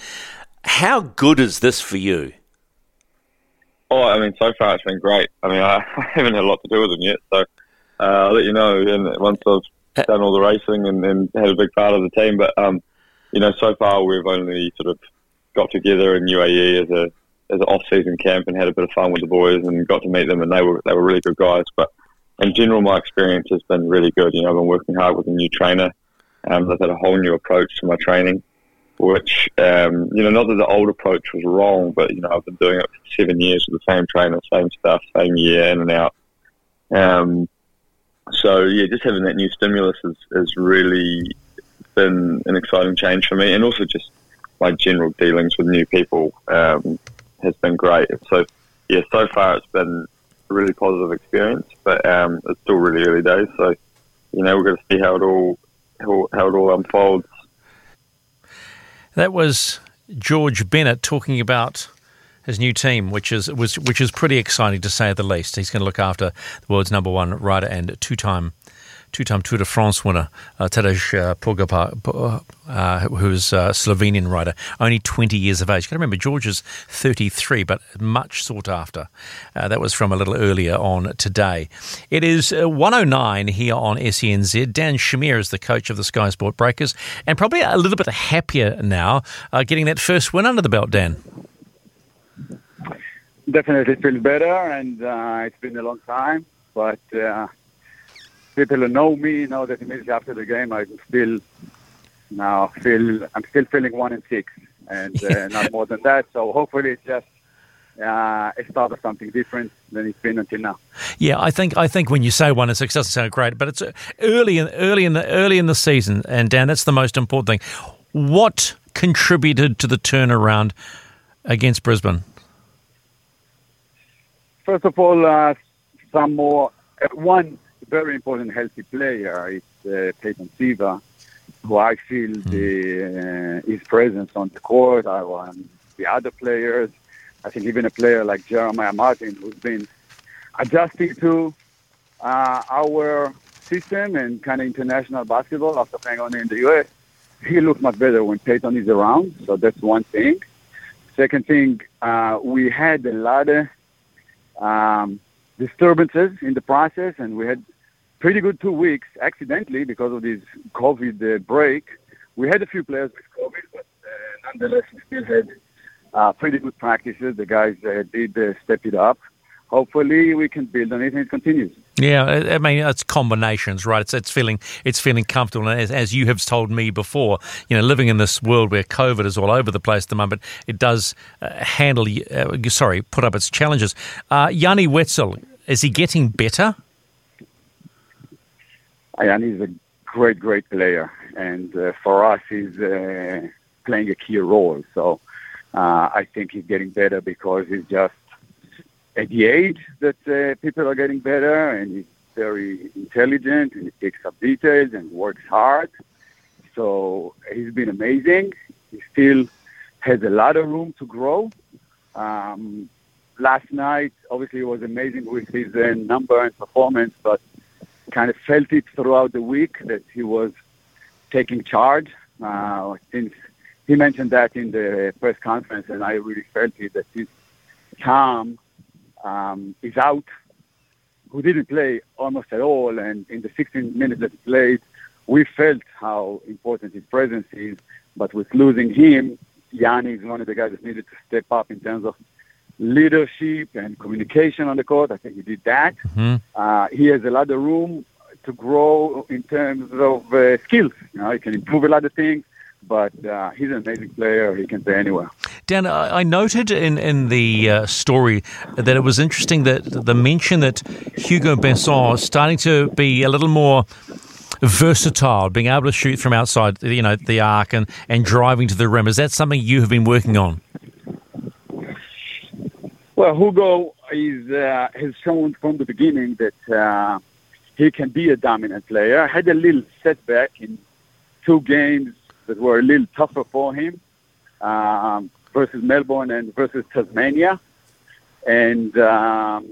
how good is this for you? Oh, I mean, so far it's been great. I mean, <laughs> I, haven't had a lot to do with them yet, so uh, I'll let you know and once I've done all the racing and, and had a big part of the team. But um, you know, so far we've only sort of got together in UAE as a as an off-season camp and had a bit of fun with the boys and got to meet them, and they were they were really good guys. But in general, my experience has been really good. You know, I've been working hard with a new trainer. Um, they've had a whole new approach to my training which um, you know, not that the old approach was wrong, but you know, I've been doing it for seven years with the same trainer, same stuff, same year in and out. Um, so yeah, just having that new stimulus has, has really been an exciting change for me, and also just my general dealings with new people um, has been great. So yeah, so far it's been a really positive experience, but um, it's still really early days. So you know, we're going to see how it all how, how it all unfolds. That was George Bennett talking about his new team, which is was which is pretty exciting to say the least. He's going to look after the world's number one rider and two-time two-time Tour de France winner uh, Tadej uh, Pogacar, uh, who's a Slovenian rider, only 20 years of age. You got to remember, George is 33, but much sought after. Uh, that was from a little earlier on today. It is uh, 109 here on SENZ. Dan Shamir is the coach of the Sky Sport Breakers, and probably a little bit happier now, uh, getting that first win under the belt, Dan. Definitely feel better, and uh, it's been a long time, but uh, people who know me know that immediately after the game, I still now feel I'm still feeling one and six, and uh, <laughs> not more than that. So hopefully, it's just uh, a start of something different than it's been until now. Yeah, I think I think when you say one and six, doesn't sound great, but it's uh, early in early in the early in the season, and Dan, that's the most important thing. What contributed to the turnaround against Brisbane? First of all, uh, some more uh, one very important healthy player is uh, Peyton Siva, who I feel mm. the, uh, his presence on the court. I want the other players. I think even a player like Jeremiah Martin, who's been adjusting to uh, our system and kind of international basketball after playing only in the U.S. He looks much better when Peyton is around, so that's one thing. Second thing, uh, we had a lot of um, disturbances in the process, and we had pretty good two weeks accidentally because of this COVID uh, break. We had a few players with COVID, but uh, nonetheless, we still had uh, pretty good practices. The guys uh, did uh, step it up. Hopefully, we can build on it and it continues. Yeah, I mean it's combinations, right? It's it's feeling it's feeling comfortable, and as, as you have told me before, you know, living in this world where COVID is all over the place at the moment, it does uh, handle, sorry, put up its challenges. Uh, Yanni Wetzell, is he getting better? Yanni is a great, great player, and uh, for us, he's uh, playing a key role. So uh, I think he's getting better because he's just at the age that uh, people are getting better, and he's very intelligent, and he picks up details and works hard. So he's been amazing. He still has a lot of room to grow. Um, last night, obviously, was amazing with his uh, number and performance, but kind of felt it throughout the week that he was taking charge. Uh, since he mentioned that in the press conference, and I really felt it that his calm um, is out, who didn't play almost at all, and in the 16 minutes that he played, we felt how important his presence is. But with losing him, Yanni is one of the guys that needed to step up in terms of leadership and communication on the court. I think he did that. Mhm. Uh, he has a lot of room to grow in terms of uh, skills. You know, he can improve a lot of things, but uh, he's an amazing player. He can play anywhere. Dan, I noted in, in the uh, story that it was interesting that the mention that Hugo Besson is starting to be a little more versatile, being able to shoot from outside, you know, the arc and, and driving to the rim. Is that something you have been working on? Well, Hugo is uh, has shown from the beginning that uh, he can be a dominant player. Had a little setback in two games that were a little tougher for him um, versus Melbourne and versus Tasmania, and um,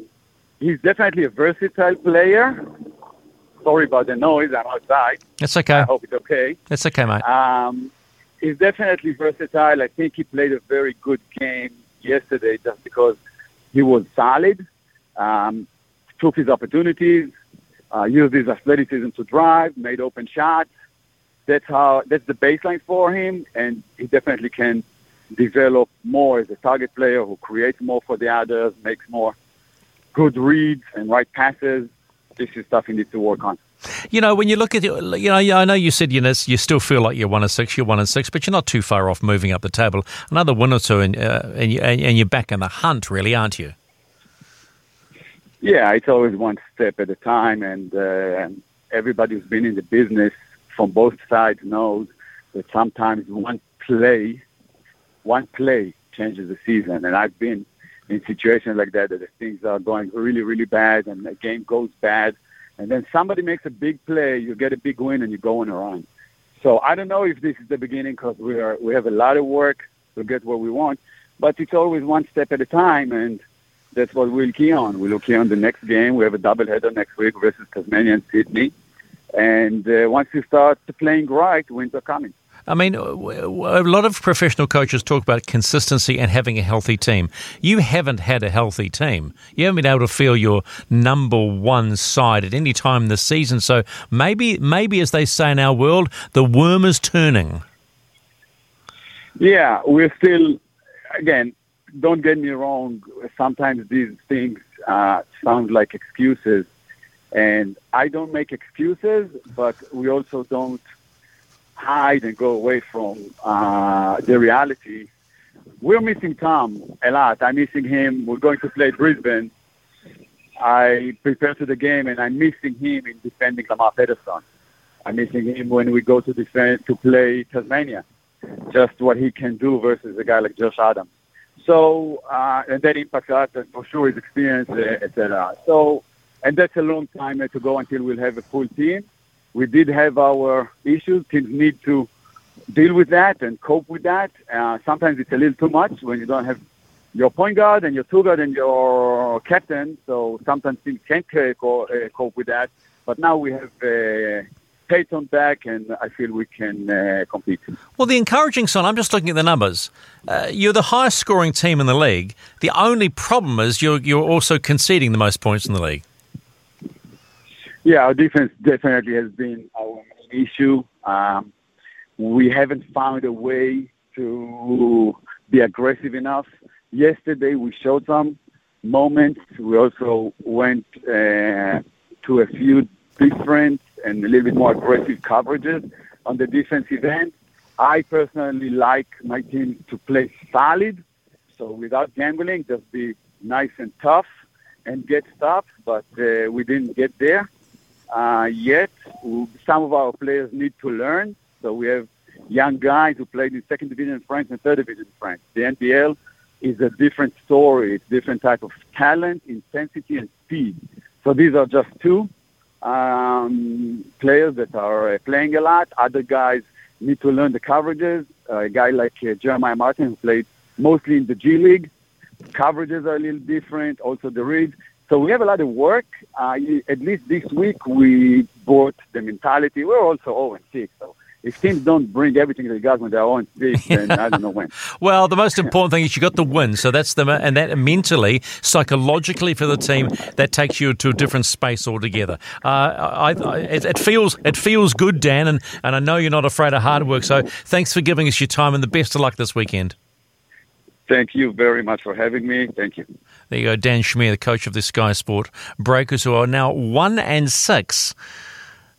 he's definitely a versatile player. Sorry about the noise. I'm outside. That's okay. I hope it's okay. That's okay, mate. Um, he's definitely versatile. I think he played a very good game yesterday just because he was solid, um, took his opportunities, uh, used his athleticism to drive, made open shots. That's how. That's the baseline for him, and he definitely can develop more as a target player who creates more for the others, makes more good reads and right passes. This is stuff he needs to work on. You know, when you look at it, you know, I know you said you know you still feel like you're one and six, you're one and six, but you're not too far off moving up the table. Another win or two, and uh, and, you, and you're back in the hunt, really, aren't you? Yeah, it's always one step at a time, and uh, everybody who's been in the business from both sides knows that sometimes one play, one play changes the season. And I've been in situations like that, that things are going really, really bad, and the game goes bad, and then somebody makes a big play, you get a big win, and you go on a run. So I don't know if this is the beginning because we are we have a lot of work to get what we want, but it's always one step at a time, and that's what we'll key on. We'll key on the next game. We have a doubleheader next week versus Tasmania and Sydney, and uh, once you start playing right, wins are coming. I mean, a lot of professional coaches talk about consistency and having a healthy team. You haven't had a healthy team. You haven't been able to feel your number one side at any time this season. So maybe, maybe as they say in our world, the worm is turning. Yeah, we're still, again, don't get me wrong. Sometimes these things uh, sound like excuses, and I don't make excuses, but we also don't hide and go away from uh, the reality. We're missing Tom a lot. I'm missing him. We're going to play Brisbane. I prepare to the game, and I'm missing him in defending Lamar Patterson. I'm missing him when we go to defend to play Tasmania. Just what he can do versus a guy like Josh Adams. So, uh, and that impacts us, and for sure his experience, etc. So, and that's a long time to go until we'll have a full team. We did have our issues. Teams need to deal with that and cope with that. Uh, sometimes it's a little too much when you don't have your point guard and your two guard and your captain. So sometimes teams can't uh, co- cope with that. But now we have uh, Peyton back, and I feel we can uh, compete. Well, the encouraging sign, I'm just looking at the numbers. Uh, you're the highest scoring team in the league. The only problem is you're, you're also conceding the most points in the league. Yeah, our defense definitely has been our main issue. Um, we haven't found a way to be aggressive enough. Yesterday, we showed some moments. We also went uh, to a few different and a little bit more aggressive coverages on the defensive end. I personally like my team to play solid, so without gambling, just be nice and tough and get stuff. But uh, we didn't get there uh, yet. Some of our players need to learn. So we have young guys who played in second division in France and third division in France. The NBL is a different story. It's different type of talent, intensity, and speed. So these are just two um, players that are uh, playing a lot. Other guys need to learn the coverages. Uh, a guy like uh, Jeremiah Martin, who played mostly in the G League, coverages are a little different. Also the reads. So we have a lot of work. Uh, at least this week we bought the mentality. We're also 0 and 6, so if teams don't bring everything they got when they're on stage, <laughs> then I don't know when. Well, the most important thing is you got the win, so that's the and that mentally, psychologically for the team, that takes you to a different space altogether. Uh, I, I, it, it feels it feels good, Dan, and, and I know you're not afraid of hard work. So thanks for giving us your time, and the best of luck this weekend. Thank you very much for having me. Thank you. There you go, Dan Shamir, the coach of the Sky Sport Breakers, who are now one and six.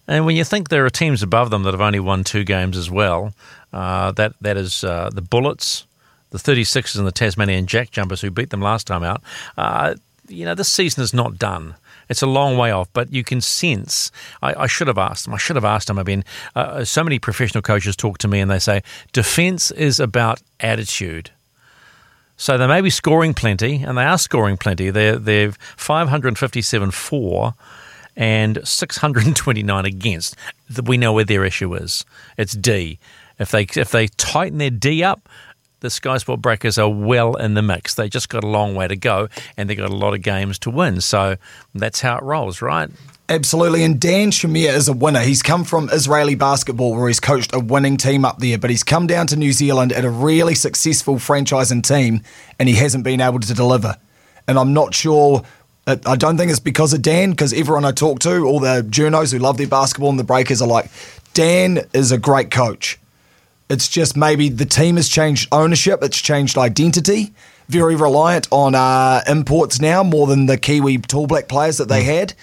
And when you think there are teams above them that have only won two games as well, uh, that that is uh, the Bullets, the 36ers, and the Tasmanian Jack Jumpers who beat them last time out. Uh, you know, this season is not done. It's a long way off, but you can sense. I, I should have asked them. I should have asked them. I mean, uh, so many professional coaches talk to me and they say defense is about attitude. So they may be scoring plenty, and they are scoring plenty. They're they're 557 for and 629 against. We know where their issue is. It's D. If they if they tighten their D up, the Sky Sport Breakers are well in the mix. They just got a long way to go, and they got a lot of games to win. So that's how it rolls, right? Absolutely, and Dan Shamir is a winner. He's come from Israeli basketball where he's coached a winning team up there, but he's come down to New Zealand at a really successful franchising team and he hasn't been able to deliver. And I'm not sure, I don't think it's because of Dan, because everyone I talk to, all the journos who love their basketball and the breakers are like, Dan is a great coach. It's just maybe the team has changed ownership, it's changed identity. Very reliant on uh, imports now more than the Kiwi Tall Black players that they had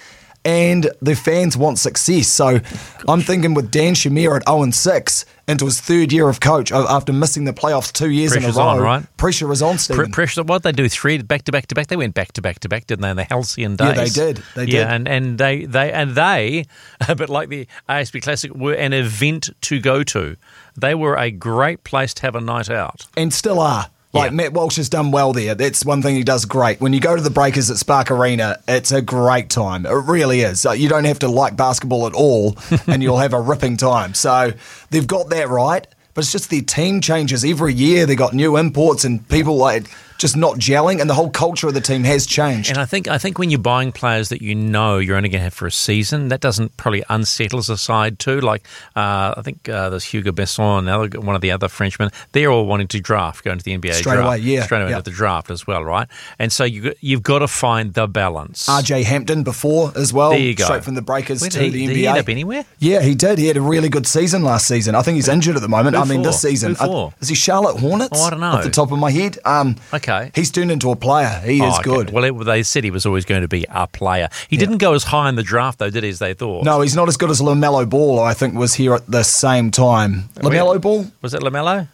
and the fans want success. So I'm thinking with Dan Shamir at 0 6 into his third year of coach uh, after missing the playoffs two years Pressure's in a row. on, right? Pressure is on, Stephen. Pre- pressure. What they do? Three back to back to back. They went back to back to back, didn't they? In the halcyon days. Yeah, they did. They did. Yeah, and, and they they and they, <laughs> a bit like the ASB Classic, were an event to go to. They were a great place to have a night out, and still are. Like Matt Walsh has done well there. That's one thing he does great. When you go to the Breakers at Spark Arena, it's a great time. It really is. Uh, you don't have to like basketball at all, <laughs> and you'll have a ripping time. So they've got that right. But it's just their team changes every year. They got new imports and people like just not gelling, and the whole culture of the team has changed. And I think I think when you're buying players that you know you're only going to have for a season, that doesn't probably unsettles a side too. Like uh, I think uh, there's Hugo Besson, another one of the other Frenchmen. They're all wanting to draft, going to the NBA Straight draft, away, yeah, straight away yeah. into the draft as well, right? And so you you've got to find the balance. RJ Hampton before as well. There you go. Straight from the Breakers Where to he- the did he NBA. end up anywhere? Yeah, he did. He had a really good season last season. I think he's injured at the moment. Who I mean, for? this season. I- is he Charlotte Hornets? Oh, I don't know. Off the top of my head. Um, okay. He's turned into a player. He Oh, is okay. good. Well, it, they said he was always going to be a player. He didn't go as high in the draft, though, did he, as they thought? No, he's not as good as LaMelo Ball, I think, was here at the same time. LaMelo Ball? Was it Lamelo?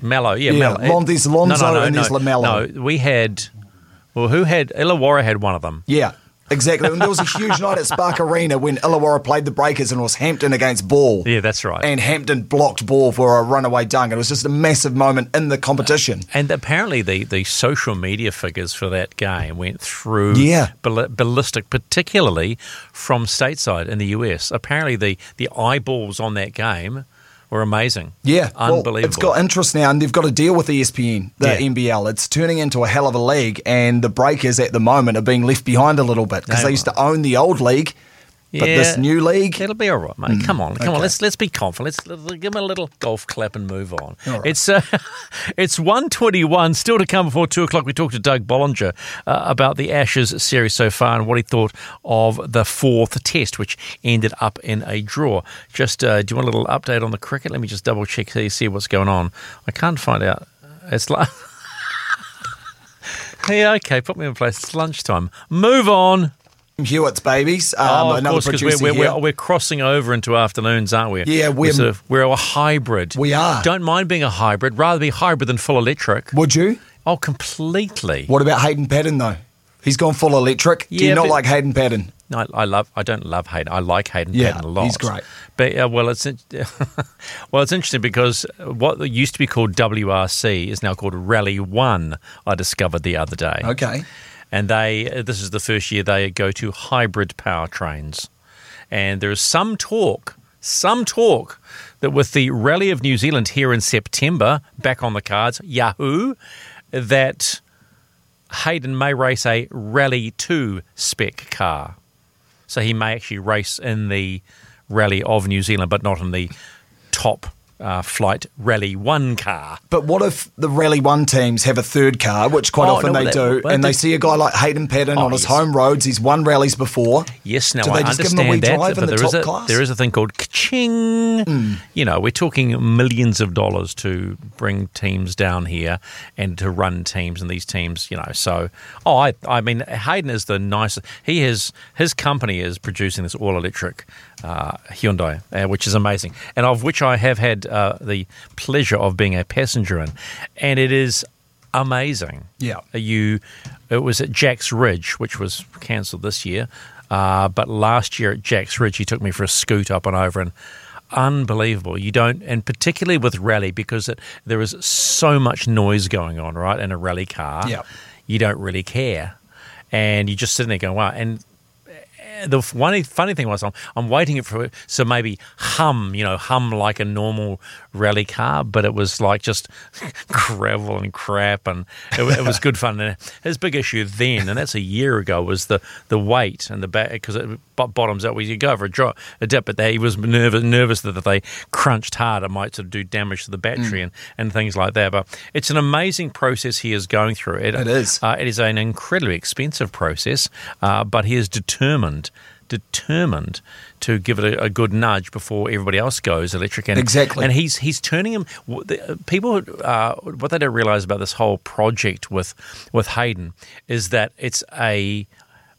Mello, yeah, Yeah, Mello. Lon- there's Lonzo no, no, no, and there's. LaMelo. No, we had. Well, who had Illawarra had one of them. Yeah, exactly. And there was a huge night at Spark Arena when Illawarra played the Breakers and it was Hampton against Ball. Yeah, that's right. And Hampton blocked Ball for a runaway dunk. It was just a massive moment in the competition. Uh, and apparently, the, the social media figures for that game went through Yeah. ball- ballistic, particularly from stateside in the US. Apparently, the, the eyeballs on that game were amazing. Yeah, well, unbelievable. it's got interest now, and they've got to deal with ESPN, the Yeah. NBL. It's turning into a hell of a league, and the Breakers at the moment are being left behind a little bit because They they used to own the old league, but Yeah. this new league, It'll be all right, mate. Mm, come on, come on. Let's let's be confident. Let's, let's give him a little golf clap and move on. Right. It's uh, <laughs> it's one twenty one. Still to come before two o'clock. We talked to Doug Bollinger uh, about the Ashes series so far and what he thought of the fourth test, which ended up in a draw. Just uh, do you want a little update on the cricket? Let me just double check see see what's going on. I can't find out. It's like. <laughs> Yeah, okay, put me in place. It's lunchtime. Move on. Hewitt's babies. Um, oh, of course, because we're, we're, we're, we're crossing over into afternoons, aren't we? Yeah, we're- sort of, we're a hybrid. We are. Don't mind being a hybrid. Rather be hybrid than full electric. Would you? Oh, completely. What about Hayden Paddon though? He's gone full electric. Do you not like Hayden Paddon? No, I, I love. I don't love Hayden. I like Hayden Yeah, Paddon a lot. he's great. But uh, well, it's <laughs> well, it's interesting because what used to be called WRC is now called Rally One. I discovered the other day. Okay. And they this is the first year they go to hybrid powertrains, and there is some talk, some talk that with the Rally of New Zealand here in September back on the cards, Yahoo, that Hayden may race a Rally Two spec car, so he may actually race in the Rally of New Zealand, but not in the top uh, flight Rally One car. But what if the Rally One teams have a third car, which quite Oh, often no, they do, but and they the- see a guy like Hayden Paddon Oh, on his yes. home roads, he's won rallies before. Yes, now Do I they just give him a wee understand that, drive in but the there is top a class? there is a thing called ka-ching. You know, we're talking millions of dollars to bring teams down here and to run teams and these teams. You know, so oh, I I mean, Hayden is the nicest. He has his company is producing this all electric uh, Hyundai, uh, which is amazing, and of which I have had uh, the pleasure of being a passenger in, and it is amazing. Yeah. You, it was at Jack's Ridge, which was cancelled this year, uh, but last year at Jack's Ridge, he took me for a scoot up and over, and unbelievable. You don't, and particularly with rally because it, there is so much noise going on, right, in a rally car. Yeah. You don't really care, and you're just sitting there going, wow, and the one funny thing was I'm, I'm waiting for it so maybe hum, you know, hum like a normal rally car, but it was like just <laughs> gravel and crap, and it, it was <laughs> good fun. And his big issue then, and that's a year ago, was the the weight and the back because it bottoms out. Where you go over a drop, a dip, but they, he was nervous nervous that they crunched hard, it might sort of do damage to the battery Mm. and, and things like that. But it's an amazing process he is going through. It, It is. Uh, it is an incredibly expensive process, uh, but he is determined, determined to give it a, a good nudge before everybody else goes electric. And, Exactly. And he's he's turning him. the- People, uh, what they don't realize about this whole project with with Hayden is that it's a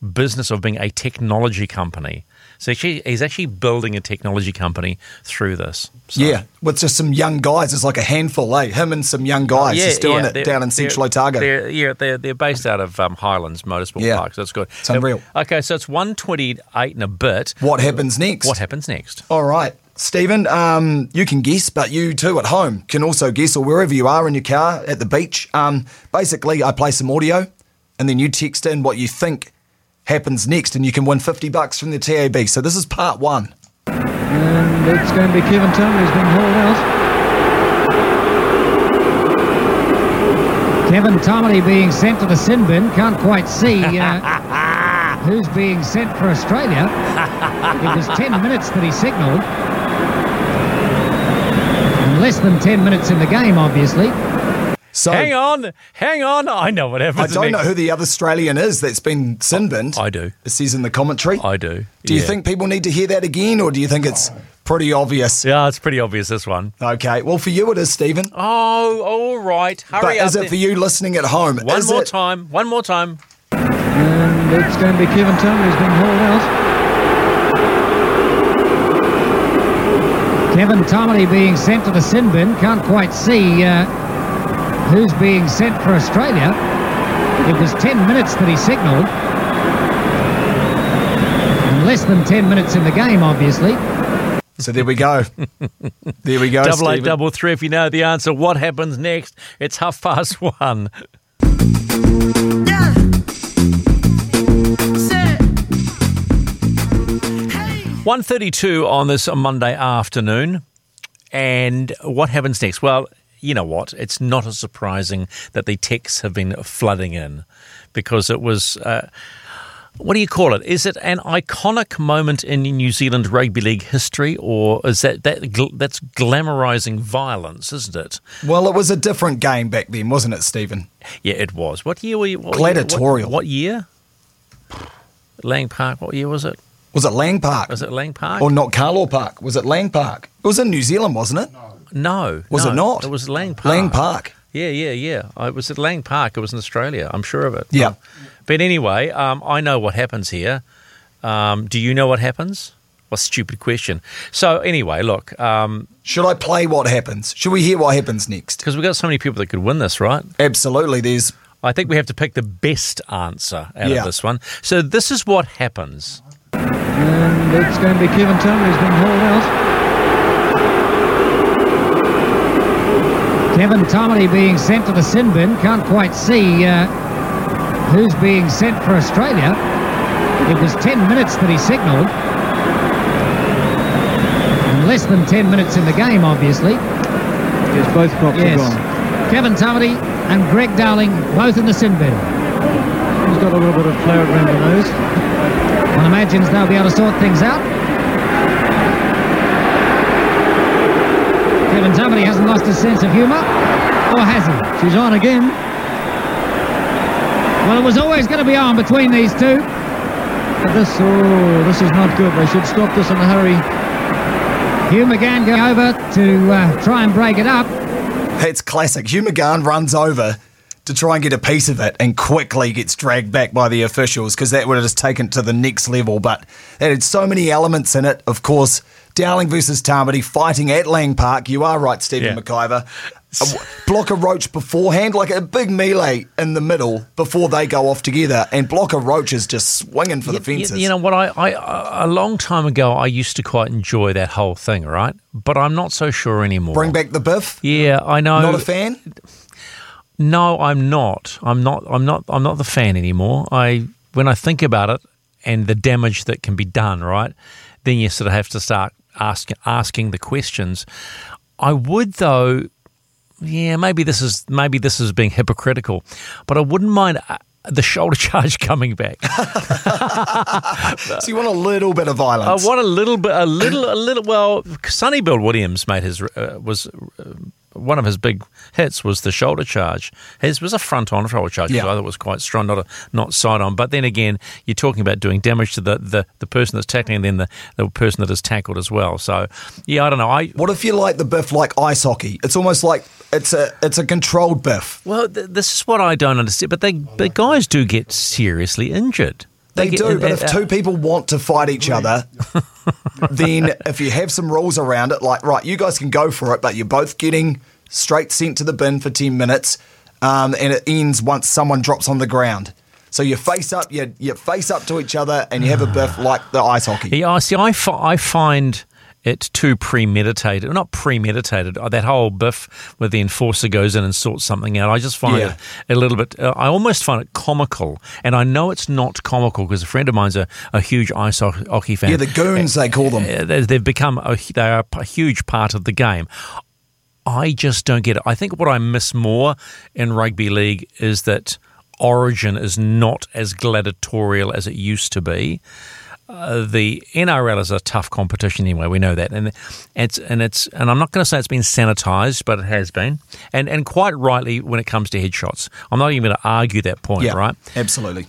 business of being a technology company. So actually, he's actually building a technology company through this. Yeah, with just some young guys. It's like a handful, eh? Him and some young guys just doing it down in Central Otago. They're, yeah, they're, they're based out of um, Highlands Motorsport Yeah. Park, so that's good. It's unreal. Okay, so it's 128 and a bit. What happens next? What happens next? All right. Stephen, um, you can guess, but you too at home can also guess, or wherever you are in your car, at the beach. Um, basically, I play some audio, and then you text in what you think happens next, and you can win 50 bucks from the TAB. So this is part one. And it's going to be Kevin Turner who's been hauled out. Kevin Tamati being sent to the sin bin. Can't quite see uh, <laughs> who's being sent for Australia. It was 10 minutes that he signalled. And less than 10 minutes in the game, obviously. So hang on, hang on. I know what happens. I don't know who the other Australian is that's been sin binned. I do. It says in the commentary. I do. Do you yeah. think people need to hear that again, or do you think it's pretty obvious? Yeah, it's pretty obvious, this one. Okay, well, for you it is, Stephen. Oh, all right. Hurry but up. is it then. for you listening at home? One is more it, time. One more time. And it's going to be Kevin Turner who's been hauled out. Kevin Tamati being sent to the sin bin. Can't quite see uh, who's being sent for Australia. It was 10 minutes that he signalled. And less than 10 minutes in the game, obviously. So there we go. there we go. double eight, Stephen. double three. If you know the answer, what happens next? It's half past one. One thirty-two on this Monday afternoon, and what happens next? Well, you know what? It's not as surprising that the texts have been flooding in, because it was. Uh, what do you call it? Is it an iconic moment in New Zealand rugby league history, or is that, that gl- that's glamorising violence, isn't it? Well, it was a different game back then, wasn't it, Stephen? Yeah, it was. What year were you? What Gladiatorial. Year, what, what year? Lang Park. What year was it? Was it Lang Park? Was it Lang Park? Or not Carlaw Park? Was it Lang Park? It was in New Zealand, wasn't it? No. Was no, it not? It was Lang Park. Lang Park. Yeah, yeah, yeah. I was at Lang Park. It was in Australia. I'm sure of it. Yeah. But anyway, um, I know what happens here. Um, do you know what happens? What stupid question. So anyway, look. Um, Should I play what happens? Should we hear what happens next? Because we've got so many people that could win this, right? Absolutely. There's. I think we have to pick the best answer out Yeah. of this one. So this is what happens. And it's going to be Kevin Turner who's been hauled out. Kevin Tamati being sent to the sin bin. Can't quite see uh, who's being sent for Australia. It was 10 minutes that he signalled. And less than 10 minutes in the game, obviously. Yes, both props Yes. are gone. Kevin Tomerty and Greg Dowling both in the sin bin. He's got a little bit of flair around the nose. One imagines they'll be able to sort things out. Kevin Tamati hasn't lost his sense of humour, or has he? She's on again. Well, it was always going to be on between these two. But this, oh, this is not good. They should stop this in a hurry. Hugh McGahan going over to uh, try and break it up. It's classic. Hugh McGahan runs over to try and get a piece of it and quickly gets dragged back by the officials because that would have just taken it to the next level. But it had so many elements in it. Of course, Dowling versus Tamati fighting at Lang Park. You are right, Stephen Yeah. McIver. A Blocker Roach beforehand, like a big melee in the middle before they go off together, and Blocker Roach is just swinging for the You- fences. You know what? I, I a long time ago, I used to quite enjoy that whole thing, right? But I'm not so sure anymore. Bring back the biff. Yeah, I know. Not a fan. No, I'm not. I'm not. I'm not. I'm not the fan anymore. I when I think about it and the damage that can be done, right? Then you sort of have to start asking asking the questions. I would though. Yeah, maybe this is maybe this is being hypocritical, but I wouldn't mind uh, the shoulder <laughs> charge coming back. so you want a little bit of violence. I want a little bit, a little, a little. Well, Sonny Bill Williams made his uh, was uh, one of his big hits was the shoulder charge. His was a front on shoulder charge. Yeah. Yeah. I thought it was quite strong, not a not side on. But then again, you're talking about doing damage to the, the, the person that's tackling, and then the, the person that is tackled as well. So yeah, I don't know. I What if you like the biff like ice hockey? It's almost like it's a it's a controlled biff. well, th- this is what I don't understand. But they, the guys do get seriously injured. They, get- do, but uh, if uh, two people want to fight each other, <laughs> then if you have some rules around it, like right, you guys can go for it, but you're both getting straight sent to the bin for ten minutes, um, and it ends once someone drops on the ground. So you face up, you you face up to each other, and you have a <sighs> biff like the ice hockey. Yeah, I see. I, fi- I find it too premeditated. Not premeditated. uh, That whole biff where the enforcer goes in and sorts something out. I just find Yeah. it a little bit. Uh, I almost find it comical, and I know it's not comical because a friend of mine's a, a huge ice hockey fan. Yeah, the goons they call them. Uh, they- They've become a, they are a huge part of the game. I just don't get it. I think what I miss more in rugby league is that Origin is not as gladiatorial as it used to be. Uh, the NRL is a tough competition anyway. We know that, and it's and it's and I'm not going to say it's been sanitized, but it has been, and and quite rightly when it comes to headshots. I'm not even going to argue that point, Yeah, right? absolutely.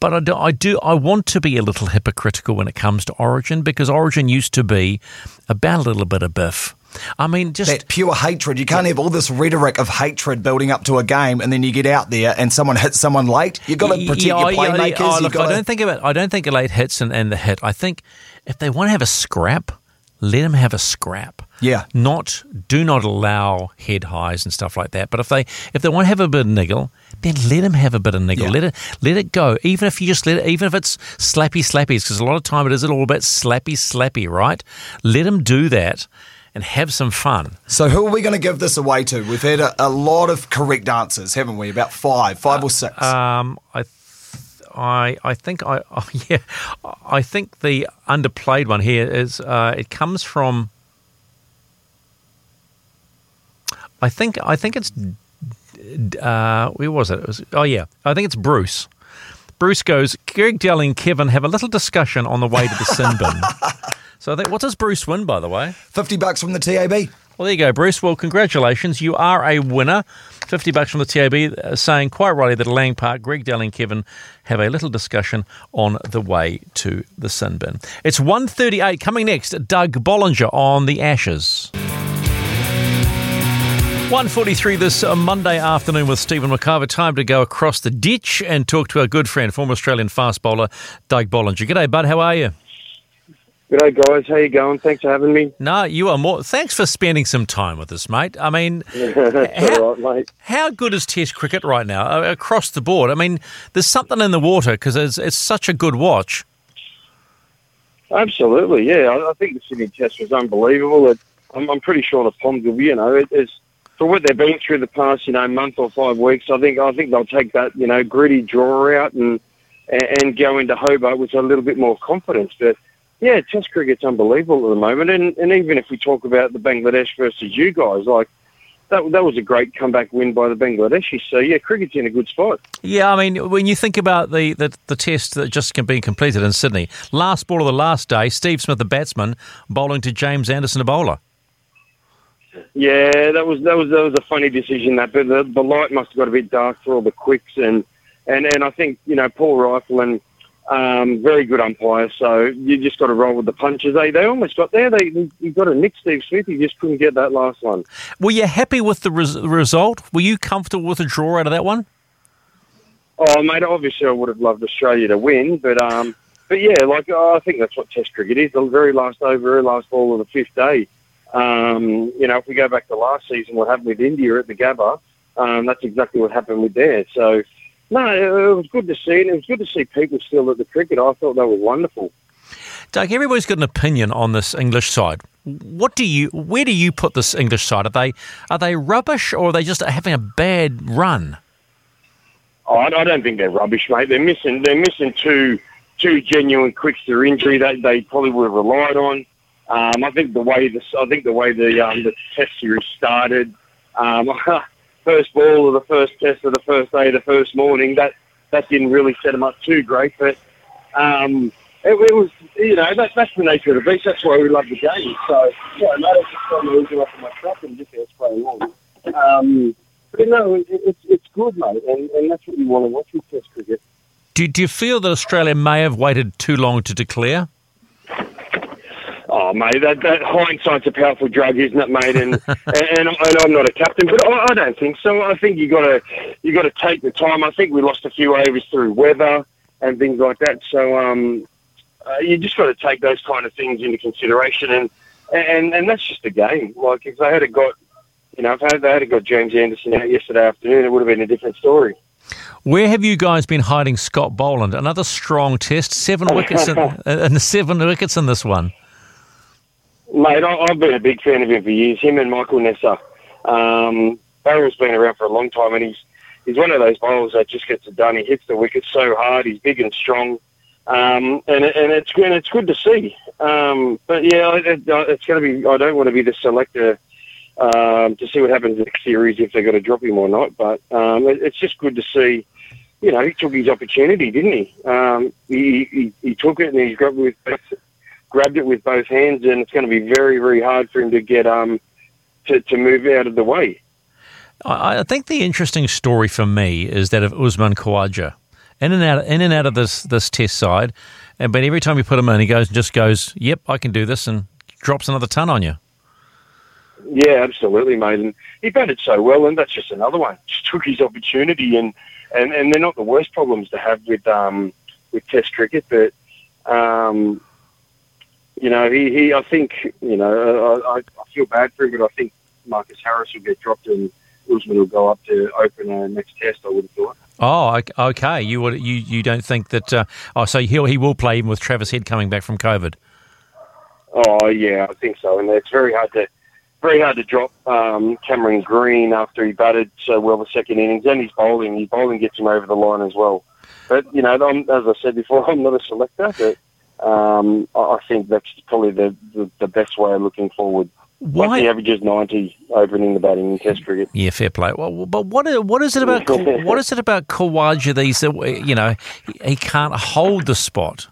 But I do, I do, I want to be a little hypocritical when it comes to Origin because Origin used to be about a little bit of biff. I mean, just that pure hatred. You can't have all this rhetoric of hatred building up to a game, and then you get out there and someone hits someone late. You've got to protect yeah, your yeah, yeah. Oh, look, got I don't think about. I don't think a late hits and, and the hit. I think if they want to have a scrap, let them have a scrap. Yeah. Not do not allow head highs and stuff like that. But if they if they want to have a bit of niggle, then let them have a bit of niggle. Yeah. Let it let it go. Even if you just let it, even if it's slappy slappies, because a lot of time it is all about slappy slappy, right? Let them do that and have some fun. So who are we going to give this away to? We've had a, a lot of correct answers, haven't we? About five, five or six. Um, I, th- I, I think I, <laughs> oh, yeah, I think the underplayed one here is uh, it comes from. I think I think it's. Uh, where was it? it was, oh yeah, I think it's Bruce. Bruce goes. Greg Dowling and Kevin have a little discussion on the way to the sin bin. <laughs> so I think, what does Bruce win, by the way? Fifty bucks from the TAB. Well, there you go, Bruce. Well, congratulations. You are a winner. 50 bucks from the TAB uh, saying quite rightly that at Lang Park, Greg Dowling and Kevin have a little discussion on the way to the sin bin. It's 1.38. Coming next, Doug Bollinger on the Ashes. 143 this uh, Monday afternoon with Stephen McIver. Time to go across the ditch and talk to our good friend, former Australian fast bowler, Doug Bollinger. G'day, bud. How are you? G'day, guys. How you going? Thanks for having me. No, you are more. Thanks for spending some time with us, mate. I mean, <laughs> all right, mate. how good is Test cricket right now uh, across the board? I mean, there's something in the water because it's, it's such a good watch. Absolutely, yeah. I, I think the Sydney Test was unbelievable. It, I'm, I'm pretty sure the Poms will be, you know, it, it's for what they've been through the past, you know, month or five weeks. I think I think they'll take that, you know, gritty draw out and and, and go into Hobart with a little bit more confidence. But yeah, Test cricket's unbelievable at the moment. And and even if we talk about the Bangladesh versus you guys, like that that was a great comeback win by the Bangladeshis. So yeah, cricket's in a good spot. Yeah, I mean, when you think about the, the, the test that just can be completed in Sydney, last ball of the last day, Steve Smith, the batsman, bowling to James Anderson, a bowler. Yeah, that was that was that was a funny decision. That, but the, the light must have got a bit dark for all the quicks, and and and I think you know Paul Reiffel and um, very good umpire. So you just got to roll with the punches. They they almost got there. They he got a nick Steve Smith. He just couldn't get that last one. Were you happy with the res- result? Were you comfortable with a draw out of that one? Oh, mate, obviously I would have loved Australia to win, but um, but yeah, like oh, I think that's what Test cricket is. The very last over, very last ball of the fifth day. Um, you know, if we go back to last season, what happened with India at the Gabba, um, that's exactly what happened with there. So, no, it was good to see, and it was good to see people still at the cricket. I thought they were wonderful. Doug, everybody's got an opinion on this English side. What do you? Where do you put this English side? Are they are they rubbish or are they just having a bad run? Oh, I I don't think they're rubbish, mate. They're missing. They're missing two two genuine quicks through injury that they probably would have relied on. Um, I think the way the I think the way the um, the test series started, um, <laughs> first ball of the first test of the first day, the first morning, that that didn't really set them up too great. But um, it, it was, you know, that, that's the nature of the beast. That's why we love the game. So yeah, that's just trying to lose off my truck and just how it's playing on. Um, but no, it, it's it's good, mate, and, and that's what you want to watch with Test cricket. Do, do you feel that Australia may have waited too long to declare? Oh, mate, that, that hindsight's a powerful drug, isn't it, mate? <laughs> And and, and I'm not a captain, but I, I don't think so. I think you got to you got to take the time. I think we lost a few overs through weather and things like that. So um, uh, you just got to take those kind of things into consideration, and and and that's just a game. Like if they had got, you know, if they had got James Anderson out yesterday afternoon, it would have been a different story. Where have you guys been hiding Scott Boland? Another strong test, seven wickets, in, <laughs> and seven wickets in this one. Mate, I, I've been a big fan of him for years. Him and Michael Neser. Um, Barrel's been around for a long time, and he's he's one of those bowlers that just gets it done. He hits the wicket so hard. He's big and strong, um, and and it's good. It's good to see. Um, but yeah, it, it's going to be. I don't want to be the selector um, to see what happens next series if they're going to drop him or not. But um, it, it's just good to see. You know, he took his opportunity, didn't he? Um, he, he he took it and he's grabbed with grabbed it with both hands, and it's going to be very very hard for him to get um to to move out of the way. I, I think the interesting story for me is that of Usman Khawaja. In and out, in and out of this this test side, and but every time you put him in, he goes and just goes, "Yep, I can do this," and drops another ton on you. Yeah, absolutely, mate. And he batted so well, and that's just another one. <laughs> Just took his opportunity, and and, and they're not the worst problems to have with um with Test cricket, but um you know he, he I think you know I, I feel bad for him, but I think Marcus Harris will get dropped and Usman will go up to open a next Test. I would have thought. Oh, ok- okay. You would you you don't think that? Uh, oh, so he he will play even with Travis Head coming back from COVID. Oh yeah, I think so. And it's very hard to very hard to drop um, Cameron Green after he batted so well the second innings, and his bowling. His bowling gets him over the line as well. But you know, I'm, as I said before, <laughs> I'm not a selector, but um, I think that's probably the, the, the best way of looking forward. Why- Once he averages 90 opening the batting in Test cricket. Yeah, fair play. Well, but what what is it about what is it about Khawaja that you know he, he can't hold the spot?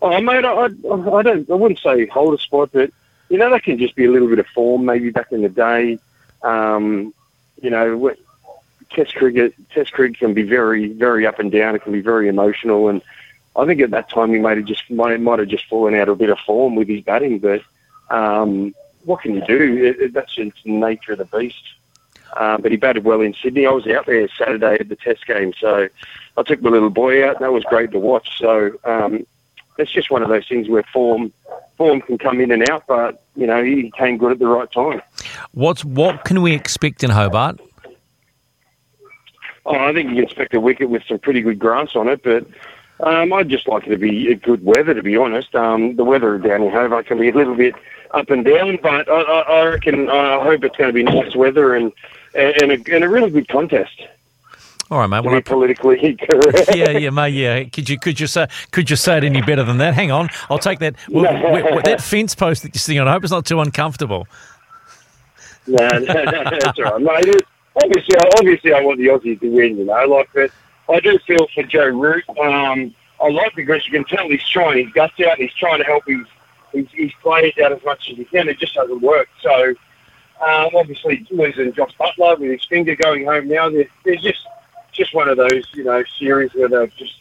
Oh, mate, I, I, I don't. I wouldn't say hold a spot, but you know that can just be a little bit of form. Maybe back in the day, um, you know, Test cricket. Test cricket can be very, very up and down. It can be very emotional, and I think at that time he might have just might, might have just fallen out of a bit of form with his batting. But um, what can you do? It, it, that's just the nature of the beast. Uh, but he batted well in Sydney. I was out there Saturday at the Test game, so I took my little boy out, and that was great to watch. So um, it's just one of those things where form form can come in and out, but you know he came good at the right time. What's what can we expect in Hobart? Oh, I think you can expect a wicket with some pretty good grass on it, but um, I'd just like it to be good weather, to be honest. Um, the weather down in Hobart can be a little bit up and down, but I, I, I reckon I hope it's going to be nice weather and and a, and a really good contest. All right, mate. Well, be politically <laughs> correct. yeah, yeah, mate. Yeah, could you could you say could you say it any better than that? Hang on, I'll take that. <laughs> Well, w- w- that fence post that you're sitting on. I hope it's not too uncomfortable. no, no, <laughs> no, that's all right, mate. Obviously, obviously, I want the Aussies to win. You know, like but I do feel for Joe Root. Um, I like because you can tell he's trying his guts out. He's trying to help his he's, he's played out as much as he can. It just doesn't work. So um, obviously losing Jos Buttler with his finger going home now, they're, they're just just one of those you know series where they're just.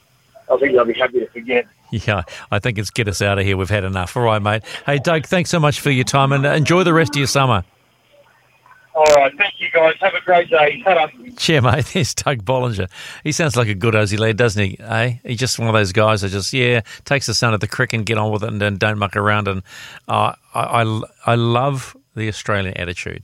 I think they'll be happy to forget. Yeah, I think it's get us out of here. We've had enough. All right, mate. Hey, Doug, thanks so much for your time and enjoy the rest of your summer. All right, thank you guys. Have a great day. Ta-ra. Cheer, mate. <laughs> There's Doug Bollinger. He sounds like a good Aussie lad, doesn't he? Eh? He's just one of those guys that just, yeah, takes the son of the crick and get on with it and, and don't muck around. And uh, I, I, I love the Australian attitude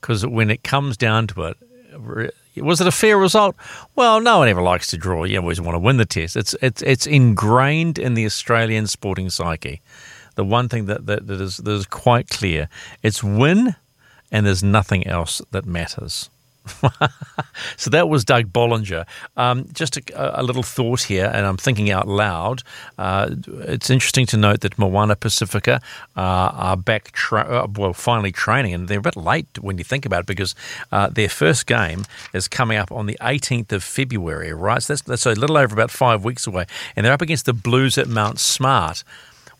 because when it comes down to it, was it a fair result? Well, no one ever likes to draw. You always want to win the test. It's it's it's ingrained in the Australian sporting psyche. The one thing that, that, that is that is quite clear: it's win, and there's nothing else that matters. <laughs> so that was Doug Bollinger. Um, just a, a, little thought here, and I'm thinking out loud. Uh, it's interesting to note that Moana Pacifica uh, are back, tra- uh, well, finally training, and they're a bit late when you think about it because uh, their first game is coming up on the 18th of February, right? So that's, that's a little over about five weeks away, and they're up against the Blues at Mount Smart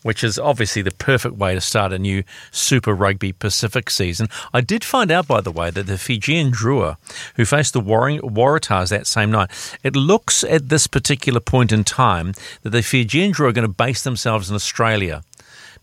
which is obviously the perfect way to start a new Super Rugby Pacific season. I did find out, by the way, that the Fijian Drua, who faced the Waratahs that same night, it looks at this particular point in time that the Fijian Drua are going to base themselves in Australia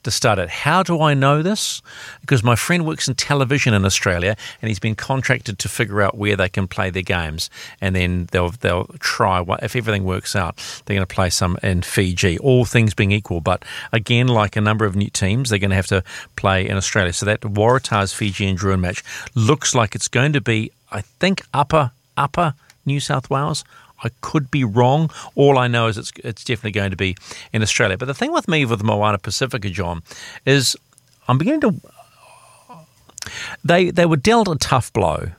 to start it. How do I know this? Because my friend works in television in Australia and he's been contracted to figure out where they can play their games. And then they'll, they'll try, if everything works out, they're going to play some in Fiji, all things being equal. But again, like a number of new teams, they're going to have to play in Australia. So that Waratahs Fijian Drua match looks like it's going to be, I think, upper, upper New South Wales. I could be wrong. All I know is it's it's definitely going to be in Australia. But the thing with me with Moana Pacifica, John, is I'm beginning to. They they were dealt a tough blow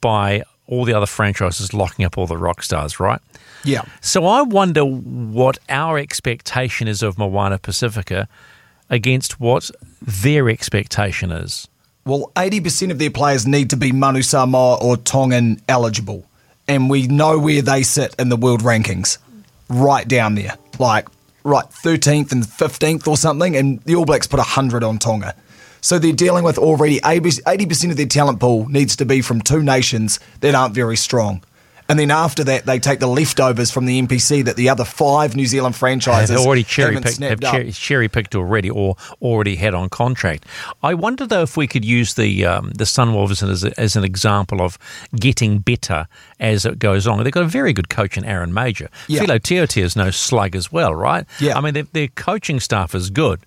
by all the other franchises locking up all the rock stars, right? Yeah. So I wonder what our expectation is of Moana Pacifica against what their expectation is. Well, 80% of their players need to be Manu Samoa or Tongan eligible and we know where they sit in the world rankings, right down there, like right 13th and 15th or something, and the All Blacks put 100 on Tonga. So they're dealing with already 80% of their talent pool needs to be from two nations that aren't very strong. And then after that, they take the leftovers from the NPC that the other five New Zealand franchises have already cherry picked, have cherry, cherry picked already, or already had on contract. I wonder though if we could use the um, the Sunwolves as, a, as an example of getting better as it goes on. They've got a very good coach in Aaron Mauger. Yeah. Filo Tiatia is no slug as well, right? Yeah. I mean, their, their coaching staff is good.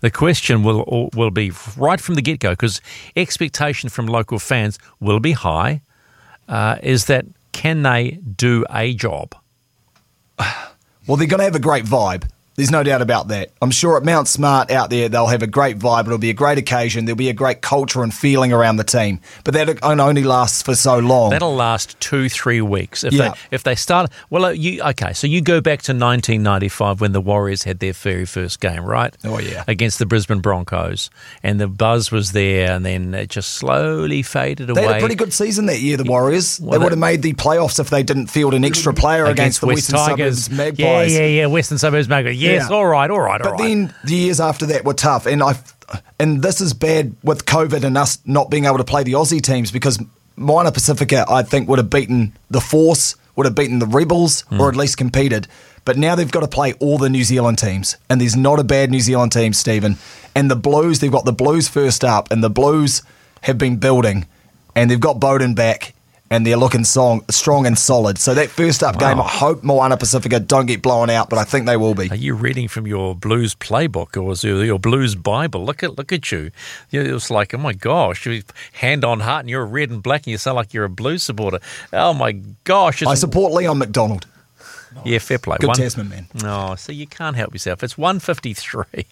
The question will will be right from the get go because expectation from local fans will be high. Uh, is that can they do a job? <sighs> Well, they're going to have a great vibe. There's no doubt about that. I'm sure at Mount Smart out there, they'll have a great vibe. It'll be a great occasion. There'll be a great culture and feeling around the team. But that only lasts for so long. That'll last two, three weeks. If Yeah. they if they start well, uh, you okay? So you go back to 1995 when the Warriors had their very first game, right? Oh, yeah. against the Brisbane Broncos, and the buzz was there, and then it just slowly faded They away. They had a pretty good season that year, the Warriors. Well, they would have made the playoffs if they didn't field an extra player against, the West Western Tigers. Suburbs Magpies. Yeah, yeah, yeah. Western Suburbs Magpies. Yes, Yeah. all right, all right, all But right. then the years after that were tough, and I, and this is bad with COVID and us not being able to play the Aussie teams because Moana Pacifica, I think, would have beaten the Force, would have beaten the Rebels, Hmm. or at least competed. But now they've got to play all the New Zealand teams, and there's not a bad New Zealand team, Stephen. And the Blues, they've got the Blues first up, and the Blues have been building, and they've got Beauden back. And they're looking song, strong and solid. So that first up game, I hope Moana Pacifica don't get blown out, but I think they will be. Are you reading from your blues playbook or is your blues Bible? Look at look at you. You- It was like, oh my gosh, you hand on heart, and you're red and black, and you sound like you're a blues supporter. Oh my gosh! I support Leon MacDonald. Yeah, fair play. Good One- Tasman man. Oh, no, so you can't help yourself. It's one fifty three.